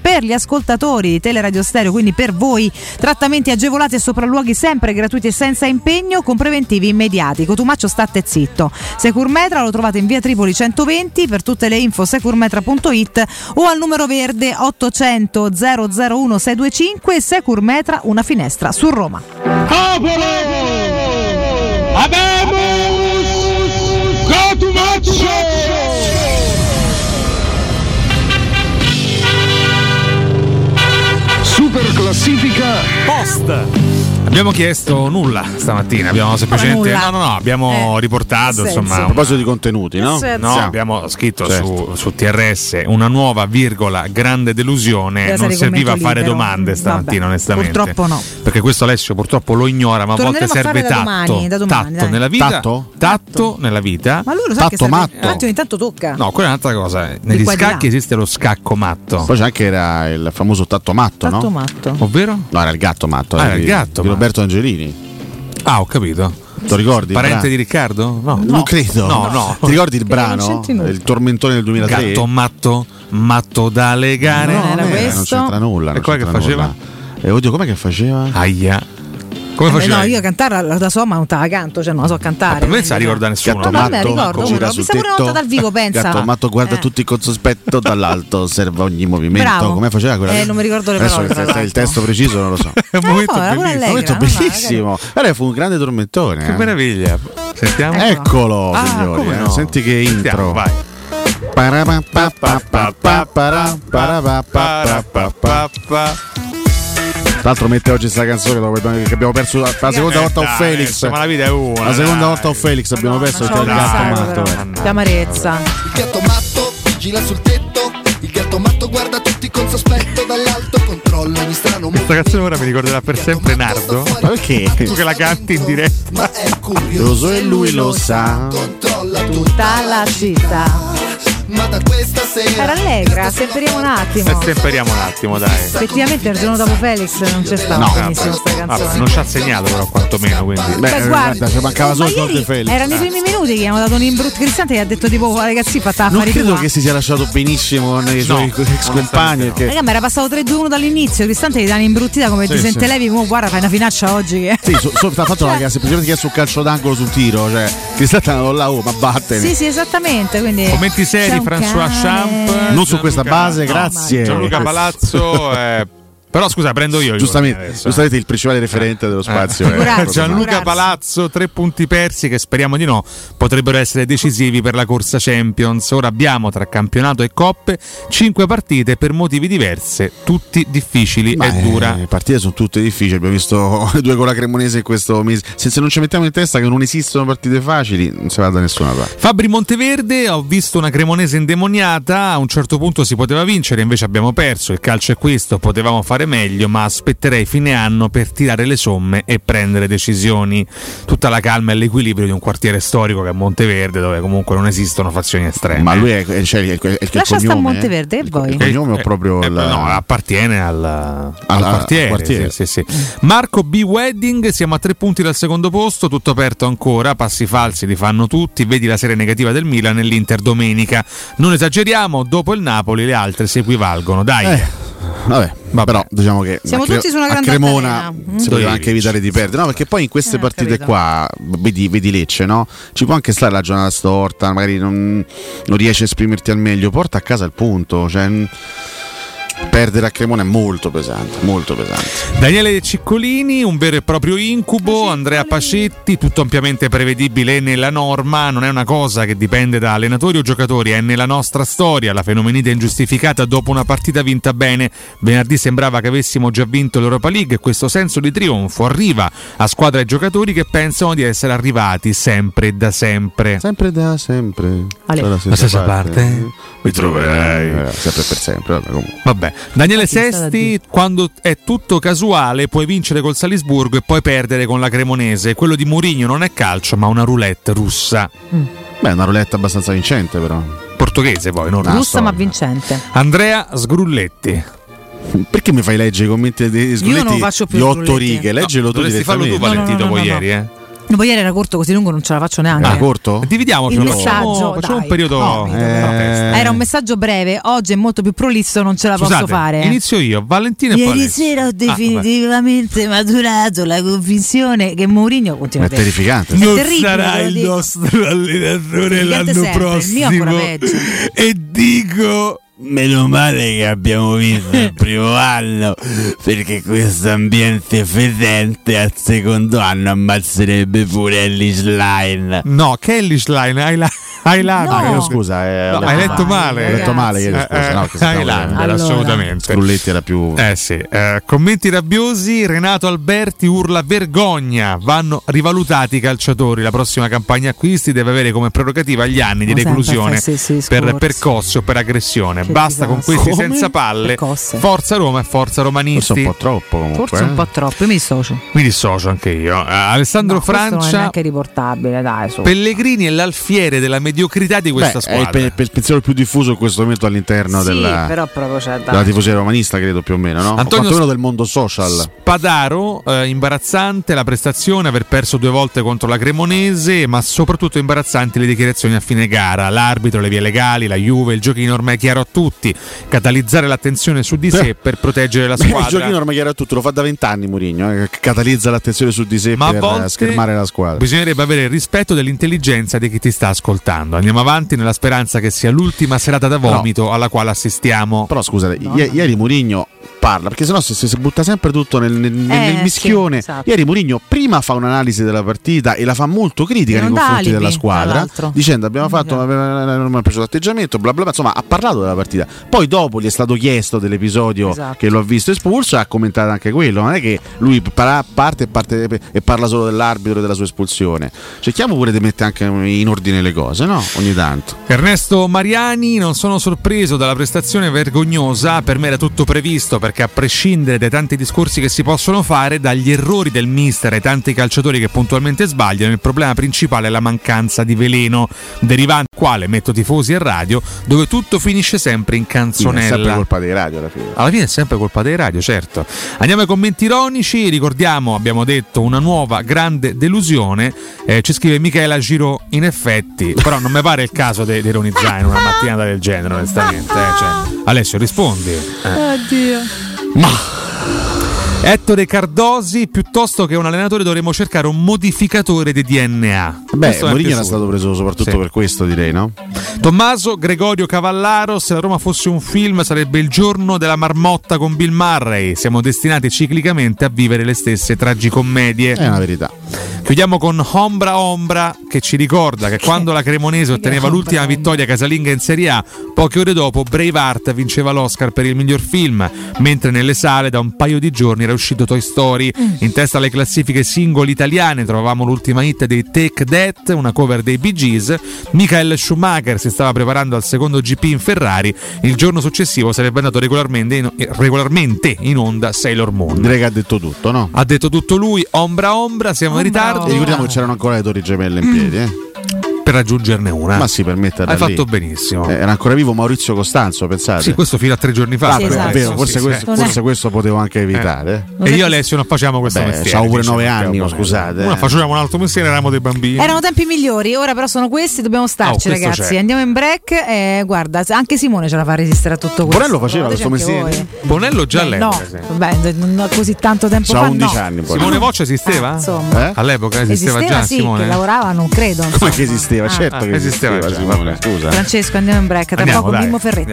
Per gli ascoltatori di Teleradio Stereo, quindi per voi, trattamenti agevolati e sopralluoghi sempre gratuiti e senza impegno con preventivi immediati. Cotumaccio state zitto. Securmetra lo trovate in via Tripoli 120 per tutte le info securmetra.it o al numero verde 800 001 625 Securmetra una finestra su Roma. Popolo! Classifica Post. Abbiamo chiesto nulla stamattina, abbiamo semplicemente no, no, no, abbiamo Eh, riportato senso. insomma A proposito di contenuti, no? No, abbiamo scritto Certo. su, su TRS una nuova virgola grande delusione. Deve Non serviva a fare libero. domande stamattina, Vabbè, onestamente. purtroppo no. Perché questo Alessio purtroppo lo ignora, ma a volte Torneremo a serve fare da tatto. domani, da domani, tatto dai. nella vita. Tatto? Tatto nella vita. Ma lui lo sa che Tatto serve- matto. Un attimo ogni tanto tocca. No, quella è un'altra cosa. Negli scacchi esiste lo scacco matto. Poi c'è anche era il famoso tatto matto, Tatto no? matto. Ovvero? No, era il gatto matto. Ah, era il gatto di matto. Roberto Angelini. Ah, ho capito. Lo ricordi? Parente di Riccardo? No. Non credo. No, no. Ti ricordi il brano? Il tormentone del 2003? Gatto matto, matto da legare. No, Non era non, era, non c'entra nulla. E non qua che faceva? nulla. Eh, oddio, com'è che faceva? Aia. Come Eh, faceva? no, io cantare la, la so, ma non te la canto, cioè non la so cantare. per me non la ricorda nessuno. Gatto No, vabbè, matto, ricordo gira uno. sul Mi una tetto. volta dal vivo, pensa. Gatto matto guarda Eh. tutti con sospetto, dall'alto osserva ogni movimento. Bravo. Come faceva quella? Eh, non mi ricordo le Adesso parole, il, tra il testo preciso non lo so. È un Eh, momento pure bellissimo. Un momento allegra, no, no, bellissimo. Allora fu un grande tormentone. Che eh. meraviglia. Sentiamo. Eccolo, Ah, signori. come eh. no? Senti che Sentiamo, intro. vai. Parapapapapapara, parapapapapapa. Tra l'altro mette oggi questa canzone dopo che abbiamo perso la, la seconda volta dai, Felix. insomma, la vita è una, La seconda dai. volta un Felix abbiamo perso perché il gatto matto. Che amarezza. Il gatto matto vigila sul tetto. Il gatto matto guarda tutti con sospetto dall'alto. Controlla ogni strano Questa canzone ora mi ricorderà per sempre Nardo. Ma perché? Tu che la canti in diretta. Ma è curioso. Lo so e lui lo sa. Controlla Tutta la città. Ma da questa sera. Era allegra, temperiamo un attimo. E temperiamo un attimo, dai. Effettivamente il giorno dopo Felix non c'è stata No, benissimo questa Vabbè, canzone. non ci ha segnato però quantomeno, quindi. Beh, Beh, eh, guarda, ci mancava solo ma il ieri di Felix. Erano i primi minuti che gli hanno dato un imbrutto Cristante e ha detto tipo ragazzi fatta Non credo tua. che si sia lasciato benissimo con i suoi ex compagni. Perché Raga, ma era passato 3-2-1 dall'inizio, Cristante gli dà un'imbruttita come Sì, ti sente sì. Levi, mo guarda fai una finaccia oggi che... Sì, so, so, tra l'altro ha semplicemente chiesto un calcio d'angolo sul tiro, cioè Cristante è andato là, oh, ma vattene. Sì, sì, esattamente, quindi Commenti seri, un François. Champ. Non su questa base, grazie. Gianluca Palazzo. eh, Però scusa, prendo io. Giustamente, giustamente il principale referente dello spazio. Eh. è Grazie. Gianluca. Palazzo, tre punti persi che speriamo di no, potrebbero essere decisivi per la corsa Champions. Ora abbiamo tra campionato e coppe cinque partite per motivi diversi, tutti difficili Ma e dura. eh, Le partite sono tutte difficili, abbiamo visto due con la Cremonese in questo mese. Se, se non ci mettiamo in testa che non esistono partite facili, non si va da nessuna parte. Fabri Monteverde, ho visto una Cremonese indemoniata, a un certo punto si poteva vincere, invece abbiamo perso, il calcio è questo, potevamo fare meglio, ma aspetterei fine anno per tirare le somme e prendere decisioni. Tutta la calma e l'equilibrio di un quartiere storico che è Monteverde, dove comunque non esistono fazioni estreme. Ma lui è, è, cioè, è, è, è il Lascia sta cognome, Monteverde e poi. Il cognome o proprio Eh, il- no, appartiene al, al Alla- quartiere. al quartiere. sì, sì, sì. Marco B. Wedding, siamo a tre punti dal secondo posto, tutto aperto ancora, passi falsi li fanno tutti, vedi la serie negativa del Milan e l'Inter domenica. Non esageriamo, dopo il Napoli le altre si equivalgono, dai. Eh, vabbè, però diciamo che Siamo a Cre- tutti su una grande Cremona altalena. si Mm. poteva anche evitare di perdere, no? Perché poi in queste Eh, partite qua, vedi, vedi Lecce, no? Ci può anche stare la giornata storta, magari non, non riesci a esprimerti al meglio, porta a casa il punto, cioè perdere a Cremona è molto pesante, molto pesante. Daniele Ciccolini, un vero e proprio incubo, Andrea Pacetti, tutto ampiamente prevedibile nella norma, non è una cosa che dipende da allenatori o giocatori, è nella nostra storia, la fenomenita ingiustificata dopo una partita vinta bene, venerdì sembrava che avessimo già vinto l'Europa League e questo senso di trionfo arriva a squadre e giocatori che pensano di essere arrivati sempre e da sempre. Sempre da sempre. Ale. Dalla La stessa parte? Mi troverai. Eh, sempre per sempre, vabbè, comunque. Vabbè, Daniele Sesti, quando è tutto casuale, puoi vincere col Salisburgo e poi perdere con la Cremonese. Quello di Mourinho non è calcio, ma una roulette russa. Beh, è una roulette abbastanza vincente, però. Portoghese poi, non russa. Russa ma vincente. Andrea Sgrulletti. Perché mi fai leggere i commenti dei sgrulletti non faccio più di otto righe? Leggelo No, tu dovresti farlo tu. Valentino, No, no, no, no, ieri, eh. No, poi ieri era corto così lungo, non ce la faccio neanche. Ah, corto? Dividiamoci Il allora. messaggio, Facciamo un periodo. No, eh, Era un messaggio breve, oggi è molto più prolisso, non ce la Scusate, posso fare. Inizio io, Valentino e poi Ieri Alessio. sera ho Ah, definitivamente maturato la convinzione che Mourinho continua È a dire. terrificante. È Non terribile, sarà il nostro allenatore Il cliente sempre, il mio ancora peggio. E dico. Meno male che abbiamo vinto il primo anno, perché questo ambiente fedente al secondo anno ammazzerebbe pure Ellis Line. No, Kelly Schlein, hai la... Highlander. Ah, io scusa, eh, No, hai letto male. Ho letto male ieri, Eh, scusa. eh, no, che Highlander, Allora. assolutamente. Sgrulletti era più. Eh sì, eh, commenti rabbiosi, Renato Alberti urla vergogna, vanno rivalutati i calciatori, la prossima campagna acquisti deve avere come prerogativa gli anni di reclusione per percosse o per aggressione, basta con disastro. questi Come? senza palle, Percosse. forza Roma e forza romanisti. Forse un po' troppo comunque. Forse un eh. po' troppo, io mi dissocio. Mi dissocio anche io. Eh, Alessandro Questo non è Francia, neanche riportabile, dai, su. Pellegrini è l'alfiere della mediocrità di questa Beh, è il, squadra. pe- il pensiero più diffuso in questo momento all'interno Sì, della, della tifoseria romanista, credo più o meno, no? O Antonio quantomeno S- del mondo social. Spadaro, eh, imbarazzante la prestazione, aver perso due volte contro la Cremonese, ma soprattutto imbarazzanti le dichiarazioni a fine gara. L'arbitro, le vie legali, la Juve, il giochino ormai è chiaro a tutti. Catalizzare l'attenzione su di sé per proteggere la Beh, il squadra. giochino ormai chiaro a tutto, lo fa da vent'anni Mourinho, eh, che catalizza l'attenzione su di sé Ma a per volte eh, schermare la squadra. Bisognerebbe avere il rispetto dell'intelligenza di chi ti sta ascoltando. Andiamo avanti nella speranza che sia l'ultima serata da vomito alla quale assistiamo. Però scusate, i- ieri Mourinho parla, perché sennò si, si, si butta sempre tutto nel, nel- nel Eh, mischione. sì, esatto. Ieri Mourinho prima fa un'analisi della partita e la fa molto critica nei confronti alibi, della squadra, dicendo abbiamo fatto, non mi è piaciuto l'atteggiamento, bla bla bla, insomma ha parlato della partita. Poi dopo gli è stato chiesto dell'episodio Esatto. che lo ha visto espulso e ha commentato anche quello, non è che lui para- parte e, parte e parla solo dell'arbitro e della sua espulsione. Cerchiamo pure di mettere anche in ordine le cose, no? Ogni tanto. Ernesto Mariani, non sono sorpreso dalla prestazione vergognosa, per me era tutto previsto perché a prescindere dai tanti discorsi che si possono fare, dagli errori del mister ai tanti calciatori che puntualmente sbagliano, il problema principale è la mancanza di veleno, derivante quale metto tifosi e radio, dove tutto finisce sempre in Sì, è sempre canzonella. colpa dei radio alla fine. Alla fine è sempre colpa dei radio, certo. Andiamo ai commenti ironici, ricordiamo, abbiamo detto, una nuova grande delusione. Eh, ci scrive Michela Giro, in effetti, però non mi pare il caso di ironizzare in una mattinata del genere, onestamente. eh, cioè. Alessio, rispondi. Eh. Oddio. Ettore Cardosi, piuttosto che un allenatore dovremmo cercare un modificatore di DNA. Beh, Mourinho era stato preso soprattutto Sì. per questo, direi, no? Tommaso Gregorio Cavallaro, se la Roma fosse un film sarebbe il giorno della marmotta con Bill Murray. Siamo destinati ciclicamente a vivere le stesse tragicommedie. È una verità. Chiudiamo con Ombra Ombra che ci ricorda che quando la Cremonese otteneva l'ultima vittoria casalinga in Serie A, poche ore dopo Braveheart vinceva l'Oscar per il miglior film, mentre nelle sale da un paio di giorni era uscito Toy Story. In testa alle classifiche singoli italiane trovavamo l'ultima hit dei Take That, una cover dei Bee Gees. Michael Schumacher si stava preparando al secondo GP in Ferrari. Il giorno successivo sarebbe andato regolarmente in, eh, regolarmente in onda Sailor Moon. Direi che ha detto tutto, no? Ha detto tutto lui, ombra ombra, siamo in ritardo. E ricordiamo che c'erano ancora le torri gemelle in piedi, eh? Per raggiungerne una. Ma sì, per metterla Hai lì. fatto benissimo. Eh, Era ancora vivo Maurizio Costanzo, pensate. Sì, questo fino a tre giorni fa. Ah, è eh, vero, sì, forse, sì, questo, sì. forse questo potevo anche evitare. E io e Alessio non facciamo questo Beh, mestiere. c'avevo pure diciamo, nove che è anni, po' scusate, Una eh. facevamo un altro mestiere, eravamo dei bambini. Erano tempi migliori, ora però sono questi, dobbiamo starci Oh, questo ragazzi. c'è. Andiamo in break e guarda, anche Simone ce la fa resistere a tutto questo. Bonello faceva questo mestiere? Bonello già Beh, all'epoca. no, sì. vabbè, non così tanto tempo C'ha fa 11 no. anni. Simone Voccia esisteva? Ah, insomma. Eh? All'epoca esisteva, già sì, Simone? che lavorava, non credo. Come che esisteva? Ah. certo Ah, che esisteva esisteva, Simone, vabbè. scusa. Francesco, andiamo in break. Tra Andiamo, poco dai. Mimmo Ferretti.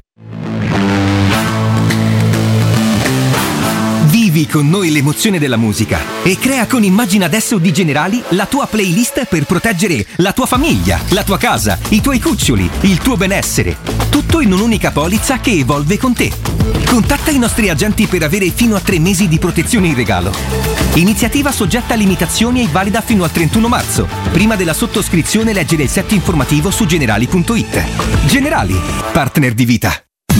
Vivi con noi l'emozione della musica e crea con Immagina adesso di Generali la tua playlist per proteggere la tua famiglia, la tua casa, i tuoi cuccioli, il tuo benessere. Tutto in un'unica polizza che evolve con te. Contatta i nostri agenti per avere fino a tre mesi di protezione in regalo. Iniziativa soggetta a limitazioni e valida fino al 31 marzo. Prima della sottoscrizione leggere il set informativo su generali.it. Generali, partner di vita.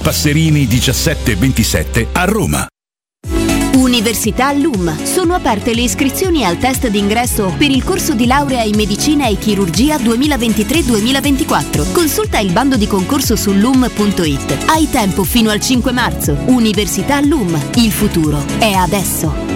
Passerini 1727 a Roma. Università LUM. Sono aperte le iscrizioni al test d'ingresso per il corso di laurea in medicina e chirurgia 2023-2024. Consulta il bando di concorso su lum.it. Hai tempo fino al 5 marzo. Università LUM. Il futuro è adesso.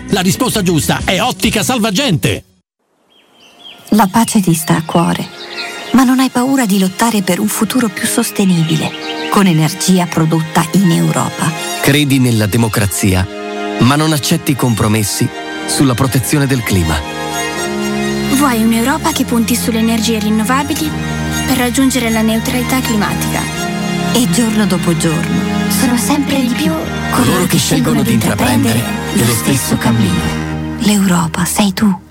La risposta giusta è Ottica Salvagente. La pace ti sta a cuore, ma non hai paura di lottare per un futuro più sostenibile, con energia prodotta in Europa. Credi nella democrazia, ma non accetti compromessi sulla protezione del clima. Vuoi un'Europa che punti sulle energie rinnovabili per raggiungere la neutralità climatica? E giorno dopo giorno sono sempre di più coloro che scelgono di intraprendere lo stesso cammino. L'Europa sei tu.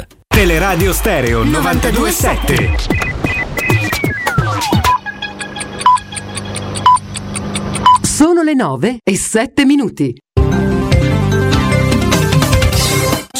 Teleradio Stereo 927. Sono le 9 e 7 minuti.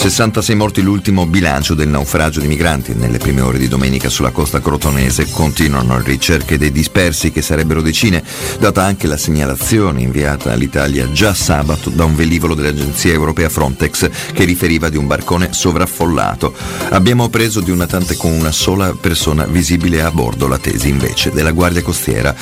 66 morti l'ultimo bilancio del naufragio di migranti. Nelle prime ore di domenica sulla costa crotonese continuano le ricerche dei dispersi che sarebbero decine, data anche la segnalazione inviata all'Italia già sabato da un velivolo dell'agenzia europea Frontex che riferiva di un barcone sovraffollato. Abbiamo preso di un natante con una sola persona visibile a bordo, la tesi invece della Guardia Costiera.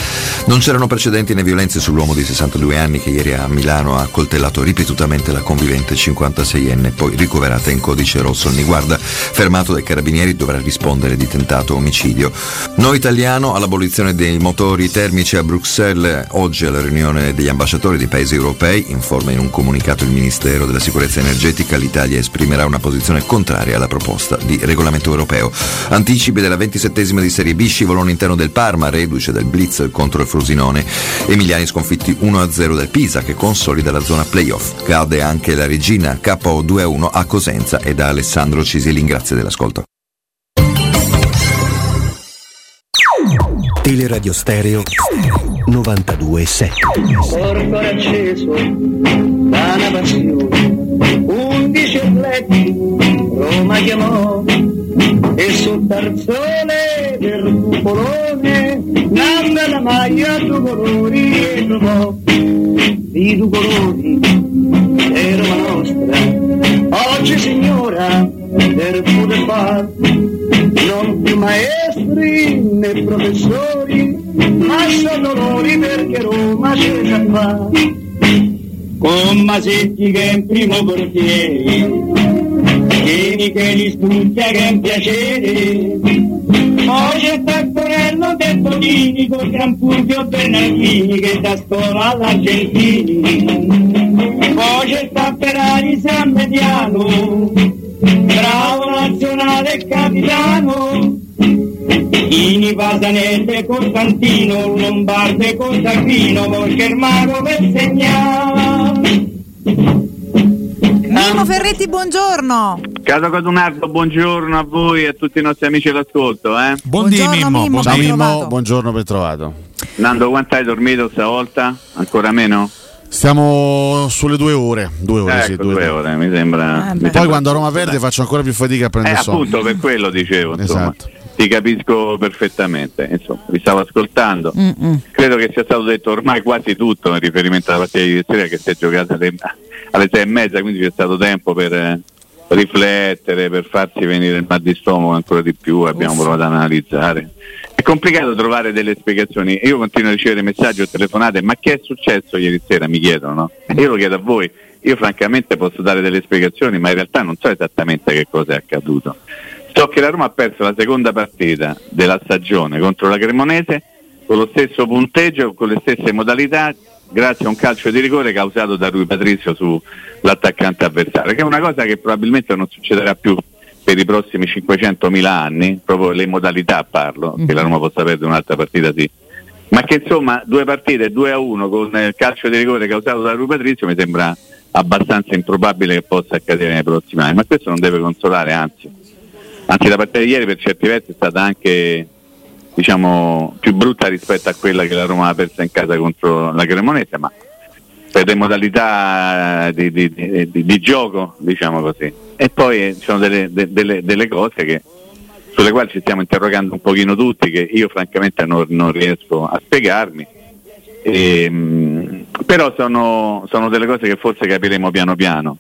Non c'erano precedenti né violenze sull'uomo di 62 anni che ieri a Milano ha accoltellato ripetutamente la convivente 56enne, poi ricoverato annoverate in codice rosso. Il Niguarda, fermato dai carabinieri, dovrà rispondere di tentato omicidio. No italiano all'abolizione dei motori termici a Bruxelles. Oggi alla riunione degli ambasciatori dei paesi europei, informa in un comunicato il Ministero della Sicurezza Energetica, l'Italia esprimerà una posizione contraria alla proposta di regolamento europeo. Anticipi della 27esima di Serie B, scivolone interno del Parma, reduce del blitz contro il Frosinone. Emiliani sconfitti 1-0 dal Pisa che consolida la zona playoff. Cade anche la regina KO 2-1 a Cosenza e da Alessandro Cisilin. Grazie dell'ascolto. Teleradio Stereo 92.7 Corpo acceso da una passione, undici atleti Roma chiamò e sul tarzone del cupolone nanna la maglia due colori e trovò di due colori è Roma nostra. Oggi signora per poter far non più maestri né professori ma sono dolori perché Roma c'è già fa con Masetti che è in primo portiere Vieni che li studia che è un piacere poi c'è Taccorello del Tonini con Gran Fulvio Bernardini che da scuola all'Argentini. Poi c'è Tapperari San Mediano bravo nazionale e capitano. Ini Pasanese Costantino Lombarde Costantino poi Germano per segnare. Mimo Ferretti, buongiorno. Caso Cadunardo, buongiorno a voi e a tutti i nostri amici all'ascolto. Eh? Buongiorno, Mimmo. Mimmo, ben Mimmo, buongiorno, ben trovato. Nando, quanto hai dormito stavolta? Ancora meno? Stiamo sulle due ore. Due ore, sì, ecco, due due ore. ore, mi sembra. mi Poi sembra quando Roma abbastanza. perde faccio ancora più fatica a Eh, prendere sonno. appunto per quello dicevo, insomma. Esatto. Ti capisco perfettamente, insomma, vi stavo ascoltando. Credo che sia stato detto ormai quasi tutto in riferimento alla partita di sera che si è giocata alle, alle sei e mezza, quindi c'è stato tempo per eh, riflettere, per farsi venire il mal di stomaco ancora di più, abbiamo provato ad analizzare. È complicato trovare delle spiegazioni. Io continuo a ricevere messaggi o telefonate, ma che è successo ieri sera? Mi chiedono, no? E io lo chiedo a voi. Io francamente posso dare delle spiegazioni, ma in realtà non so esattamente che cosa è accaduto. So che la Roma ha perso la seconda partita della stagione contro la Cremonese con lo stesso punteggio, con le stesse modalità, grazie a un calcio di rigore causato da Rui Patrizio sull'attaccante avversario, che è una cosa che probabilmente non succederà più per i prossimi 500.000 anni, proprio le modalità parlo, che la Roma possa perdere un'altra partita sì. Ma che insomma due partite 2 a 1 con il calcio di rigore causato da Rui Patrizio mi sembra abbastanza improbabile che possa accadere nei prossimi anni, ma questo non deve consolare, anzi. Anzi la partita di ieri per certi versi è stata anche diciamo, più brutta rispetto a quella che la Roma ha persa in casa contro la Cremonese, ma per le modalità di, di- di- di- gioco, diciamo così. E poi eh, ci sono delle, de- delle- delle cose che- sulle quali ci stiamo interrogando un pochino tutti, che io francamente non, non riesco a spiegarmi. Ehm, però sono, sono delle cose che forse capiremo piano piano,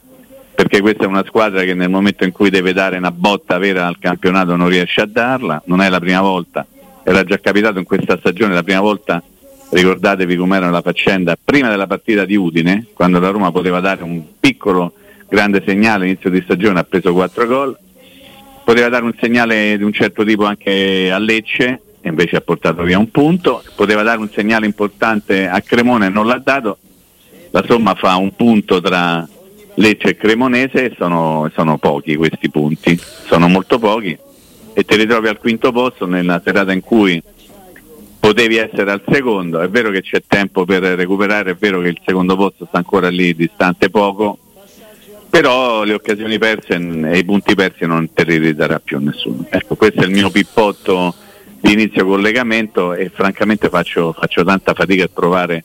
perché questa è una squadra che nel momento in cui deve dare una botta vera al campionato non riesce a darla, non è la prima volta, era già capitato in questa stagione, la prima volta ricordatevi com'era la faccenda prima della partita di Udine, quando la Roma poteva dare un piccolo grande segnale inizio di stagione, ha preso 4 gol, poteva dare un segnale di un certo tipo anche a Lecce e invece ha portato via un punto, poteva dare un segnale importante a Cremone e non l'ha dato, la somma fa un punto tra Lecce e Cremonese sono, sono pochi questi punti, sono molto pochi e ti ritrovi al quinto posto nella serata in cui potevi essere al secondo, è vero che c'è tempo per recuperare, è vero che il secondo posto sta ancora lì distante poco, però le occasioni perse e i punti persi non te li ridarà più nessuno. Ecco, questo è il mio pippotto di inizio collegamento e francamente faccio, faccio tanta fatica a trovare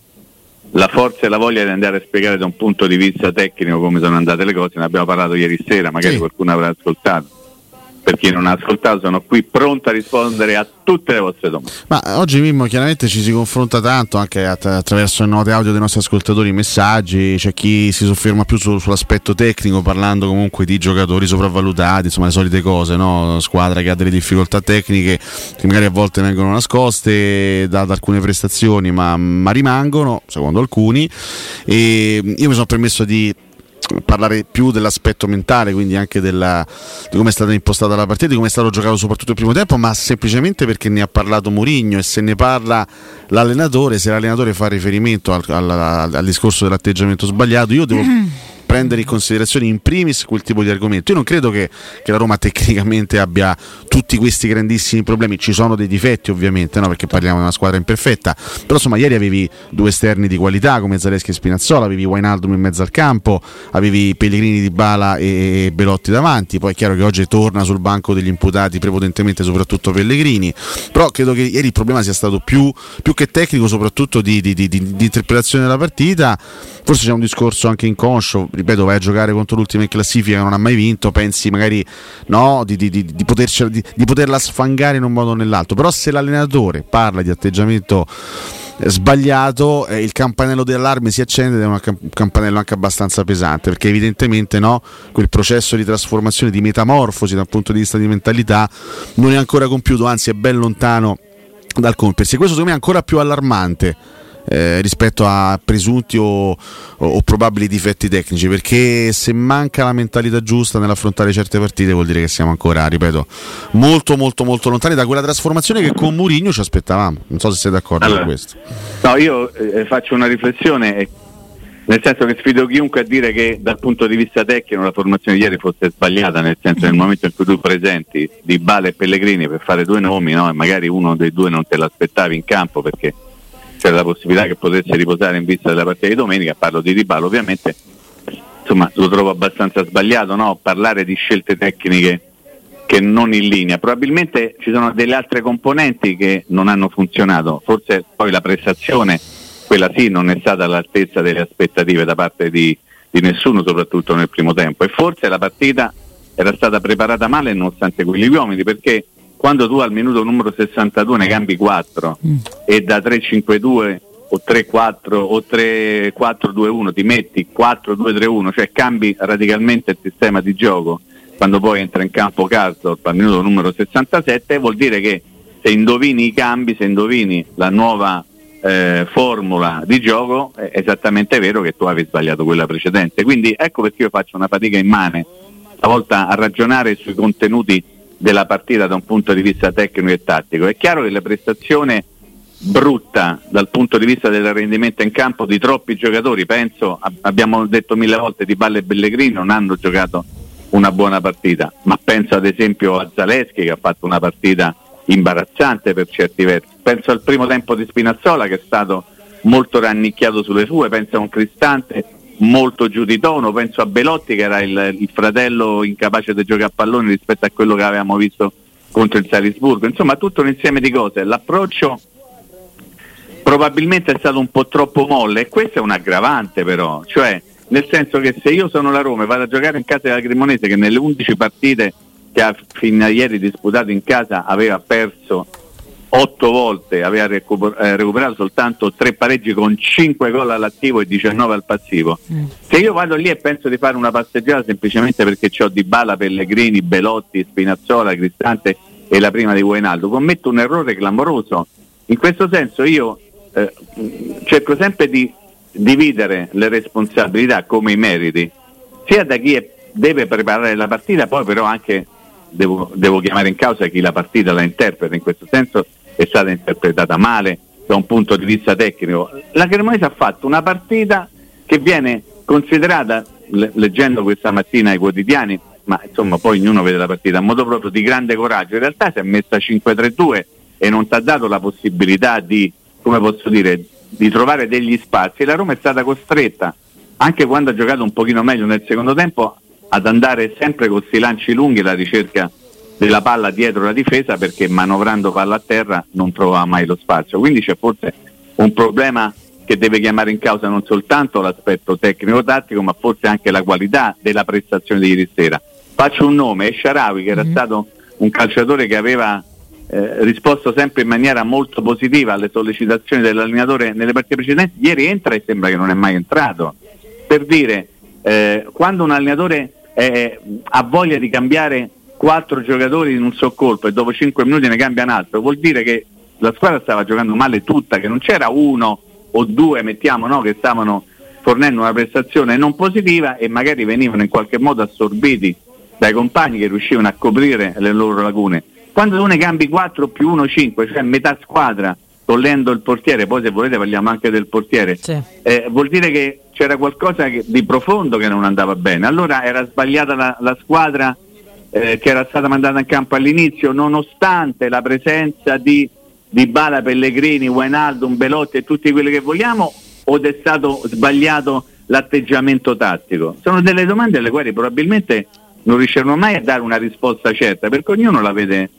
la forza e la voglia di andare a spiegare da un punto di vista tecnico come sono andate le cose, ne abbiamo parlato ieri sera, magari qualcuno avrà ascoltato. Per chi non ha ascoltato sono qui pronto a rispondere a tutte le vostre domande. Ma oggi Mimmo chiaramente ci si confronta tanto anche att- attraverso le note audio dei nostri ascoltatori, i messaggi, c'è chi si sofferma più su- sull'aspetto tecnico parlando comunque di giocatori sopravvalutati, insomma le solite cose, no? squadra che ha delle difficoltà tecniche che magari a volte vengono nascoste da, da alcune prestazioni ma, ma rimangono, secondo alcuni, e io mi sono permesso di parlare più dell'aspetto mentale, quindi anche della, di come è stata impostata la partita, di come è stato giocato soprattutto il primo tempo, ma semplicemente perché ne ha parlato Mourinho e se ne parla l'allenatore, se l'allenatore fa riferimento al, al, al discorso dell'atteggiamento sbagliato, io devo prendere in considerazione in primis quel tipo di argomento. Io non credo che, che, la Roma tecnicamente abbia tutti questi grandissimi problemi, ci sono dei difetti ovviamente, no? perché parliamo di una squadra imperfetta, però insomma ieri avevi due esterni di qualità come Zaleschi e Spinazzola, avevi Wainaldum in mezzo al campo, avevi Pellegrini di Bala e Belotti davanti, poi è chiaro che oggi torna sul banco degli imputati prepotentemente soprattutto Pellegrini, però credo che ieri il problema sia stato più, più che tecnico, soprattutto di, di, di, di interpretazione della partita, forse c'è un discorso anche inconscio, ripeto, vai a giocare contro l'ultima in classifica che non ha mai vinto, pensi magari no, di, di, di, di poterla sfangare in un modo o nell'altro. Però se l'allenatore parla di atteggiamento eh, sbagliato eh, il campanello d'allarme si accende ed è un campanello anche abbastanza pesante perché evidentemente no, quel processo di trasformazione di metamorfosi dal punto di vista di mentalità non è ancora compiuto anzi è ben lontano dal compiersi questo secondo me è ancora più allarmante eh, rispetto a presunti o, o, o, probabili difetti tecnici perché se manca la mentalità giusta nell'affrontare certe partite vuol dire che siamo ancora, ripeto, molto molto molto lontani da quella trasformazione che con Mourinho ci aspettavamo non so se sei d'accordo allora, con questo no io eh, faccio una riflessione nel senso che sfido chiunque a dire che dal punto di vista tecnico la formazione di ieri fosse sbagliata, nel senso nel momento in cui tu presenti Di Bale e Pellegrini per fare due nomi, no? e magari uno dei due non te l'aspettavi in campo perché c'era la possibilità che potesse riposare in vista della partita di domenica, parlo di Ribalo ovviamente, insomma lo trovo abbastanza sbagliato no? parlare di scelte tecniche che non in linea. Probabilmente ci sono delle altre componenti che non hanno funzionato, forse poi la prestazione, quella sì, non è stata all'altezza delle aspettative da parte di, di nessuno, soprattutto nel primo tempo, e forse la partita era stata preparata male nonostante quegli uomini, perché quando tu al minuto numero 62 ne cambi 4 mm. e da 3-5-2 o 3-4 o 3-4-2-1 ti metti 4-2-3-1, cioè cambi radicalmente il sistema di gioco. Quando poi entra in campo Karsdorp al minuto numero 67 vuol dire che se indovini i cambi, se indovini la nuova eh, formula di gioco è esattamente vero che tu avevi sbagliato quella precedente. Quindi ecco perché io faccio una fatica immane. Stavolta a ragionare sui contenuti della partita da un punto di vista tecnico e tattico. È chiaro che la prestazione brutta dal punto di vista del rendimento in campo di troppi giocatori, penso, abbiamo detto mille volte di Balle e Pellegrini non hanno giocato una buona partita, ma penso ad esempio a Zaleschi che ha fatto una partita imbarazzante per certi versi, penso al primo tempo di Spinazzola che è stato molto rannicchiato sulle sue, penso a un Cristante molto giù di tono, penso a Belotti che era il, il fratello incapace di giocare a pallone rispetto a quello che avevamo visto contro il Salisburgo, insomma tutto un insieme di cose, l'approccio probabilmente è stato un po' troppo molle e questo è un aggravante però, cioè nel senso che se io sono la Roma e vado a giocare in casa della Cremonese che nelle 11 partite che ha fino a ieri disputato in casa aveva perso otto volte aveva eh, recuperato soltanto tre pareggi con 5 gol all'attivo e 19 al passivo. Mm. Se io vado lì e penso di fare una passeggiata semplicemente perché ho Di Bala, Pellegrini, Belotti, Spinazzola, Cristante e la prima di Guainaldo, commetto un errore clamoroso. In questo senso io eh, cerco sempre di dividere le responsabilità come i meriti, sia da chi è, deve preparare la partita, poi però anche devo, devo chiamare in causa chi la partita la interpreta. In questo senso è stata interpretata male da un punto di vista tecnico. La Cremonese ha fatto una partita che viene considerata, le- leggendo questa mattina i quotidiani, ma insomma poi ognuno vede la partita a modo proprio di grande coraggio, in realtà si è messa 5-3-2 e non ti ha dato la possibilità di, come posso dire, di trovare degli spazi. La Roma è stata costretta, anche quando ha giocato un pochino meglio nel secondo tempo, ad andare sempre con questi lanci lunghi alla ricerca della palla dietro la difesa perché manovrando palla a terra non trova mai lo spazio. Quindi c'è forse un problema che deve chiamare in causa non soltanto l'aspetto tecnico-tattico, ma forse anche la qualità della prestazione di ieri sera. Faccio un nome, Esharawi, che era mm-hmm. stato un calciatore che aveva eh, risposto sempre in maniera molto positiva alle sollecitazioni dell'allenatore nelle partite precedenti, ieri entra e sembra che non è mai entrato. Per dire, eh, quando un allenatore eh, ha voglia di cambiare quattro giocatori in un soccolpo e dopo cinque minuti ne cambia un altro, vuol dire che la squadra stava giocando male tutta, che non c'era uno o due, mettiamo, no, che stavano fornendo una prestazione non positiva e magari venivano in qualche modo assorbiti dai compagni che riuscivano a coprire le loro lacune. Quando tu ne cambi 4 più 1, 5, cioè metà squadra, togliendo il portiere, poi se volete parliamo anche del portiere, eh, vuol dire che c'era qualcosa che- di profondo che non andava bene. Allora era sbagliata la, la squadra eh, che era stata mandata in campo all'inizio, nonostante la presenza di, di Bala, Pellegrini, Wijnaldum, Belotti e tutti quelli che vogliamo, o è stato sbagliato l'atteggiamento tattico? Sono delle domande alle quali probabilmente non riusciranno mai a dare una risposta certa, perché ognuno la vede eh,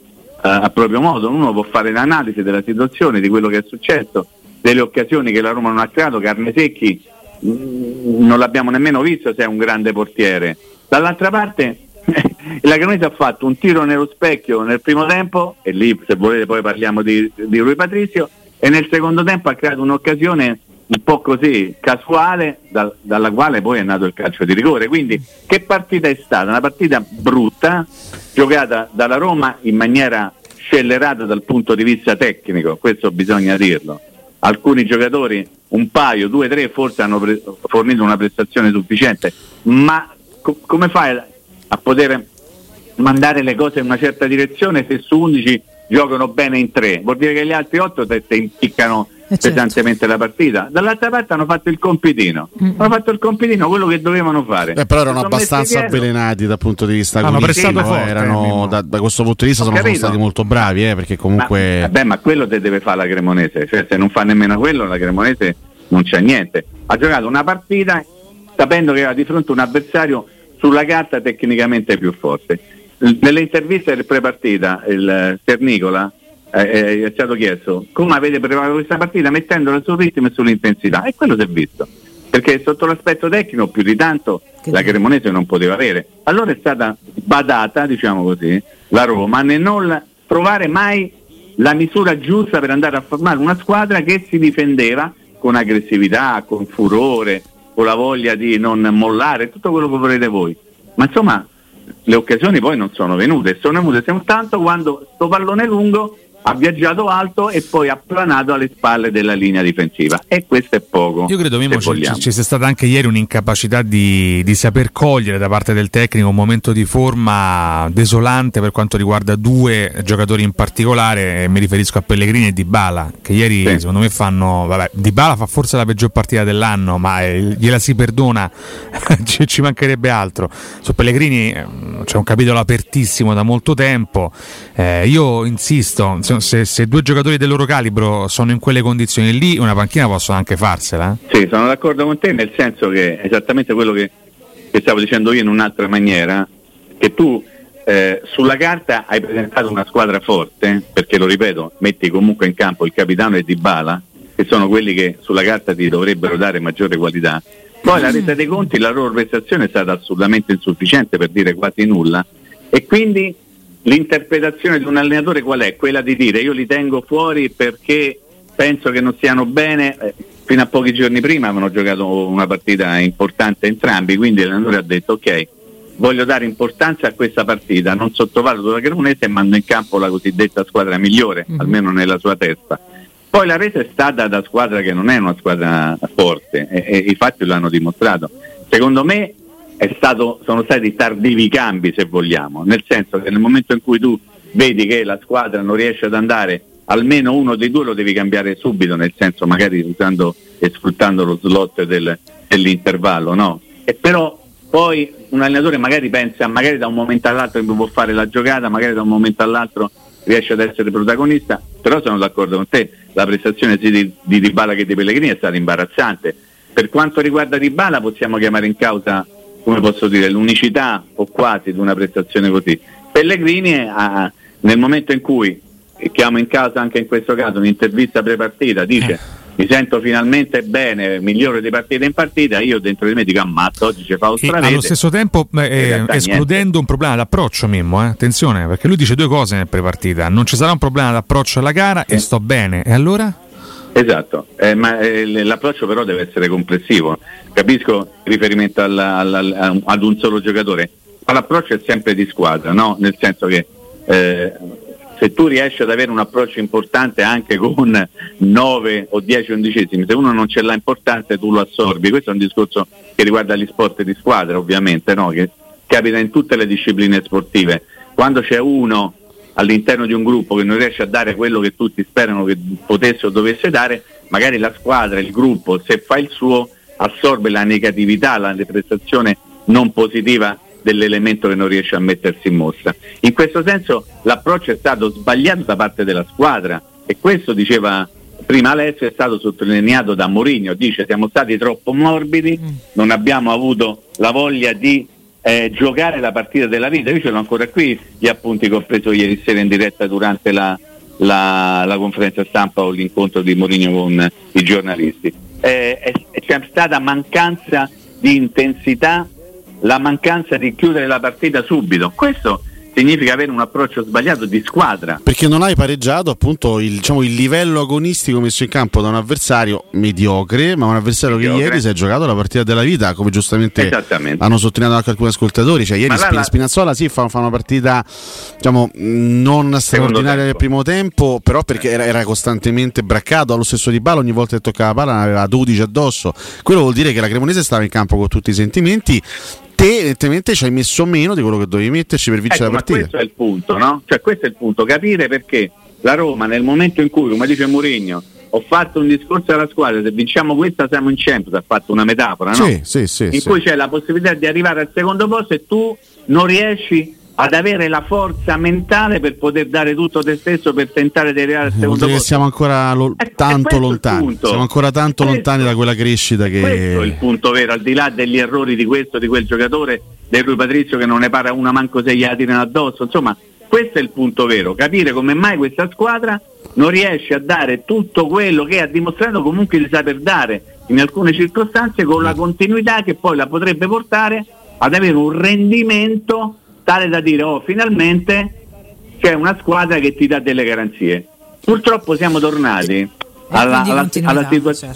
a proprio modo, uno può fare l'analisi della situazione, di quello che è successo, delle occasioni che la Roma non ha creato, Carnesecchi mm, non l'abbiamo nemmeno visto se è un grande portiere. Dall'altra parte la Cremonese ha fatto un tiro nello specchio nel primo tempo, e lì se volete poi parliamo di, di Rui Patrizio, e nel secondo tempo ha creato un'occasione un po' così casuale dal- dalla quale poi è nato il calcio di rigore. Quindi che partita è stata? Una partita brutta, giocata dalla Roma in maniera scellerata dal punto di vista tecnico, questo bisogna dirlo. Alcuni giocatori, un paio, due, tre, forse hanno pre- fornito una prestazione sufficiente, ma co- come fai a poter mandare le cose in una certa direzione se su 11 giocano bene in tre? Vuol dire che gli altri 8 te, te impiccano certo. pesantemente la partita. Dall'altra parte hanno fatto il compitino, hanno fatto il compitino, quello che dovevano fare. Eh, però erano abbastanza avvelenati dal punto di vista Hanno prestato eh, forte, erano, da, da questo punto di vista Ho sono, sono stati molto bravi eh, perché comunque Vabbè, ma quello te deve fare la Cremonese, cioè se non fa nemmeno quello la Cremonese non c'è niente. Ha giocato una partita sapendo che aveva di fronte un avversario sulla carta tecnicamente più forte. Nelle interviste del prepartita il Sernicola eh, eh, è stato chiesto come avete preparato questa partita mettendola sul ritmo e sull'intensità e quello si è visto perché sotto l'aspetto tecnico più di tanto la Cremonese non poteva avere. Allora è stata badata, diciamo così, la Roma nel non trovare mai la misura giusta per andare a formare una squadra che si difendeva con aggressività, con furore, con la voglia di non mollare, tutto quello che volete voi. Ma insomma le occasioni poi non sono venute, sono venute soltanto quando sto pallone lungo ha viaggiato alto e poi ha planato alle spalle della linea difensiva e questo è poco. Io credo, Mimmo, se ci, ci- sia stata anche ieri un'incapacità di, di saper cogliere da parte del tecnico un momento di forma desolante per quanto riguarda due giocatori in particolare, mi riferisco a Pellegrini e Dybala, che ieri secondo me fanno... Vabbè, Dybala fa forse la peggior partita dell'anno, ma eh, gliela si perdona, ci, ci mancherebbe altro. Su Pellegrini eh, c'è un capitolo apertissimo da molto tempo, Eh, io insisto, se, se- se due giocatori del loro calibro sono in quelle condizioni lì, una panchina possono anche farsela. Sì, sono d'accordo con te nel senso che è esattamente quello che, che stavo dicendo io in un'altra maniera, che tu eh, sulla carta hai presentato una squadra forte, perché lo ripeto, metti comunque in campo il capitano e Dybala, che sono quelli che sulla carta ti dovrebbero dare maggiore qualità. Poi la resa dei conti, la loro prestazione è stata assolutamente insufficiente per dire quasi nulla e quindi l'interpretazione di un allenatore qual è? Quella di dire io li tengo fuori perché penso che non stiano bene. Eh, fino a pochi giorni prima avevano giocato una partita importante entrambi, quindi l'allenatore ha detto ok, voglio dare importanza a questa partita, non sottovaluto la Cremonese e mando in campo la cosiddetta squadra migliore, almeno nella sua testa. Poi la resa è stata da squadra che non è una squadra forte e, e i fatti l'hanno dimostrato. Secondo me stato- sono stati tardivi i cambi se vogliamo, nel senso che nel momento in cui tu vedi che la squadra non riesce ad andare, almeno uno dei due lo devi cambiare subito, nel senso magari usando e sfruttando lo slot del- dell'intervallo, no? E però poi un allenatore magari pensa, magari da un momento all'altro può fare la giocata, magari da un momento all'altro riesce ad essere protagonista, però sono d'accordo con te, la prestazione sia di, di Dybala che di Pellegrini è stata imbarazzante. Per quanto riguarda Dybala possiamo chiamare in causa, come posso dire, l'unicità o quasi di una prestazione così. Pellegrini ha- nel momento in cui, e chiamo in causa anche in questo caso un'intervista prepartita, dice mi sento finalmente bene, migliore di partita in partita, io dentro di me dico ammazza, oggi ci fa stravede. allo stesso tempo, eh, realtà escludendo un problema d'approccio, Mimmo, eh, attenzione, perché lui dice due cose nel prepartita: non ci sarà un problema d'approccio alla gara e sto bene. E allora? Esatto, eh, ma eh, l'approccio però deve essere complessivo. Capisco il riferimento alla- alla- ad un solo giocatore, ma l'approccio è sempre di squadra, no? nel senso che eh, se tu riesci ad avere un approccio importante anche con 9 o 10 undicesimi, se uno non ce l'ha importante tu lo assorbi. Questo è un discorso che riguarda gli sport di squadra ovviamente, no? che capita in tutte le discipline sportive. Quando c'è uno all'interno di un gruppo che non riesce a dare quello che tutti sperano che potesse o dovesse dare, magari la squadra, il gruppo, se fa il suo, assorbe la negatività, la prestazione non positiva dell'elemento che non riesce a mettersi in mostra. In questo senso l'approccio è stato sbagliato da parte della squadra e questo diceva prima Alessio è stato sottolineato da Mourinho, dice siamo stati troppo morbidi, non abbiamo avuto la voglia di eh, giocare la partita della vita. Io ce l'ho ancora qui gli appunti che ho preso ieri sera in diretta durante la, la, la conferenza stampa o l'incontro di Mourinho con i giornalisti. Eh, è- c'è stata mancanza di intensità, la mancanza di chiudere la partita subito. Questo significa avere un approccio sbagliato di squadra. Perché non hai pareggiato appunto il, diciamo, il livello agonistico messo in campo da un avversario mediocre, ma un avversario che Mediocre. ieri si è giocato la partita della vita, come giustamente hanno sottolineato anche alcuni ascoltatori. Cioè, ieri la- Spinazzola sì, fa, fa una partita diciamo, non straordinaria nel primo tempo, però perché era, era costantemente braccato allo stesso di palla, ogni volta che toccava la palla ne aveva 12 addosso. Quello vuol dire che la Cremonese stava in campo con tutti i sentimenti. Te evidentemente ci hai messo meno di quello che dovevi metterci per vincere Ecco, la ma partita. questo è il punto, no? Cioè questo è il punto, capire perché la Roma nel momento in cui, come dice Mourinho, ho fatto un discorso alla squadra, se vinciamo questa siamo in Champions, ha fatto una metafora, no? Sì, sì, sì, in sì. cui c'è la possibilità di arrivare al secondo posto e tu non riesci ad avere la forza mentale per poter dare tutto te stesso per tentare di arrivare al secondo che posto. siamo ancora lo- tanto questo il lontani. Siamo ancora tanto Questo- lontani da quella crescita Questo è il che. punto vero, al di là degli errori di questo, di quel giocatore, del Rui Patrizio che non ne para una manco se gliela tirano addosso, insomma, questo è il punto vero, capire come mai questa squadra non riesce a dare tutto quello che ha dimostrato comunque di saper dare in alcune circostanze con la continuità che poi la potrebbe portare ad avere un rendimento tale da dire oh finalmente c'è una squadra che ti dà delle garanzie. Purtroppo siamo tornati alla, alla, alla situazione.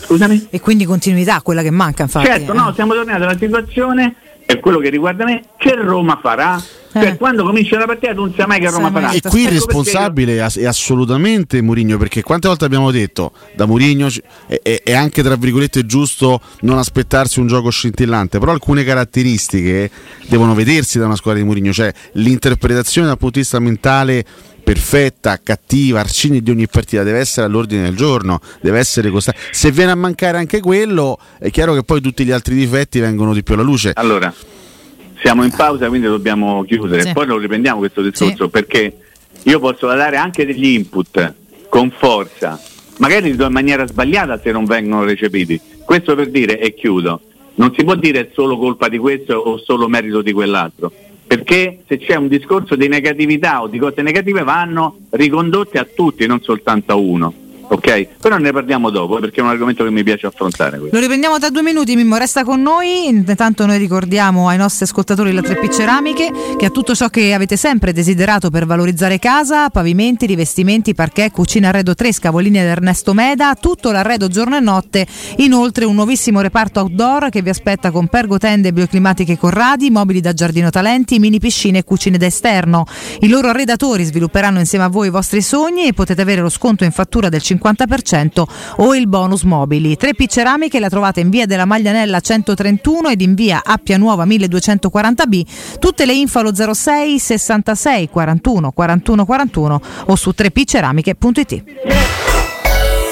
Scusami? E quindi continuità, quella che manca, infatti. Certo, eh. no, siamo tornati alla situazione, per quello che riguarda me, che Roma farà. Eh. Cioè, quando comincia la partita tu non sai mai che Roma farà. E qui il Ecco responsabile è ass- è assolutamente Mourinho, perché quante volte abbiamo detto da Mourinho è, è- anche tra virgolette giusto non aspettarsi un gioco scintillante, però alcune caratteristiche devono vedersi da una squadra di Mourinho, cioè l'interpretazione dal punto di vista mentale perfetta, cattiva, arcigni di ogni partita deve essere all'ordine del giorno, deve essere costante. Se viene a mancare anche quello, è chiaro che poi tutti gli altri difetti vengono di più alla luce. Allora, siamo in pausa, quindi dobbiamo chiudere. Sì. Poi lo riprendiamo questo discorso perché io posso dare anche degli input con forza, magari in maniera sbagliata se non vengono recepiti. Questo per dire, e chiudo, non si può dire è solo colpa di questo o solo merito di quell'altro. Perché se c'è un discorso di negatività o di cose negative vanno ricondotte a tutti, non soltanto a uno. Ok? Però ne parliamo dopo eh, perché è un argomento che mi piace affrontare. questo. Lo riprendiamo tra due minuti, Mimmo, resta con noi. Intanto noi ricordiamo ai nostri ascoltatori la 3P Ceramiche che ha tutto ciò che avete sempre desiderato per valorizzare casa, pavimenti, rivestimenti, parquet, cucina arredo 3, scavolini ed Ernesto Meda, tutto l'arredo giorno e notte, inoltre un nuovissimo reparto outdoor che vi aspetta con pergotende bioclimatiche Corradi, mobili da giardino talenti, mini piscine e cucine da esterno. I loro arredatori svilupperanno insieme a voi i vostri sogni e potete avere lo sconto in fattura del 50% o il bonus mobili. 3P Ceramiche la trovate in via della Maglianella 131 ed in via Appia Nuova 1240B. Tutte le info allo 06 66 41 41 41 o su 3pceramiche.it.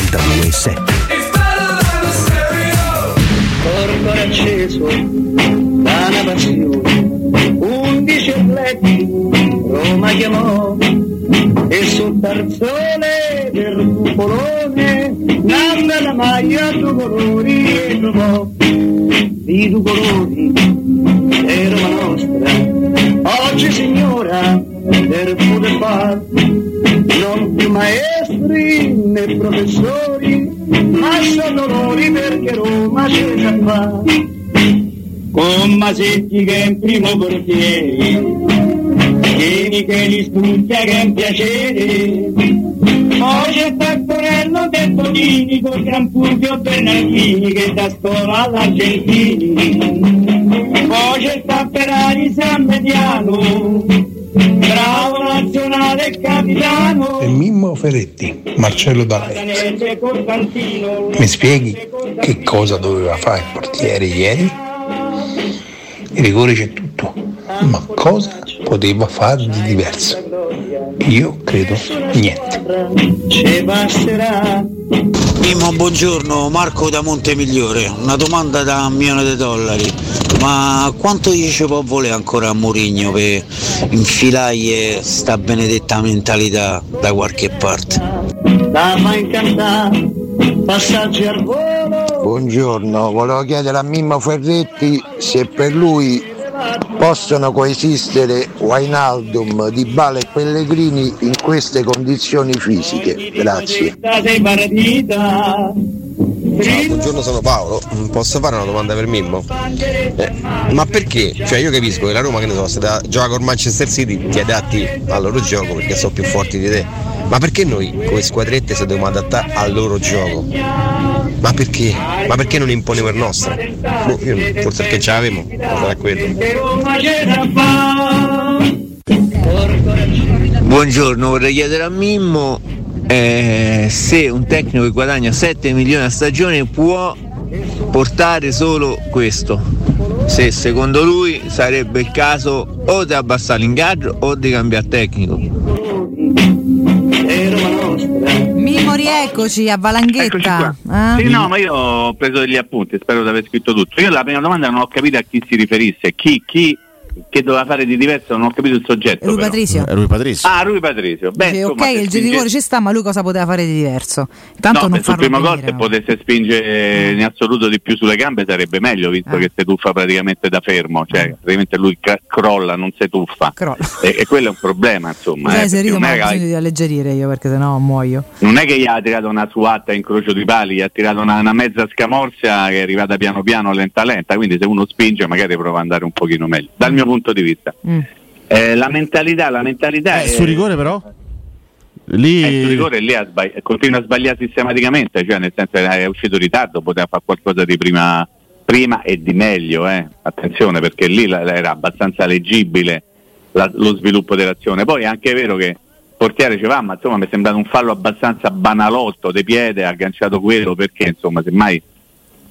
92.7 corpo acceso da una passione, undici atleti Roma chiamò e sul tarzone del cupolone nanda la maglia due colori e trovò. I due colori di Roma nostra. Oggi signora per poter fare non più maestri né professori ma sono loro perché Roma c'è già fa con Masetti che è in primo portiere Vieni che li studia che è un piacere. Poi c'è Taccorello del Bonini con Gran Fulvio Bernardini che da scuola all'Argentini. Poi c'è Tapperari San Mediano bravo nazionale capitano. E Mimmo Ferretti, Marcello Costantino. Mi spieghi che cosa doveva fare il portiere ieri? Il rigore c'è tutto, ma cosa poteva fare di diverso? Io credo niente. ci passerà Mimmo, buongiorno, Marco da Montemigliore. Una domanda da un milione di dollari. Ma quanto gli ci può volere ancora a Mourinho per infilare sta benedetta mentalità da qualche parte? la fa incantare passaggi al volo Buongiorno, volevo chiedere a Mimmo Ferretti se per lui possono coesistere Wainaldum, Dybala e Pellegrini in queste condizioni fisiche. Grazie. Ciao, buongiorno, sono Paolo. Mm, Posso fare una domanda per Mimmo? Eh, ma perché? Cioè io capisco che la Roma, che ne so, se da, gioca con Manchester City ti adatti al loro gioco perché sono più forti di te. Ma perché noi come squadrette se dobbiamo adattare al loro gioco? Ma perché? Ma perché non imponiamo il nostro? Boh, io forse perché ce l'avevamo, sarà quello. Buongiorno, vorrei chiedere a Mimmo eh, se un tecnico che guadagna 7 milioni a stagione può portare solo questo. Se secondo lui sarebbe il caso o di abbassare l'ingaggio o di cambiare tecnico. Mimmo, rieccoci a Valanghetta. Eh? Sì, no, ma io ho preso degli appunti, spero di aver scritto tutto. Io la prima domanda non ho capito a chi si riferisse, chi, chi che doveva fare di diverso, non ho capito il soggetto. Rui però. Patrizio. Rui Patrizio. Ah, Rui Patrizio. Beh, Dice, insomma, ok, il spinge- rigore ci sta, ma lui cosa poteva fare di diverso? Intanto no, non farlo primo gol venire, se potesse spingere in assoluto di più sulle gambe sarebbe meglio, visto Eh. che si tuffa praticamente da fermo, cioè praticamente lui ca- crolla, non si tuffa. E, e quello è un problema, insomma. Sai, eh, se rido, non, ma ho che, bisogno di alleggerire io perché sennò muoio. non è che gli ha tirato una suatta in crocio di pali, gli ha tirato una, una mezza scamorza che è arrivata piano piano, lenta lenta, quindi se uno spinge magari prova ad andare un pochino meglio, dal mio punto di vista. Mm. Eh, la mentalità, la mentalità è... Su rigore però? Lì... Eh, il rigore lì ha sbagli- continua a sbagliare sistematicamente, cioè nel senso che è uscito in ritardo, poteva fare qualcosa di prima, prima e di meglio, eh. attenzione perché lì la- era abbastanza leggibile la- lo sviluppo dell'azione. Poi è anche vero che portiere ci va, ma insomma mi è sembrato un fallo abbastanza banalotto di piede, agganciato quello perché insomma semmai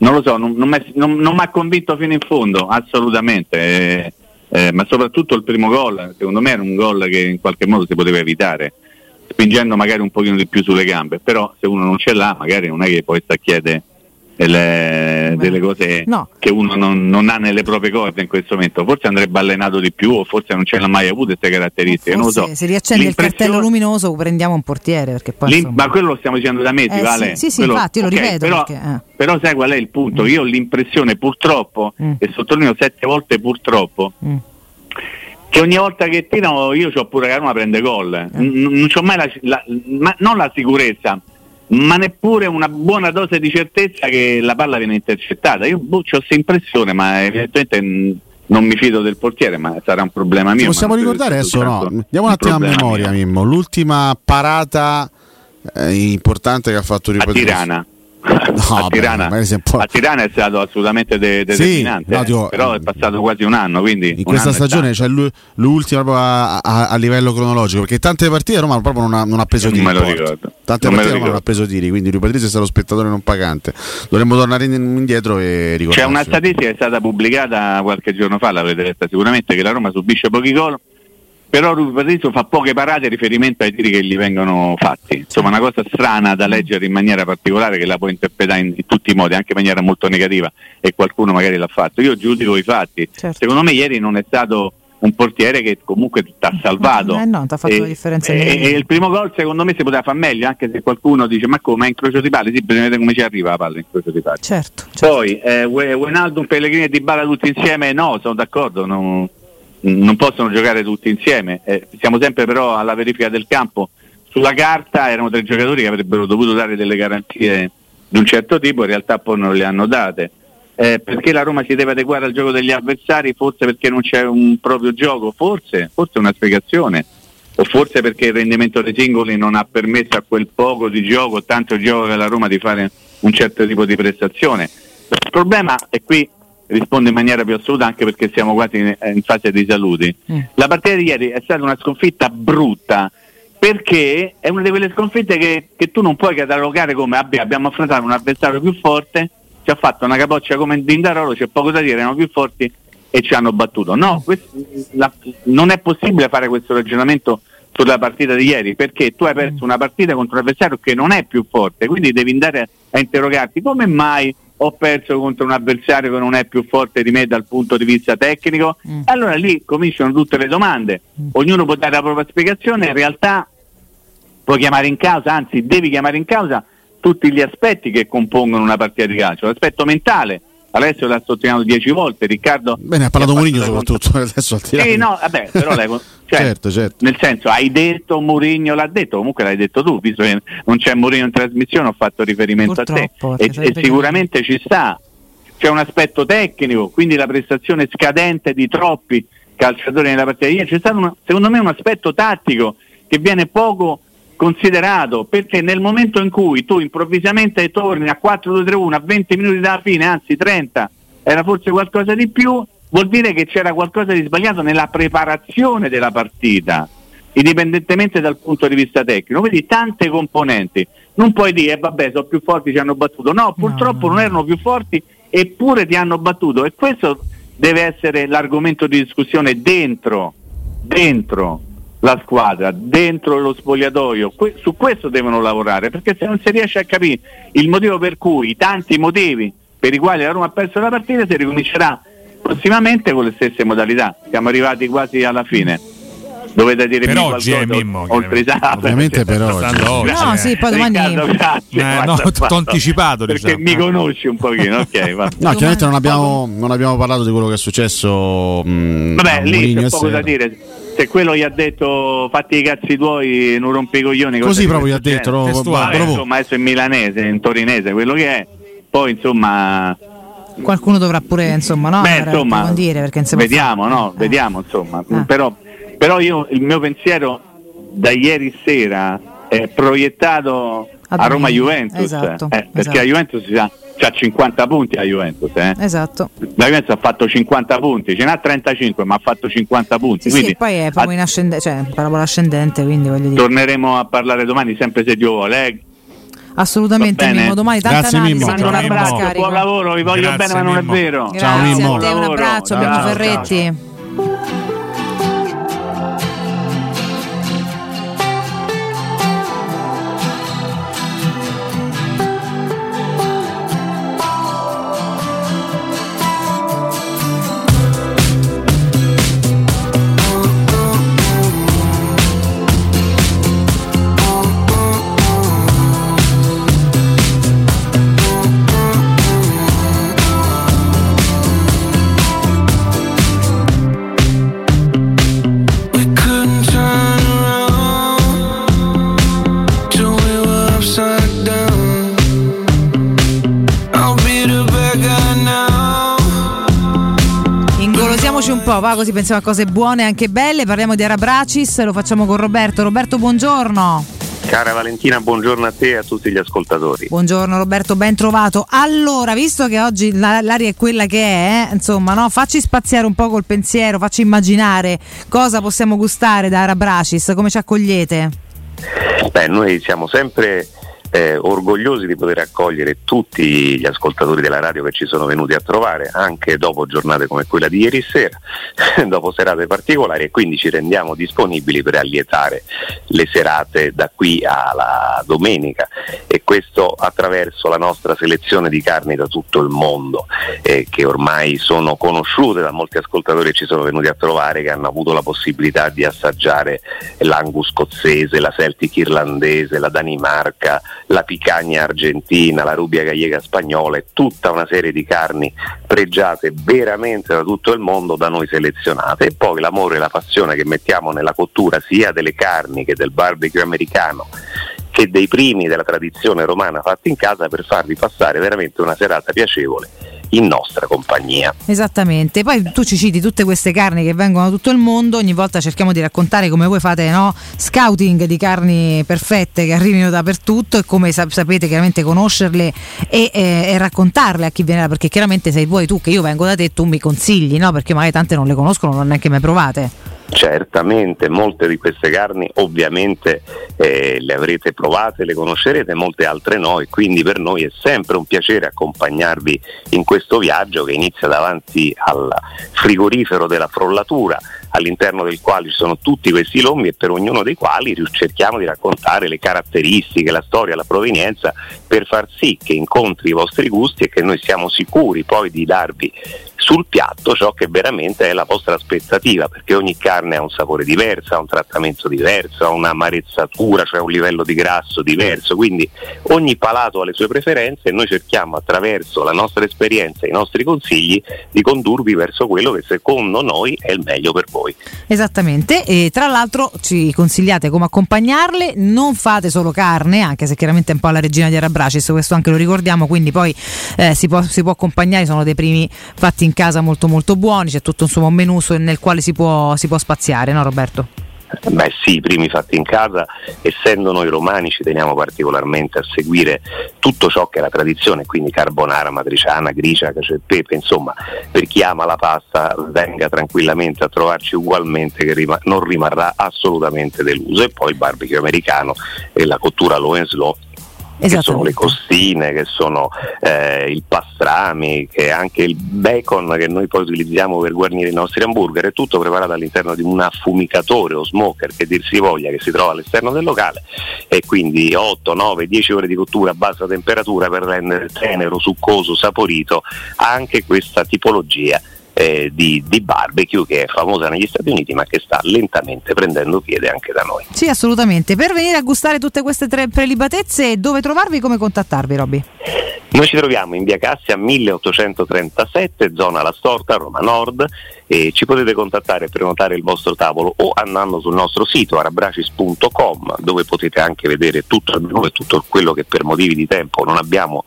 non lo so, non, non mi non- non mi ha convinto fino in fondo, assolutamente. eh, eh, ma soprattutto il primo gol, secondo me era un gol che in qualche modo si poteva evitare, spingendo magari un pochino di più sulle gambe, però se uno non ce l'ha magari non è che poi sta a chiedere delle, delle cose No. che uno non, non ha nelle proprie corde in questo momento, forse andrebbe allenato di più o forse non ce l'ha mai avuto queste caratteristiche, non lo so. Se riaccende il cartello luminoso prendiamo un portiere perché poi insomma- ma quello lo stiamo dicendo da mesi, Eh, Vale? sì, sì, Quello- infatti io lo ok, ripeto Però, perché, eh. però sai qual è il punto? Io ho l'impressione, purtroppo, Mm. e sottolineo sette volte purtroppo, che ogni volta che tirano io ho pure che Roma prende gol. Eh. N- Non c'ho mai la, la- ma non la sicurezza, ma neppure una buona dose di certezza che la palla viene intercettata. Io boh, ho questa impressione, ma evidentemente mh, non mi fido del portiere, ma sarà un problema mio. Ci possiamo ricordare adesso, no? Andiamo un attimo a memoria, mio. Mimmo. L'ultima parata eh, importante che ha fatto Rui A. Tirana. No, a, Tirana, a Tirana è stato assolutamente de- determinante, no, eh, dico, però è passato quasi un anno. Quindi In questa stagione c'è l'u- l'ultima proprio a, a- a livello cronologico, perché tante partite Roma proprio non ha, non ha preso tiri. Tante Non partite Roma non ha preso tiri, quindi Rui Patrizio è stato spettatore non pagante. Dovremmo tornare in- indietro e C'è ricordare. una statistica che è stata pubblicata qualche giorno fa, l'avrete letta sicuramente, che la Roma subisce pochi gol, però Rui Patrizio fa poche parate in riferimento ai tiri che gli vengono fatti. Insomma, una cosa strana da leggere in maniera particolare che la può interpretare in, tutti i modi, anche in maniera molto negativa, e qualcuno magari l'ha fatto. Io giudico i fatti. Secondo me ieri non è stato un portiere che comunque ti ha salvato. Eh no, ti ha fatto E- la differenza e, e il primo gol secondo me si poteva fare meglio, anche se qualcuno dice ma come è in crocio di pali? Sì, bisogna vedere come ci arriva la palla in crocio di pali. Certo. Poi eh, We- Wijnaldum, Pellegrini e Dybala tutti insieme? No, sono d'accordo, non, non possono giocare tutti insieme. Eh, siamo sempre però alla verifica del campo. Sulla carta erano tre giocatori che avrebbero dovuto dare delle garanzie di un certo tipo, in realtà poi non le hanno date. Eh, perché la Roma si deve adeguare al gioco degli avversari? Forse perché non c'è un proprio gioco? Forse, forse una spiegazione. O forse perché il rendimento dei singoli non ha permesso a quel poco di gioco, tanto gioco che la Roma di fare un certo tipo di prestazione. Il problema è qui rispondo in maniera più assoluta anche perché siamo quasi in, in fase di saluti. La partita di ieri è stata una sconfitta brutta perché è una di quelle sconfitte che, che tu non puoi catalogare come "Vabbè, abbiamo affrontato un avversario più forte, ci ha fatto una capoccia come Dindarolo, c'è poco da dire, erano più forti e ci hanno battuto. No, quest- la- non è possibile fare questo ragionamento sulla partita di ieri perché tu hai perso una partita contro un avversario che non è più forte, quindi devi andare a interrogarti come mai ho perso contro un avversario che non è più forte di me dal punto di vista tecnico. Allora lì cominciano tutte le domande, ognuno può dare la propria spiegazione, in realtà puoi chiamare in causa, anzi devi chiamare in causa tutti gli aspetti che compongono una partita di calcio, l'aspetto mentale. Alessio l'ha sottolineato dieci volte, Riccardo. Bene, ha parlato Mourinho soprattutto. Adesso al Sì, no, vabbè, però lei, cioè, certo, certo. nel senso, hai detto Mourinho l'ha detto, comunque l'hai detto tu, visto che non c'è Mourinho in trasmissione, ho fatto riferimento Purtroppo, a te. E, perché e sicuramente ci sta. C'è un aspetto tecnico, quindi la prestazione scadente di troppi calciatori nella partita di ieri. C'è stato una- secondo me un aspetto tattico che viene poco considerato perché nel momento in cui tu improvvisamente torni a 4-2-3-1 a 20 minuti dalla fine, anzi 30, era forse qualcosa di più, vuol dire che c'era qualcosa di sbagliato nella preparazione della partita, indipendentemente dal punto di vista tecnico. Quindi tante componenti. Non puoi dire, eh, vabbè, sono più forti, ci hanno battuto. No, purtroppo non erano più forti, eppure ti hanno battuto. E questo deve essere l'argomento di discussione dentro, dentro la squadra, dentro lo spogliatoio. Que- su questo devono lavorare, perché se non si riesce a capire il motivo per cui, i tanti motivi per i quali la Roma ha perso la partita, si ricomincerà prossimamente con le stesse modalità. Siamo arrivati quasi alla fine. Dovete dire Per Mimmo oggi, qualcosa, Mimmo, oltre Isabel. Ovviamente per oggi. Oggi, No, eh. sì, poi domani. Riccardo, grazie, Eh, no, t'ho anticipato, perché diciamo. mi conosci un pochino, ok, va. No, chiaramente non abbiamo, non abbiamo parlato di quello che è successo. mh, Vabbè, a lì c'è poco da Sera. dire. Se quello gli ha detto fatti i cazzi tuoi, non rompi i coglioni. Così proprio gli ha detto, no? Testuale. Vabbè, insomma, adesso è milanese, in torinese, quello che è. Poi insomma, Qualcuno dovrà pure, insomma, no? beh, insomma approfondire, perché si può vediamo, no? Vediamo, insomma. Però, però io il mio pensiero da ieri sera è proiettato A Roma. Juventus. Esatto, eh, perché esatto. la Juventus ha, c'ha 50 punti a Juventus, eh. Esatto. La Juventus ha fatto 50 punti, ce n'ha 35, ma ha fatto 50 punti. Sì, sì, quindi e poi è proprio in ascendente, cioè parabola ascendente, quindi voglio dire. torneremo a parlare domani, sempre se Dio vuole. eh. Assolutamente. Mimmo, domani tanta Grazie, analisi, Mimmo. Buon lavoro, vi voglio Grazie, bene, ma non è vero. Grazie Mimmo. a te, un abbraccio, Ciao, ciao. Ferretti. Ingolosiamoci un po', va così pensiamo a cose buone e anche belle. Parliamo di Arabracis, lo facciamo con Roberto. Roberto, buongiorno. Cara Valentina, buongiorno a te e a tutti gli ascoltatori. Buongiorno Roberto, ben trovato. Allora, visto che oggi la- l'aria è quella che è, eh, insomma, no? facci spaziare un po' col pensiero, facci immaginare cosa possiamo gustare da Arabracis, come ci accogliete? Beh, noi siamo sempre eh, orgogliosi di poter accogliere tutti gli ascoltatori della radio che ci sono venuti a trovare, anche dopo giornate come quella di ieri sera, dopo serate particolari e quindi ci rendiamo disponibili per allietare le serate da qui alla domenica. E questo attraverso la nostra selezione di carni da tutto il mondo eh, che ormai sono conosciute da molti ascoltatori che ci sono venuti a trovare che hanno avuto la possibilità di assaggiare l'angus scozzese, la celtic irlandese, la Danimarca, la picagna argentina, la rubia gallega spagnola e tutta una serie di carni pregiate veramente da tutto il mondo da noi selezionate. E poi l'amore e la passione che mettiamo nella cottura sia delle carni che del barbecue americano che dei primi della tradizione romana fatti in casa per farvi passare veramente una serata piacevole in nostra compagnia. Esattamente, poi tu ci citi tutte queste carni che vengono da tutto il mondo, ogni volta cerchiamo di raccontare come voi fate no? scouting di carni perfette che arrivino dappertutto e come sap- sapete chiaramente conoscerle e, eh, e raccontarle a chi viene là, perché chiaramente sei vuoi tu che io vengo da te tu mi consigli, no? perché magari tante non le conoscono, non neanche mai provate. Certamente, molte di queste carni ovviamente eh, le avrete provate, le conoscerete, molte altre no e quindi per noi è sempre un piacere accompagnarvi in questo viaggio che inizia davanti al frigorifero della frollatura all'interno del quale ci sono tutti questi lombi e per ognuno dei quali cerchiamo di raccontare le caratteristiche, la storia, la provenienza per far sì che incontri i vostri gusti e che noi siamo sicuri poi di darvi sul piatto ciò che veramente è la vostra aspettativa, perché ogni carne ha un sapore diverso, ha un trattamento diverso, ha un'amarezzatura, cioè un livello di grasso diverso, quindi ogni palato ha le sue preferenze e noi cerchiamo attraverso la nostra esperienza e i nostri consigli di condurvi verso quello che secondo noi è il meglio per voi. Esattamente, e tra l'altro ci consigliate come accompagnarle, non fate solo carne, anche se chiaramente è un po' la regina di Arabracis, questo anche lo ricordiamo, quindi poi eh, si, può, si, può, accompagnare, sono dei primi fatti in casa molto molto buoni, c'è tutto insomma, un menù nel quale si può, si può spaziare, no Roberto? Beh sì, i primi fatti in casa, essendo noi romani ci teniamo particolarmente a seguire tutto ciò che è la tradizione, quindi carbonara, matriciana, gricia, cacio e pepe, insomma per chi ama la pasta venga tranquillamente a trovarci ugualmente che rima- non rimarrà assolutamente deluso e poi il barbecue americano e la cottura low and slow che sono le costine, che sono eh, il pastrami, che è anche il bacon che noi poi utilizziamo per guarnire i nostri hamburger, è tutto preparato all'interno di un affumicatore o smoker che dir si voglia che si trova all'esterno del locale. E quindi 8, 9, 10 ore di cottura a bassa temperatura per rendere tenero, succoso, saporito anche questa tipologia eh, di, di, barbecue che è famosa negli Stati Uniti ma che sta lentamente prendendo piede anche da noi. Sì, assolutamente. Per venire a gustare tutte queste tre prelibatezze, dove trovarvi, come contattarvi, Robby? Noi ci troviamo in via Cassia 1837, zona La Storta, Roma Nord e ci potete contattare e prenotare il vostro tavolo o andando sul nostro sito arabracis.com dove potete anche vedere tutto e tutto quello che per motivi di tempo non abbiamo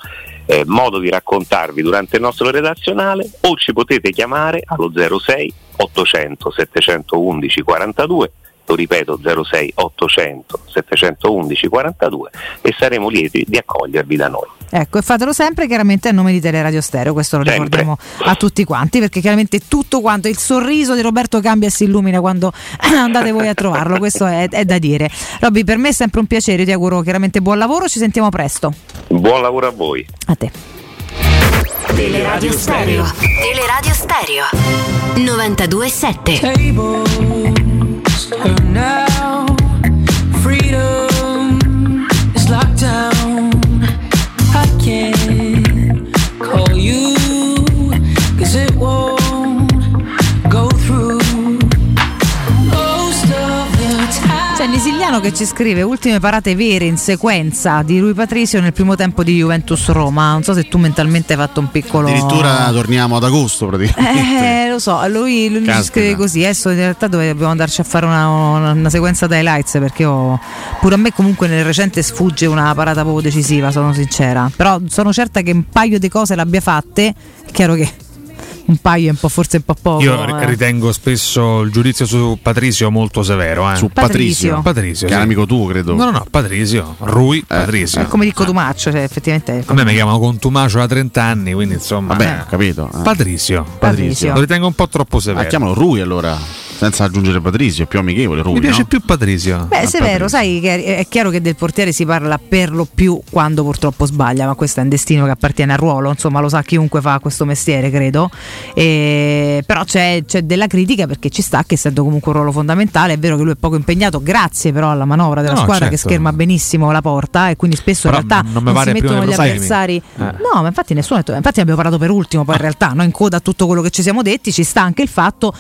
eh, modo di raccontarvi durante il nostro redazionale o ci potete chiamare allo 06 800 711 42 lo ripeto 06 800 711 42 e saremo lieti di accogliervi da noi. Ecco, e fatelo sempre chiaramente a nome di Teleradio Stereo, questo lo sempre. ricordiamo a tutti quanti, perché chiaramente tutto quanto, il sorriso di Roberto cambia e si illumina quando andate voi a trovarlo, questo è, è da dire. Robby, per me è sempre un piacere, ti auguro chiaramente buon lavoro, ci sentiamo presto. Buon lavoro a voi. A te. Teleradio Stereo. Teleradio Stereo. 927. Now. Freedom is locked down. I can't C'è Nisiliano che ci scrive ultime parate vere in sequenza di Rui Patricio nel primo tempo di Juventus Roma. Non so se tu mentalmente hai fatto un piccolo. Addirittura torniamo ad agosto praticamente. Eh, lo so, lui, lui ci scrive così. Adesso in realtà dobbiamo andarci a fare una, una, una sequenza di highlights perché ho, pure a me comunque nel recente sfugge una parata poco decisiva, sono sincera. Però sono certa che un paio di cose l'abbia fatte. È chiaro che un paio è un po' forse un po' poco. Io eh. ritengo spesso il giudizio su Patrizio molto severo. Eh. Su Patrizio, Patrizio che sì. è amico tuo, credo. No, no, no, Patrizio, Rui, Patrizio. È come dico Tumaccio, cioè effettivamente. A me mi chiamano Contumacio da 30 anni, quindi insomma. Vabbè, ho capito. eh. Patrizio. Patrizio. Lo ritengo un po' troppo severo. Ah, chiamalo Rui allora. Senza aggiungere Patrizio, è più amichevole Rui. Mi piace no? più Patrizio. Beh, è severo, sai che è, chiaro che del portiere si parla per lo più quando purtroppo sbaglia, ma questo è un destino che appartiene al ruolo, insomma lo sa chiunque fa questo mestiere, credo. E, però c'è, c'è della critica perché ci sta che essendo comunque un ruolo fondamentale, è vero che lui è poco impegnato, grazie però alla manovra della No, squadra certo. che scherma benissimo la porta e quindi spesso Però in realtà non non, si mettono gli avversari. Eh. No, ma infatti nessuno ha detto, infatti abbiamo parlato per ultimo, poi in realtà no, in coda a tutto quello che ci siamo detti ci sta anche il fatto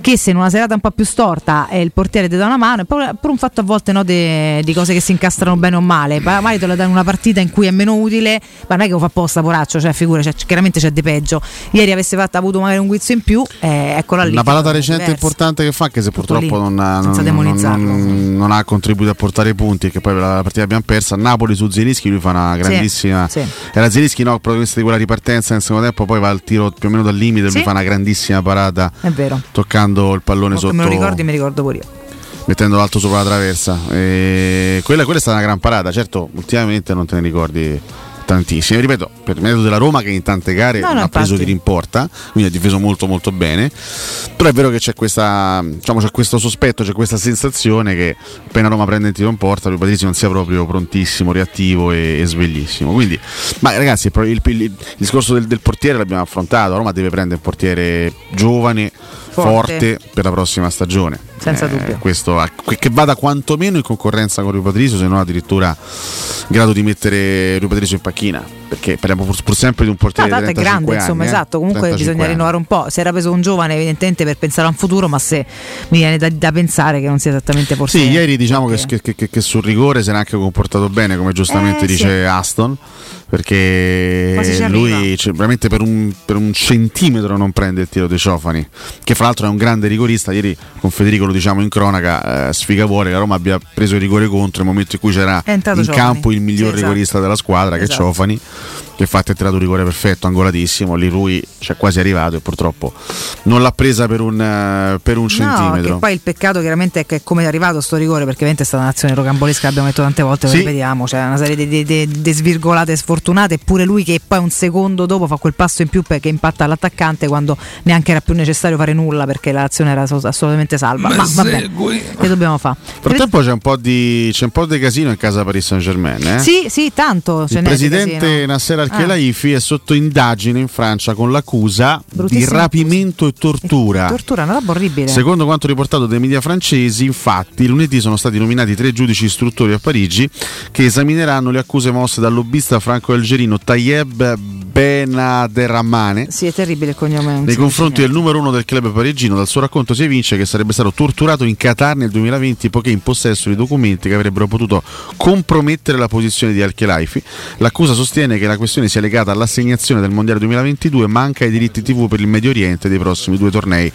che se in una serata un po' più storta eh, il portiere ti dà una mano, è proprio per un fatto a volte no, de- di cose che si incastrano bene o male, Ma magari te la dà in una partita in cui è meno utile, ma non è che lo fa apposta, poraccio, cioè figura, cioè, chiaramente c'è di peggio. Ieri avesse fatto, avuto magari un guizzo in più, eh, eccola lì. Una parata è recente diverso. importante che fa, anche se Tutto purtroppo lì, non, ha- non- non- non ha contribuito a portare i punti, che poi la, partita l'abbiamo persa. Napoli su Zielinski, lui fa una grandissima. sì. Era Zielinski, no, protagonista di quella ripartenza nel secondo tempo, poi va al tiro più o meno dal limite, Sì. lui fa una grandissima parata È vero. toccando il pallone che sotto. me lo ricordi, mi ricordo pure io. mettendo l'alto sopra la traversa. E quella, quella è stata una gran parata, certo, ultimamente non te ne ricordi tantissime. Ripeto, per merito della Roma che in tante gare No, no, ha preso infatti. di rimporta, quindi ha difeso molto molto bene. Però è vero che c'è, questa, diciamo, c'è questo sospetto, c'è questa sensazione che appena Roma prende il tiro in porta, lui Patrizio non sia proprio prontissimo, reattivo e, e sveglissimo. Quindi, ma ragazzi, il, il- il- il discorso del, del portiere l'abbiamo affrontato. Roma deve prendere un portiere giovane forte, per la prossima stagione. Senza Eh, dubbio. Questo, che vada quantomeno in concorrenza con Rui Patricio, se non addirittura in grado di mettere Rui Patricio in panchina. Perché parliamo pur, pur sempre di un No, portiere tanto di è 35 grande, insomma, anni, eh. esatto. Comunque 35 bisogna anni. rinnovare un po'. Si era preso un giovane, evidentemente, per pensare a un futuro, ma se mi viene da, da pensare che non sia esattamente forse. Sì, ieri diciamo che, che- che- che sul rigore si era anche comportato bene, come giustamente Eh, dice Aston, perché lui cioè, veramente per un, per un centimetro non prende il tiro dei Ciofani, che fra l'altro è un grande rigorista. Ieri con Federico lo diciamo in cronaca, eh, sfiga fuori che la Roma abbia preso il rigore contro nel momento in cui c'era in Ciofani. campo il miglior Sì, esatto. rigorista della squadra, che è Esatto. Ciofani. Che infatti ha tirato un rigore perfetto, angolatissimo. Lì lui ci è quasi arrivato e purtroppo non l'ha presa per un, eh, per un No, centimetro. che poi il peccato chiaramente è che come è arrivato sto rigore, perché ovviamente è stata un'azione rocambolesca, l'abbiamo detto tante volte, lo Sì. ripetiamo, cioè una serie di, di- di- di svirgolate sfortunate, eppure lui che poi un secondo dopo fa quel passo in più perché impatta l'attaccante quando neanche era più necessario fare nulla perché l'azione era so- assolutamente salva. Ma vabbè, che dobbiamo fare? Frattempo c'è un po' di, c'è un po' di casino in casa Paris Saint Germain. Eh? Sì, sì, tanto. Il presidente casino. Nasser Ah. Al-Khelaifi è sotto indagine in Francia con l'accusa di rapimento e tortura. Tortura, una roba orribile. Secondo quanto riportato dai media francesi, infatti, lunedì sono stati nominati tre giudici istruttori a Parigi che esamineranno le accuse mosse dal lobbista franco-algerino Tayeb Benaderrahmane Sì, è terribile il cognome. nei confronti del numero uno del club parigino. Dal suo racconto si evince che sarebbe stato torturato in Qatar nel 2020 poiché in possesso di documenti che avrebbero potuto compromettere la posizione di Al-Khelaifi. L'accusa sostiene che la questione sia legata all'assegnazione del Mondiale 2022 ma anche ai diritti TV per il Medio Oriente dei prossimi due tornei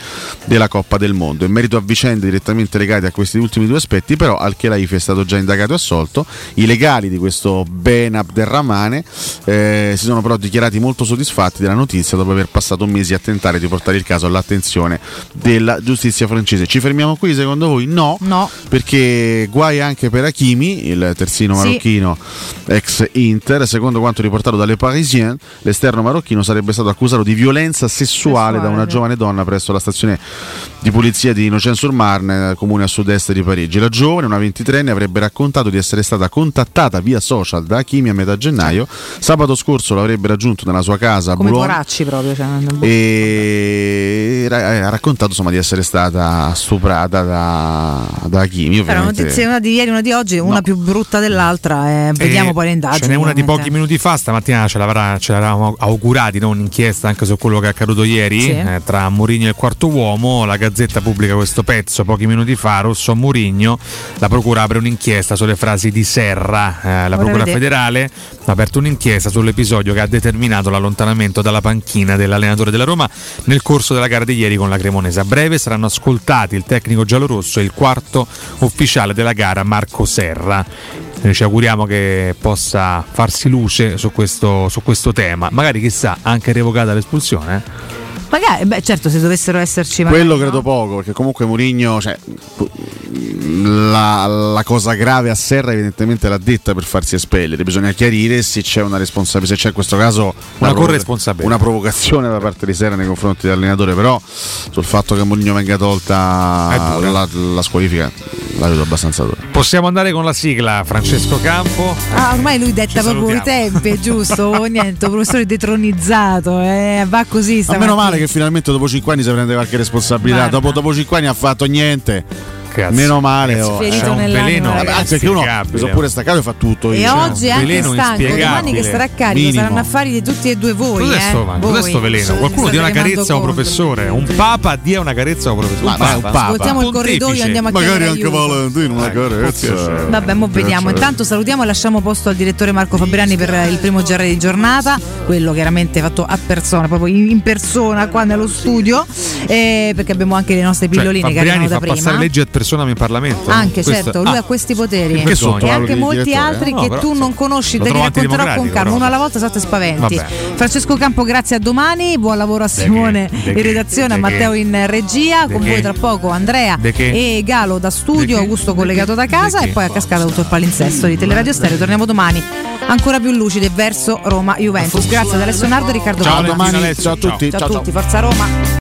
della Coppa del Mondo. In merito a vicende direttamente legate a questi ultimi due aspetti, però Al-Khelaifi è stato già indagato e assolto. I legali di questo Ben Abderrahmane eh, si sono però dichiarati molto soddisfatti della notizia dopo aver passato mesi a tentare di portare il caso all'attenzione della giustizia francese. Ci fermiamo qui secondo voi? No, No. perché guai anche per Hakimi, il terzino Sì. marocchino ex Inter, secondo quanto riportato dalle Parisien, l'esterno marocchino sarebbe stato accusato di violenza sessuale da una giovane donna presso la stazione di polizia di Innocent-sur-Marne, comune a sud-est di Parigi. La giovane, una 23enne, avrebbe raccontato di essere stata contattata via social da Hakimi a metà gennaio. Sabato scorso l'avrebbe raggiunto nella sua casa a Come Boulogne poracci proprio. Cioè, e ha raccontato insomma di essere stata stuprata da, da Hakimi. Era una notizia una di ieri, una di oggi, una più brutta dell'altra. eh, vediamo E poi le indagini. Ce n'è una di pochi minuti fa, stamattina ce, l'avrà- ce l'eravamo augurati, no? un'inchiesta anche su quello che è accaduto ieri Sì. eh, tra Mourinho e il quarto uomo. La Gazzetta pubblica questo pezzo pochi minuti fa. Rosso a Mourinho, la procura apre un'inchiesta sulle frasi di Serra. Eh, la procura vedere. federale ha aperto un'inchiesta sull'episodio che ha determinato l'allontanamento dalla panchina dell'allenatore della Roma nel corso della gara di ieri con la Cremonese. A breve saranno ascoltati il tecnico giallorosso e il quarto ufficiale della gara, Marco Serra. Noi ci auguriamo che possa farsi luce su questo, su questo tema. Magari chissà, anche revocata l'espulsione. Magari, beh, certo, se dovessero esserci. magari, Quello no? credo poco, perché comunque Mourinho, cioè, la, la cosa grave a Serra evidentemente l'ha detta per farsi espellere. Bisogna chiarire se c'è una responsabilità, se c'è in questo caso Una provoca- corresponsabilità. una provocazione da parte di Serra nei confronti dell'allenatore, però sul fatto che Mourinho venga tolta la, la squalifica la vedo abbastanza dura. Possiamo andare con la sigla, Francesco Campo. Ah, ormai lui detta Ci proprio i tempi, è giusto? Niente, professore detronizzato, eh, va così. A meno male che finalmente dopo 5 anni si prende qualche responsabilità. Dopo, dopo 5 anni ha fatto niente. Cazzo. Meno male. Oh. C'è un veleno ragazzi. Anzi, perché uno mi sono pure staccato e fa tutto. E io, cioè, oggi è anche veleno stanco, domani che sarà carico, Minimo. saranno affari di tutti e due voi. Cos'è eh? sto, Voi. cos'è sto veleno? Qualcuno dia una carezza a un professore. Un papa dia una carezza a un professore. Ma vai, un papa. Ascoltiamo il corridoio, andiamo a Magari chiedere anche aiuto. Valentino una carezza. Vabbè, mo vediamo. Intanto salutiamo e lasciamo posto al direttore Marco Fabriani per il primo GR di giornata, quello chiaramente fatto a persona, proprio in persona qua nello studio, eh, perché abbiamo anche le nostre Cioè, pilloline che Fabriani arrivano da prima. passare leggi ad persona in Parlamento. Anche Questo- certo, lui ah, ha questi poteri e anche molti altri eh? No, che però, tu non conosci, te li racconterò con calma, uno alla volta state spaventi. Vabbè. Francesco Campo, grazie a domani, buon lavoro a Simone? De in redazione, a Matteo in regia, con voi tra poco Andrea e Galo da studio? Augusto collegato da casa e poi a cascata tutto il palinsesto di Teleradio Stereo. Torniamo domani ancora più lucide verso Roma Juventus. Grazie ad Alessio Nardo e Riccardo Ciao, domani, ciao a tutti. Ciao a tutti, forza Roma.